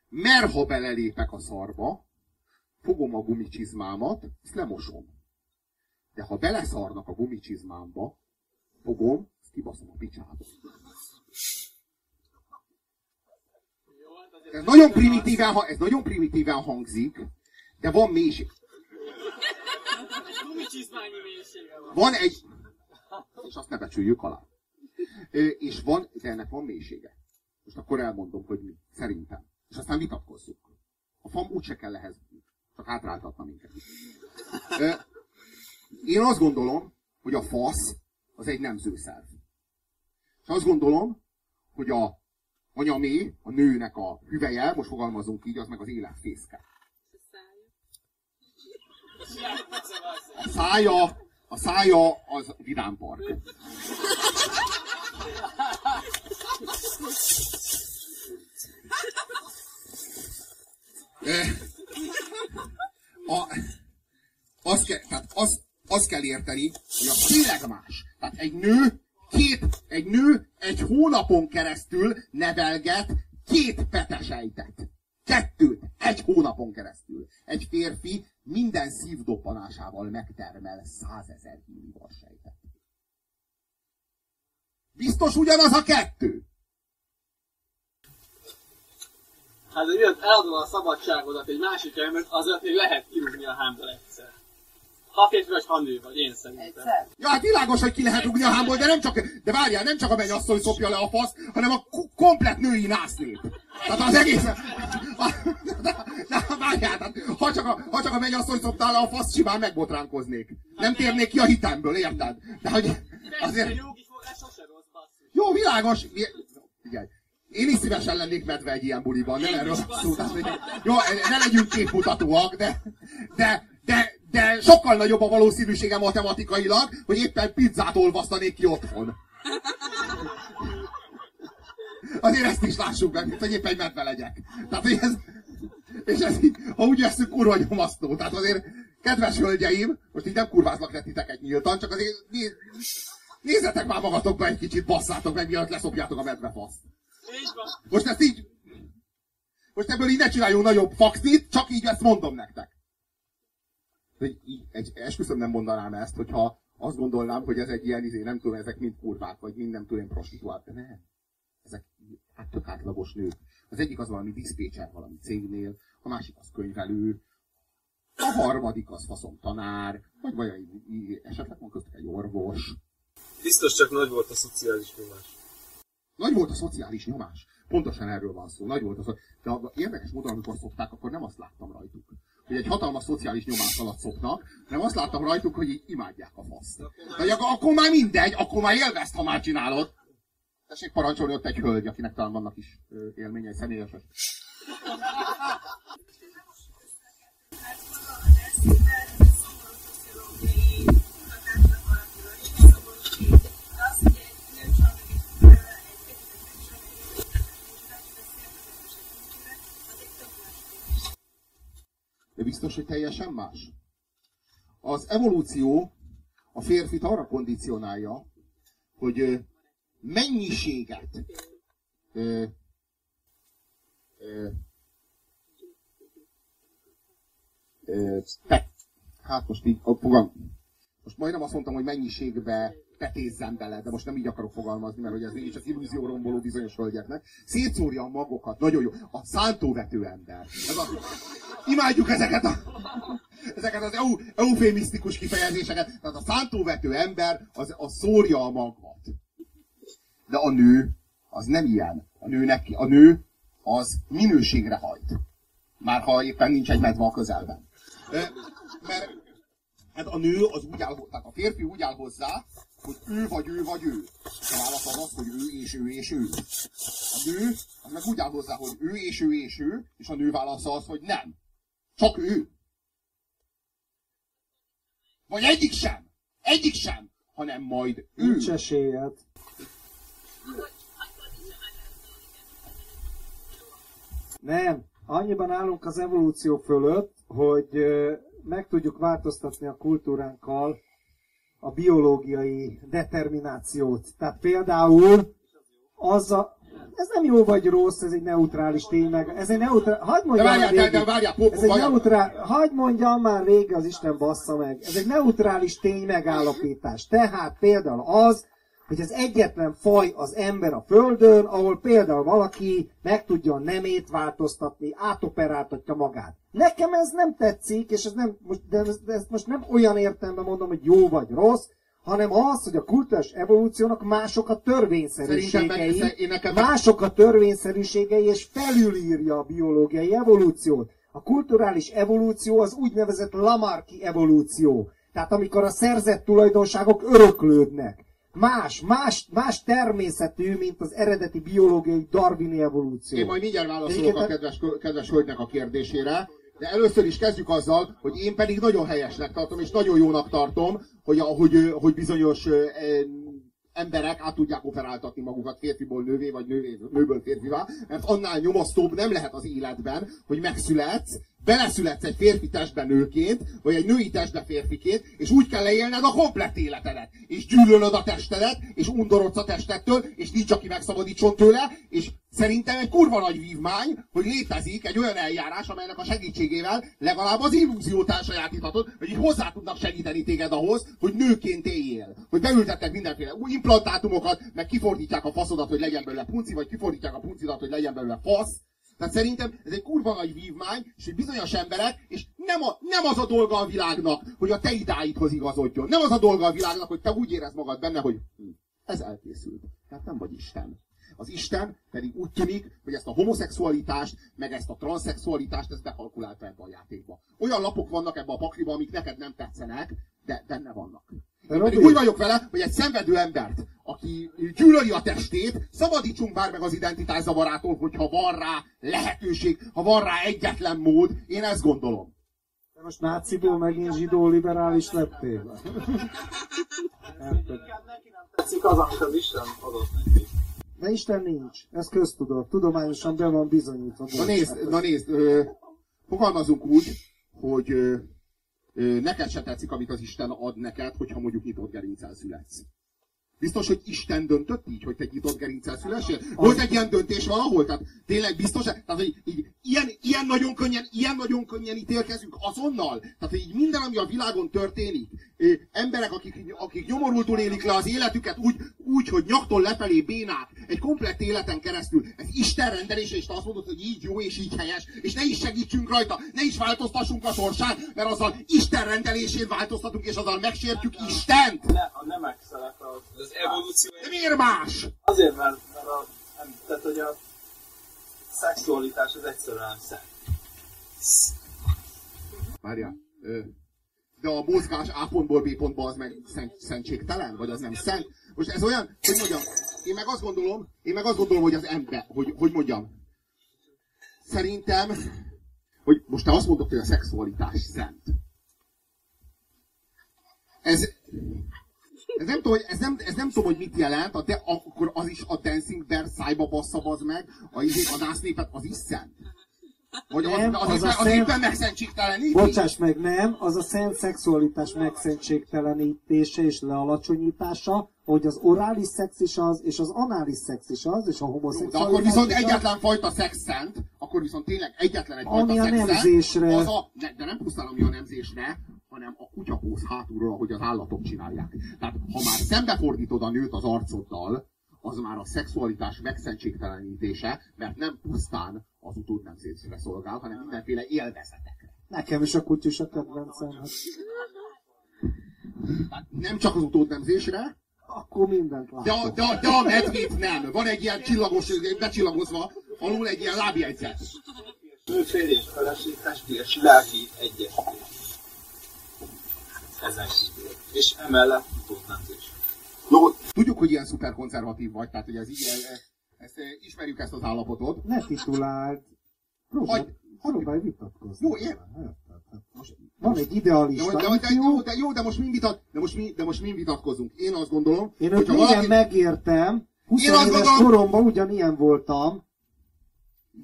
mert ha belelépek a szarba, fogom a gumicsizmámat, ezt lemosom. De ha beleszarnak a gumicsizmámba, fogom, ezt kibaszom a picsába. Ez nagyon primitíven, ez nagyon primitíven hangzik, de van mélység. Van egy, és azt ne becsüljük alá. És van, de ennek van mélysége. Most akkor elmondom, hogy mi. Szerintem. És aztán vitatkozzuk. A fam úgyse kell ehhez, csak hátráltatna minket. Én azt gondolom, hogy a fasz az egy nemzőszerv. És azt gondolom, hogy a anyamé, a nőnek a hüveje, most fogalmazunk így, az meg az életfészke. A szája a szája az vidámpark. a, az, ke, tehát az, az kell érteni, hogy a tényleg más. Tehát egy nő, két, egy nő egy hónapon keresztül nevelget két petesejtet. Kettőt, egy hónapon keresztül. Egy férfi minden szívdobbanásával megtermel százezer sejtet. Biztos ugyanaz a kettő? Hát, hogy eladod a szabadságodat egy másik embert, azért még lehet kirúgni a hámból egyszer. Vagy, ha nő vagy, én szerintem. Ja, hát világos, hogy ki lehet rúgni a hámból, de nem csak, de várjál, nem csak a mennyasszony szopja le a fasz, hanem a komplet női násznép. Tehát az egész... De, de, várjál, tehát, ha csak a, ha csak a mennyasszony szoptál le a fasz, simán megbotránkoznék. Nem térnék ki a hitemből, érted? De hogy azért... Jó, világos. Figyelj. Én is szívesen lennék medve egy ilyen buliban, nem erről szó. Jó, ne legyünk képmutatóak, de, de, de, de sokkal nagyobb a valószínűsége matematikailag, hogy éppen pizzát olvasztanék ki otthon. Azért ezt is lássuk meg, hogy éppen medve legyek. Tehát, hogy ez, és ez így, ha úgy veszünk, kurva nyomasztó. Tehát azért, kedves hölgyeim, most így nem kurvázlak le titeket nyíltan, csak azért nézzetek már magatokba egy kicsit, basszátok meg, mielőtt leszopjátok a medvefaszt. Most ezt így, most ebből így ne csináljunk nagyobb faxit, csak így ezt mondom nektek. Hogy így, egy, esküszöm nem mondanám ezt, hogyha azt gondolnám, hogy ez egy ilyen, izé, nem tudom, ezek mind kurvák, vagy mind nem tudom, prostituált, de nem. Ezek hát tök átlagos nők. Az egyik az valami diszpécser valami cégnél, a másik az könyvelő, a harmadik az faszom tanár, vagy vagy esetleg van köztük egy orvos. Biztos csak nagy volt a szociális nyomás. Nagy volt a szociális nyomás. Pontosan erről van szó. Nagy volt az, de érdekes módon, amikor szokták, akkor nem azt láttam rajtuk, hogy egy hatalmas szociális nyomás alatt szoknak, hanem azt láttam rajtuk, hogy így imádják a faszt. De akkor, akkor már mindegy, akkor már élvezt, ha már csinálod. Tessék parancsolni ott egy hölgy, akinek talán vannak is élményei, személyesek. De biztos, hogy teljesen más. Az evolúció a férfit arra kondicionálja, hogy mennyiséget ö, ö, ö, hát most így, fogal, most majdnem azt mondtam, hogy mennyiségbe petézzem bele, de most nem így akarok fogalmazni, mert hogy ez mégis az illúzió romboló bizonyos hölgyeknek. Szétszórja a magokat, nagyon jó. A szántóvető ember. Ez a, imádjuk ezeket a, ezeket az eu, eufémisztikus kifejezéseket. Tehát a szántóvető ember az, az szórja a magot. De a nő az nem ilyen. A, nőnek, a nő az minőségre hajt. Már ha éppen nincs egy medve a közelben. Mert hát a nő az úgy áll, tehát a férfi úgy áll hozzá, hogy ő vagy ő vagy ő. A válasz az az, hogy ő és ő és ő. A nő az meg úgy áll hozzá, hogy ő és ő és ő, és a nő válasza az, hogy nem. Csak ő. Vagy egyik sem. Egyik sem. Hanem majd ő. Nincs esélyed. Nem. Annyiban állunk az evolúció fölött, hogy meg tudjuk változtatni a kultúránkkal a biológiai determinációt. Tehát például az a, ez nem jó vagy rossz, ez egy neutrális tény, meg ez egy neutrális, hagyd mondjam de várjál, de, de várjál, po, ez egy neutrál, hagyd mondjam már végig az Isten bassza meg, ez egy neutrális tény megállapítás. Tehát például az, hogy az egyetlen faj az ember a Földön, ahol például valaki meg tudja a nemét változtatni, átoperáltatja magát. Nekem ez nem tetszik, és ez nem, de ezt, most nem olyan értelemben mondom, hogy jó vagy rossz, hanem az, hogy a kultúrás evolúciónak mások a törvényszerűségei, mások a törvényszerűségei, és felülírja a biológiai evolúciót. A kulturális evolúció az úgynevezett Lamarcki evolúció. Tehát amikor a szerzett tulajdonságok öröklődnek más, más, más természetű, mint az eredeti biológiai darwini evolúció. Én majd mindjárt válaszolok a kedves, kedves hölgynek a kérdésére, de először is kezdjük azzal, hogy én pedig nagyon helyesnek tartom, és nagyon jónak tartom, hogy, hogy, hogy bizonyos emberek át tudják operáltatni magukat férfiból nővé, vagy nővé, nőből férfivá, mert annál nyomasztóbb nem lehet az életben, hogy megszületsz, beleszületsz egy férfi testbe nőként, vagy egy női testbe férfiként, és úgy kell leélned a komplett életedet. És gyűlölöd a testedet, és undorodsz a testettől, és nincs, aki megszabadítson tőle, és szerintem egy kurva nagy vívmány, hogy létezik egy olyan eljárás, amelynek a segítségével legalább az illúziót elsajátíthatod, hogy így hozzá tudnak segíteni téged ahhoz, hogy nőként éljél. Hogy beültetnek mindenféle új implantátumokat, meg kifordítják a faszodat, hogy legyen belőle punci, vagy kifordítják a puncidat, hogy legyen belőle fasz, tehát szerintem ez egy kurva nagy vívmány, és hogy bizonyos emberek, és nem, a, nem az a dolga a világnak, hogy a te idáidhoz igazodjon. Nem az a dolga a világnak, hogy te úgy érez magad benne, hogy hm, ez elkészült. Tehát nem vagy Isten. Az Isten pedig úgy tűnik, hogy ezt a homoszexualitást, meg ezt a transzexualitást, ezt bekalkulálta ebbe a játékba. Olyan lapok vannak ebbe a pakliba, amik neked nem tetszenek, de benne vannak. Pedig úgy vagyok vele, hogy egy szenvedő embert, aki gyűlöli a testét, szabadítsunk már meg az identitás zavarától, hogyha van rá lehetőség, ha van rá egyetlen mód. Én ezt gondolom. De most náciból megint zsidó liberális lettél? neki nem tetszik az, amit az Isten adott neki. De Isten nincs. Ez köztudott. Tudományosan be van bizonyítva. Na nézd, na nézd, ö, fogalmazunk úgy, hogy ö, neked se tetszik, amit az Isten ad neked, hogyha mondjuk nyitott gerincel születsz. Biztos, hogy Isten döntött így, hogy te nyitott gerincel szülessél? Volt egy ilyen döntés valahol? Tehát tényleg biztos? Tehát, hogy így, ilyen, ilyen, nagyon könnyen, ilyen nagyon könnyen ítélkezünk azonnal? Tehát, hogy így minden, ami a világon történik, emberek, akik, akik nyomorultul élik le az életüket úgy, úgy, hogy nyaktól lefelé bénák, egy komplett életen keresztül, ez Isten rendelése, és te azt mondod, hogy így jó és így helyes, és ne is segítsünk rajta, ne is változtassunk a sorsán, mert azzal Isten rendelésén változtatunk, és azzal megsértjük Istent. Ne, a nemek szerepe az, Az evolúció... De miért más? Azért, mert, mert a, nem, tehát, hogy a szexualitás az egyszerűen szent. Várjál. De a mozgás A pontból B pontba az meg szent, szentségtelen? Vagy az nem szent? Most ez olyan, hogy mondjam, én meg azt gondolom, én meg azt gondolom, hogy az ember, hogy, hogy mondjam, szerintem, hogy most te azt mondod, hogy a szexualitás szent. Ez, ez nem tudom, hogy, ez nem, ez nem tudom, hogy mit jelent, de akkor az is a Dancing Bear szájba bassza az meg, a, izé, a nász népet, az is szent. Vagy az, Nem, az, az az, a szent- éppen megszentségteleníti? Bocsáss meg, nem, az a szent szexualitás megszentségtelenítése és lealacsonyítása, hogy az orális szex is az, és az anális szex is az, és a De homoszexualitás akkor viszont is az. egyetlen fajta szex szent, akkor viszont tényleg egyetlen egy Ami fajta a szex szent, az a, de, de nem pusztán ami a nemzésre, hanem a kutyapóz hátulról, ahogy az állatok csinálják. Tehát ha már szembefordítod a nőt az arcoddal, az már a szexualitás megszentségtelenítése, mert nem pusztán az utódnemzésre szolgál, hanem mindenféle élvezetekre. Nekem is a kutyus a kedvencem. Hát Tehát nem csak az utódnemzésre, akkor mindent de a, látok. de, a, de a medvét nem. Van egy ilyen csillagos, becsillagozva, alul egy ilyen lábjegyzet. Nő férj és feleség, testi és lelki egyesítés. Ezen kívül. És emellett utódnemzés. Jó, tudjuk, hogy ilyen szuper konzervatív vagy, tehát hogy ez így, ezt, e, ismerjük ezt az állapotot. Ne tituláld. Próbálj, Hagy- próbálj vitatkozni. Jó, érted? Hát most Van egy idealista De, de, de, jó, de, jó, de most mi vitat, de most mi, de most mi vitatkozunk? Én azt gondolom, Én hogyha minden valaki, megértem, 20 Én azt éves gondolom- koromban ugyanilyen voltam,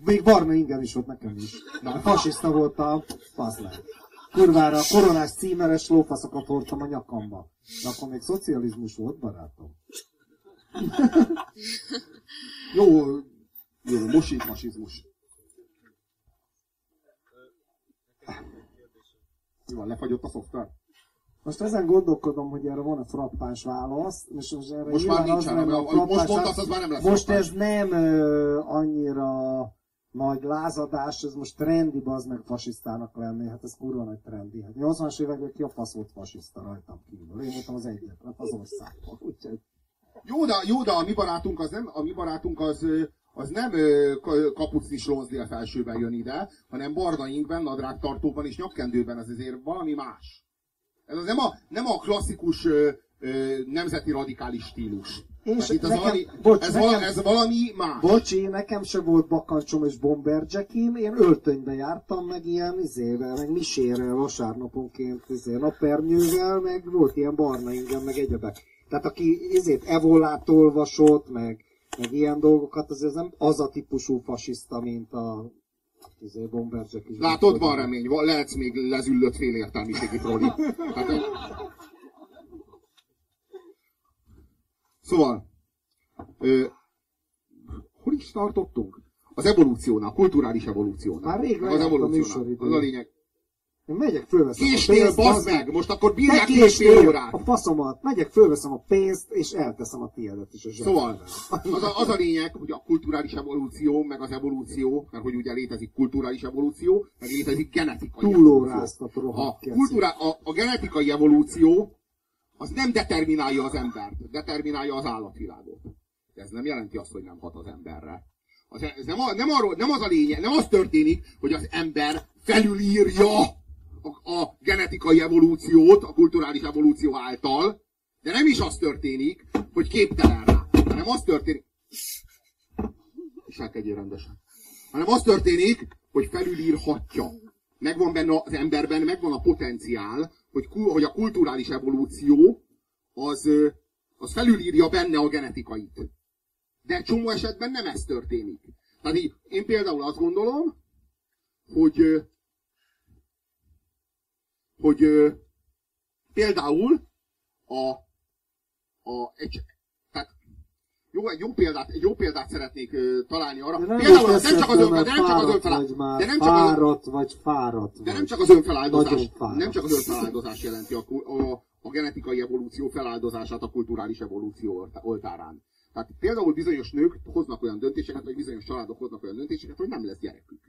még barna ingem is volt nekem is. Na, fasiszta voltam, faszlán. Kurvára a koronás címeres lófaszokat hordtam a nyakamba. De akkor még szocializmus volt, barátom. jó, jó, most így fasizmus. Mi van, lefagyott a szoftver? Most ezen gondolkodom, hogy erre van-e frappáns válasz, és most erre Most már az nincsen, lenne a amit most válasz- az már nem lesz Most ez nem ö, annyira nagy lázadás, ez most trendi az meg fasisztának lenni, hát ez kurva nagy trendi. Hát 80-as években ki a fasz volt fasiszta rajtam kívül. Én voltam az egyetlen az országban, úgyhogy Jó, de, jó, de a mi barátunk az nem, a mi barátunk az, az nem ö, ka- kapucni slózdél felsőben jön ide, hanem barna ingben, nadrágtartóban és nyakkendőben, ez azért valami más. Ez az nem a, nem a klasszikus ö, ö, nemzeti radikális stílus. És Tehát itt az nekem- valami, bocs, ez, nekem- vala, ez valami más. Bocsi, nekem se volt bakancsom és bomberjackim, én öltönybe jártam, meg ilyen izével, meg misérrel vasárnaponként, izé, napernyővel, meg volt ilyen barna ingem, meg egyebek. Tehát aki izét evolát olvasott, meg, meg ilyen dolgokat, az ez nem az a típusú fasiszta, mint a Izé, Bomberjack is. Látod, van remény, van, lehetsz még lezüllött fél értelmiségi trolli. Hát, szóval, ö, hol is tartottunk? Az evolúciónál, kulturális evolúciónál. Már rég az a evolúciónál. Az a lényeg. Én megyek, fölveszem Késtél, a pénzt. az- meg! Most akkor bírják ki egy fél késtél órát. a faszomat. Megyek, fölveszem a pénzt, és elteszem a tiédet is a zsebbe. Szóval, az a, az a lényeg, hogy a kulturális evolúció, meg az evolúció, mert hogy ugye létezik kulturális evolúció, meg létezik genetikai Túlóráztat, evolúció. A, rohadt keci. kultúra, a, a genetikai evolúció az nem determinálja az embert, determinálja az állatvilágot. De ez nem jelenti azt, hogy nem hat az emberre. Az, ez nem, a, nem, arról, nem az a lényeg, nem az történik, hogy az ember felülírja a, a genetikai evolúciót, a kulturális evolúció által, de nem is az történik, hogy képtelen rá, hanem az történik, viselkedjél rendesen, hanem az történik, hogy felülírhatja. Megvan benne az emberben, megvan a potenciál, hogy, hogy a kulturális evolúció az, az felülírja benne a genetikait. De csomó esetben nem ez történik. Tehát így, én például azt gondolom, hogy hogy például a, a egy, jó, egy jó példát, egy jó példát szeretnék ö, találni arra. De nem például nem csak az eszedbe, ön, de nem csak az önfeláldozás. De nem csak az, fáradt vagy fáradt de nem csak az önfeláldozás, nem csak az önfeláldozás jelenti a, a, a genetikai evolúció feláldozását a kulturális evolúció olt- oltárán. Tehát például bizonyos nők hoznak olyan döntéseket, vagy bizonyos családok hoznak olyan döntéseket, hogy nem lesz gyerekük.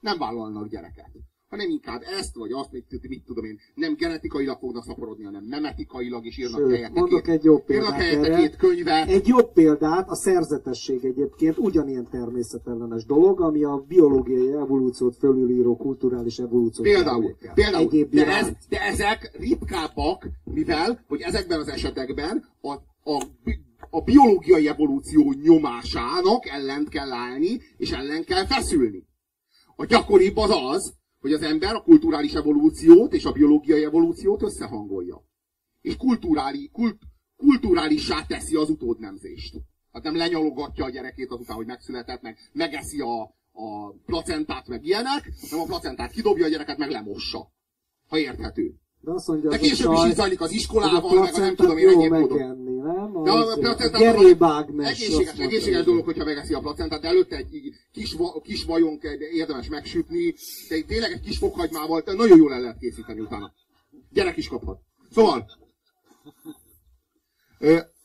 Nem vállalnak gyereket. Hanem inkább ezt, vagy azt, mit, mit tudom én, nem genetikailag fognak szaporodni, hanem memetikailag, és írnak Sőt, helyette mondok két, egy írnak példát helyette erre. két könyvet. Egy jobb példát, a szerzetesség egyébként ugyanilyen természetellenes dolog, ami a biológiai evolúciót fölülíró kulturális evolúciót Például, például Egyéb de, ez, de ezek ritkábbak, mivel, hogy ezekben az esetekben a, a, a biológiai evolúció nyomásának ellent kell állni, és ellen kell feszülni. A gyakoribb az az, hogy az ember a kulturális evolúciót és a biológiai evolúciót összehangolja. És kulturális, kult, kulturálissá teszi az utódnemzést. Hát nem lenyalogatja a gyerekét azután, hogy megszületett, meg megeszi a, a placentát, meg ilyenek, hanem a placentát kidobja, a gyereket meg lemossa. Ha érthető. De azt mondja, De az a később is így zajlik az iskolával, a meg a nem tudom én egyéb módon. megenni, nem? De a placentát Gerébágnes. egészséges, egészséges dolog, hogyha megeszi a placentát, de előtte egy kis, kis vajon érdemes megsütni, de tényleg egy kis fokhagymával de nagyon jól el lehet készíteni utána. Gyerek is kaphat. Szóval,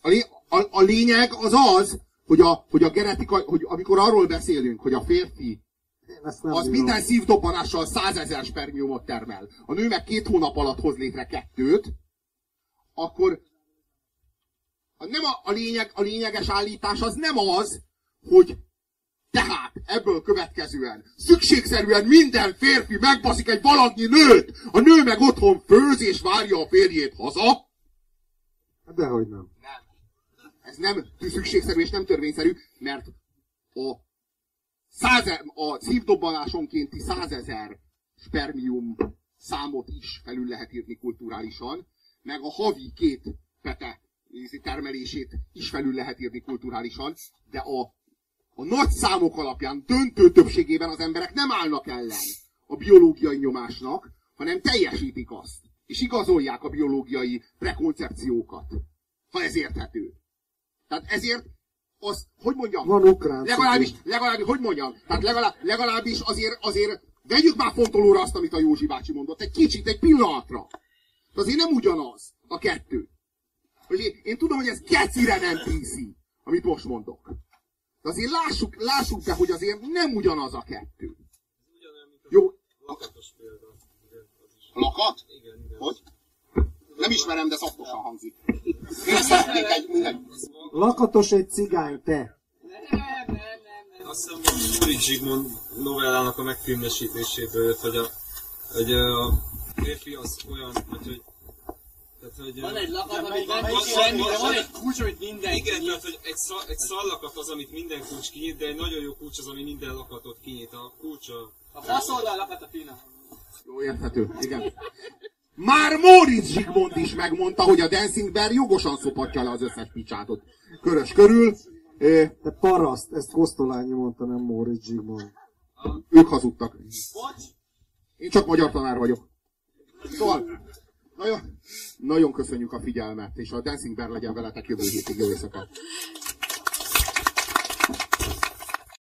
a, lé, a, a lényeg az az, hogy a, hogy a genetika, hogy amikor arról beszélünk, hogy a férfi az minden szívdobbanással százezer spermiumot termel. A nő meg két hónap alatt hoz létre kettőt, akkor a, nem a, a, lényeg, a lényeges állítás az nem az, hogy tehát ebből következően szükségszerűen minden férfi megbaszik egy valagnyi nőt, a nő meg otthon főz és várja a férjét haza. Dehogy nem. Ez nem szükségszerű és nem törvényszerű, mert a, száze, a szívdobbanásonkénti százezer spermium számot is felül lehet írni kulturálisan, meg a havi két pete termelését is felül lehet írni kulturálisan, de a, a nagy számok alapján döntő többségében az emberek nem állnak ellen a biológiai nyomásnak, hanem teljesítik azt, és igazolják a biológiai prekoncepciókat, ha ez érthető. Tehát ezért az, hogy mondjam, Van ukrán legalábbis, legalábbis, hogy mondjam, tehát legalább, legalábbis azért, azért vegyük már fontolóra azt, amit a Józsi bácsi mondott, egy kicsit, egy pillanatra. De azért nem ugyanaz a kettő. Hogy én, én tudom, hogy ez kecire nem PC, amit most mondok. De azért lássuk, lássuk be, hogy azért nem ugyanaz a kettő. A Jó, lakatos példa. Lakat? Igen, igen. Hogy? Nem ismerem, de szaktosan hangzik. Én szeretnék egy, mindegy. Lakatos egy cigány, te. Azt hiszem, hogy Zsigmond novellának a megfilmesítéséből jött, hogy a, hogy a férfi az olyan, hogy, hogy tehát, hogy... Van egy lakat, amit nem van- semmi, de van- van egy kulcs, amit mindenki Igen, nyit. tehát, hogy egy, szal, egy szallakat az, amit minden kulcs kinyit, de egy nagyon jó kulcs az, ami minden lakatot kinyit. A kulcs a... A faszoldal lakat a fina. Jó, érthető. Igen. Már Móricz Zsigmond is megmondta, hogy a Dancing Bear jogosan szopatja le az összes picsátot. Körös körül. Te paraszt, ezt Kosztolányi mondta, nem Móricz Zsigmond. Ők hazudtak. Én csak magyar tanár vagyok. Szóval, nagyon, nagyon köszönjük a figyelmet, és a Dancing Bear legyen veletek jövő hétig, jó éjszakát!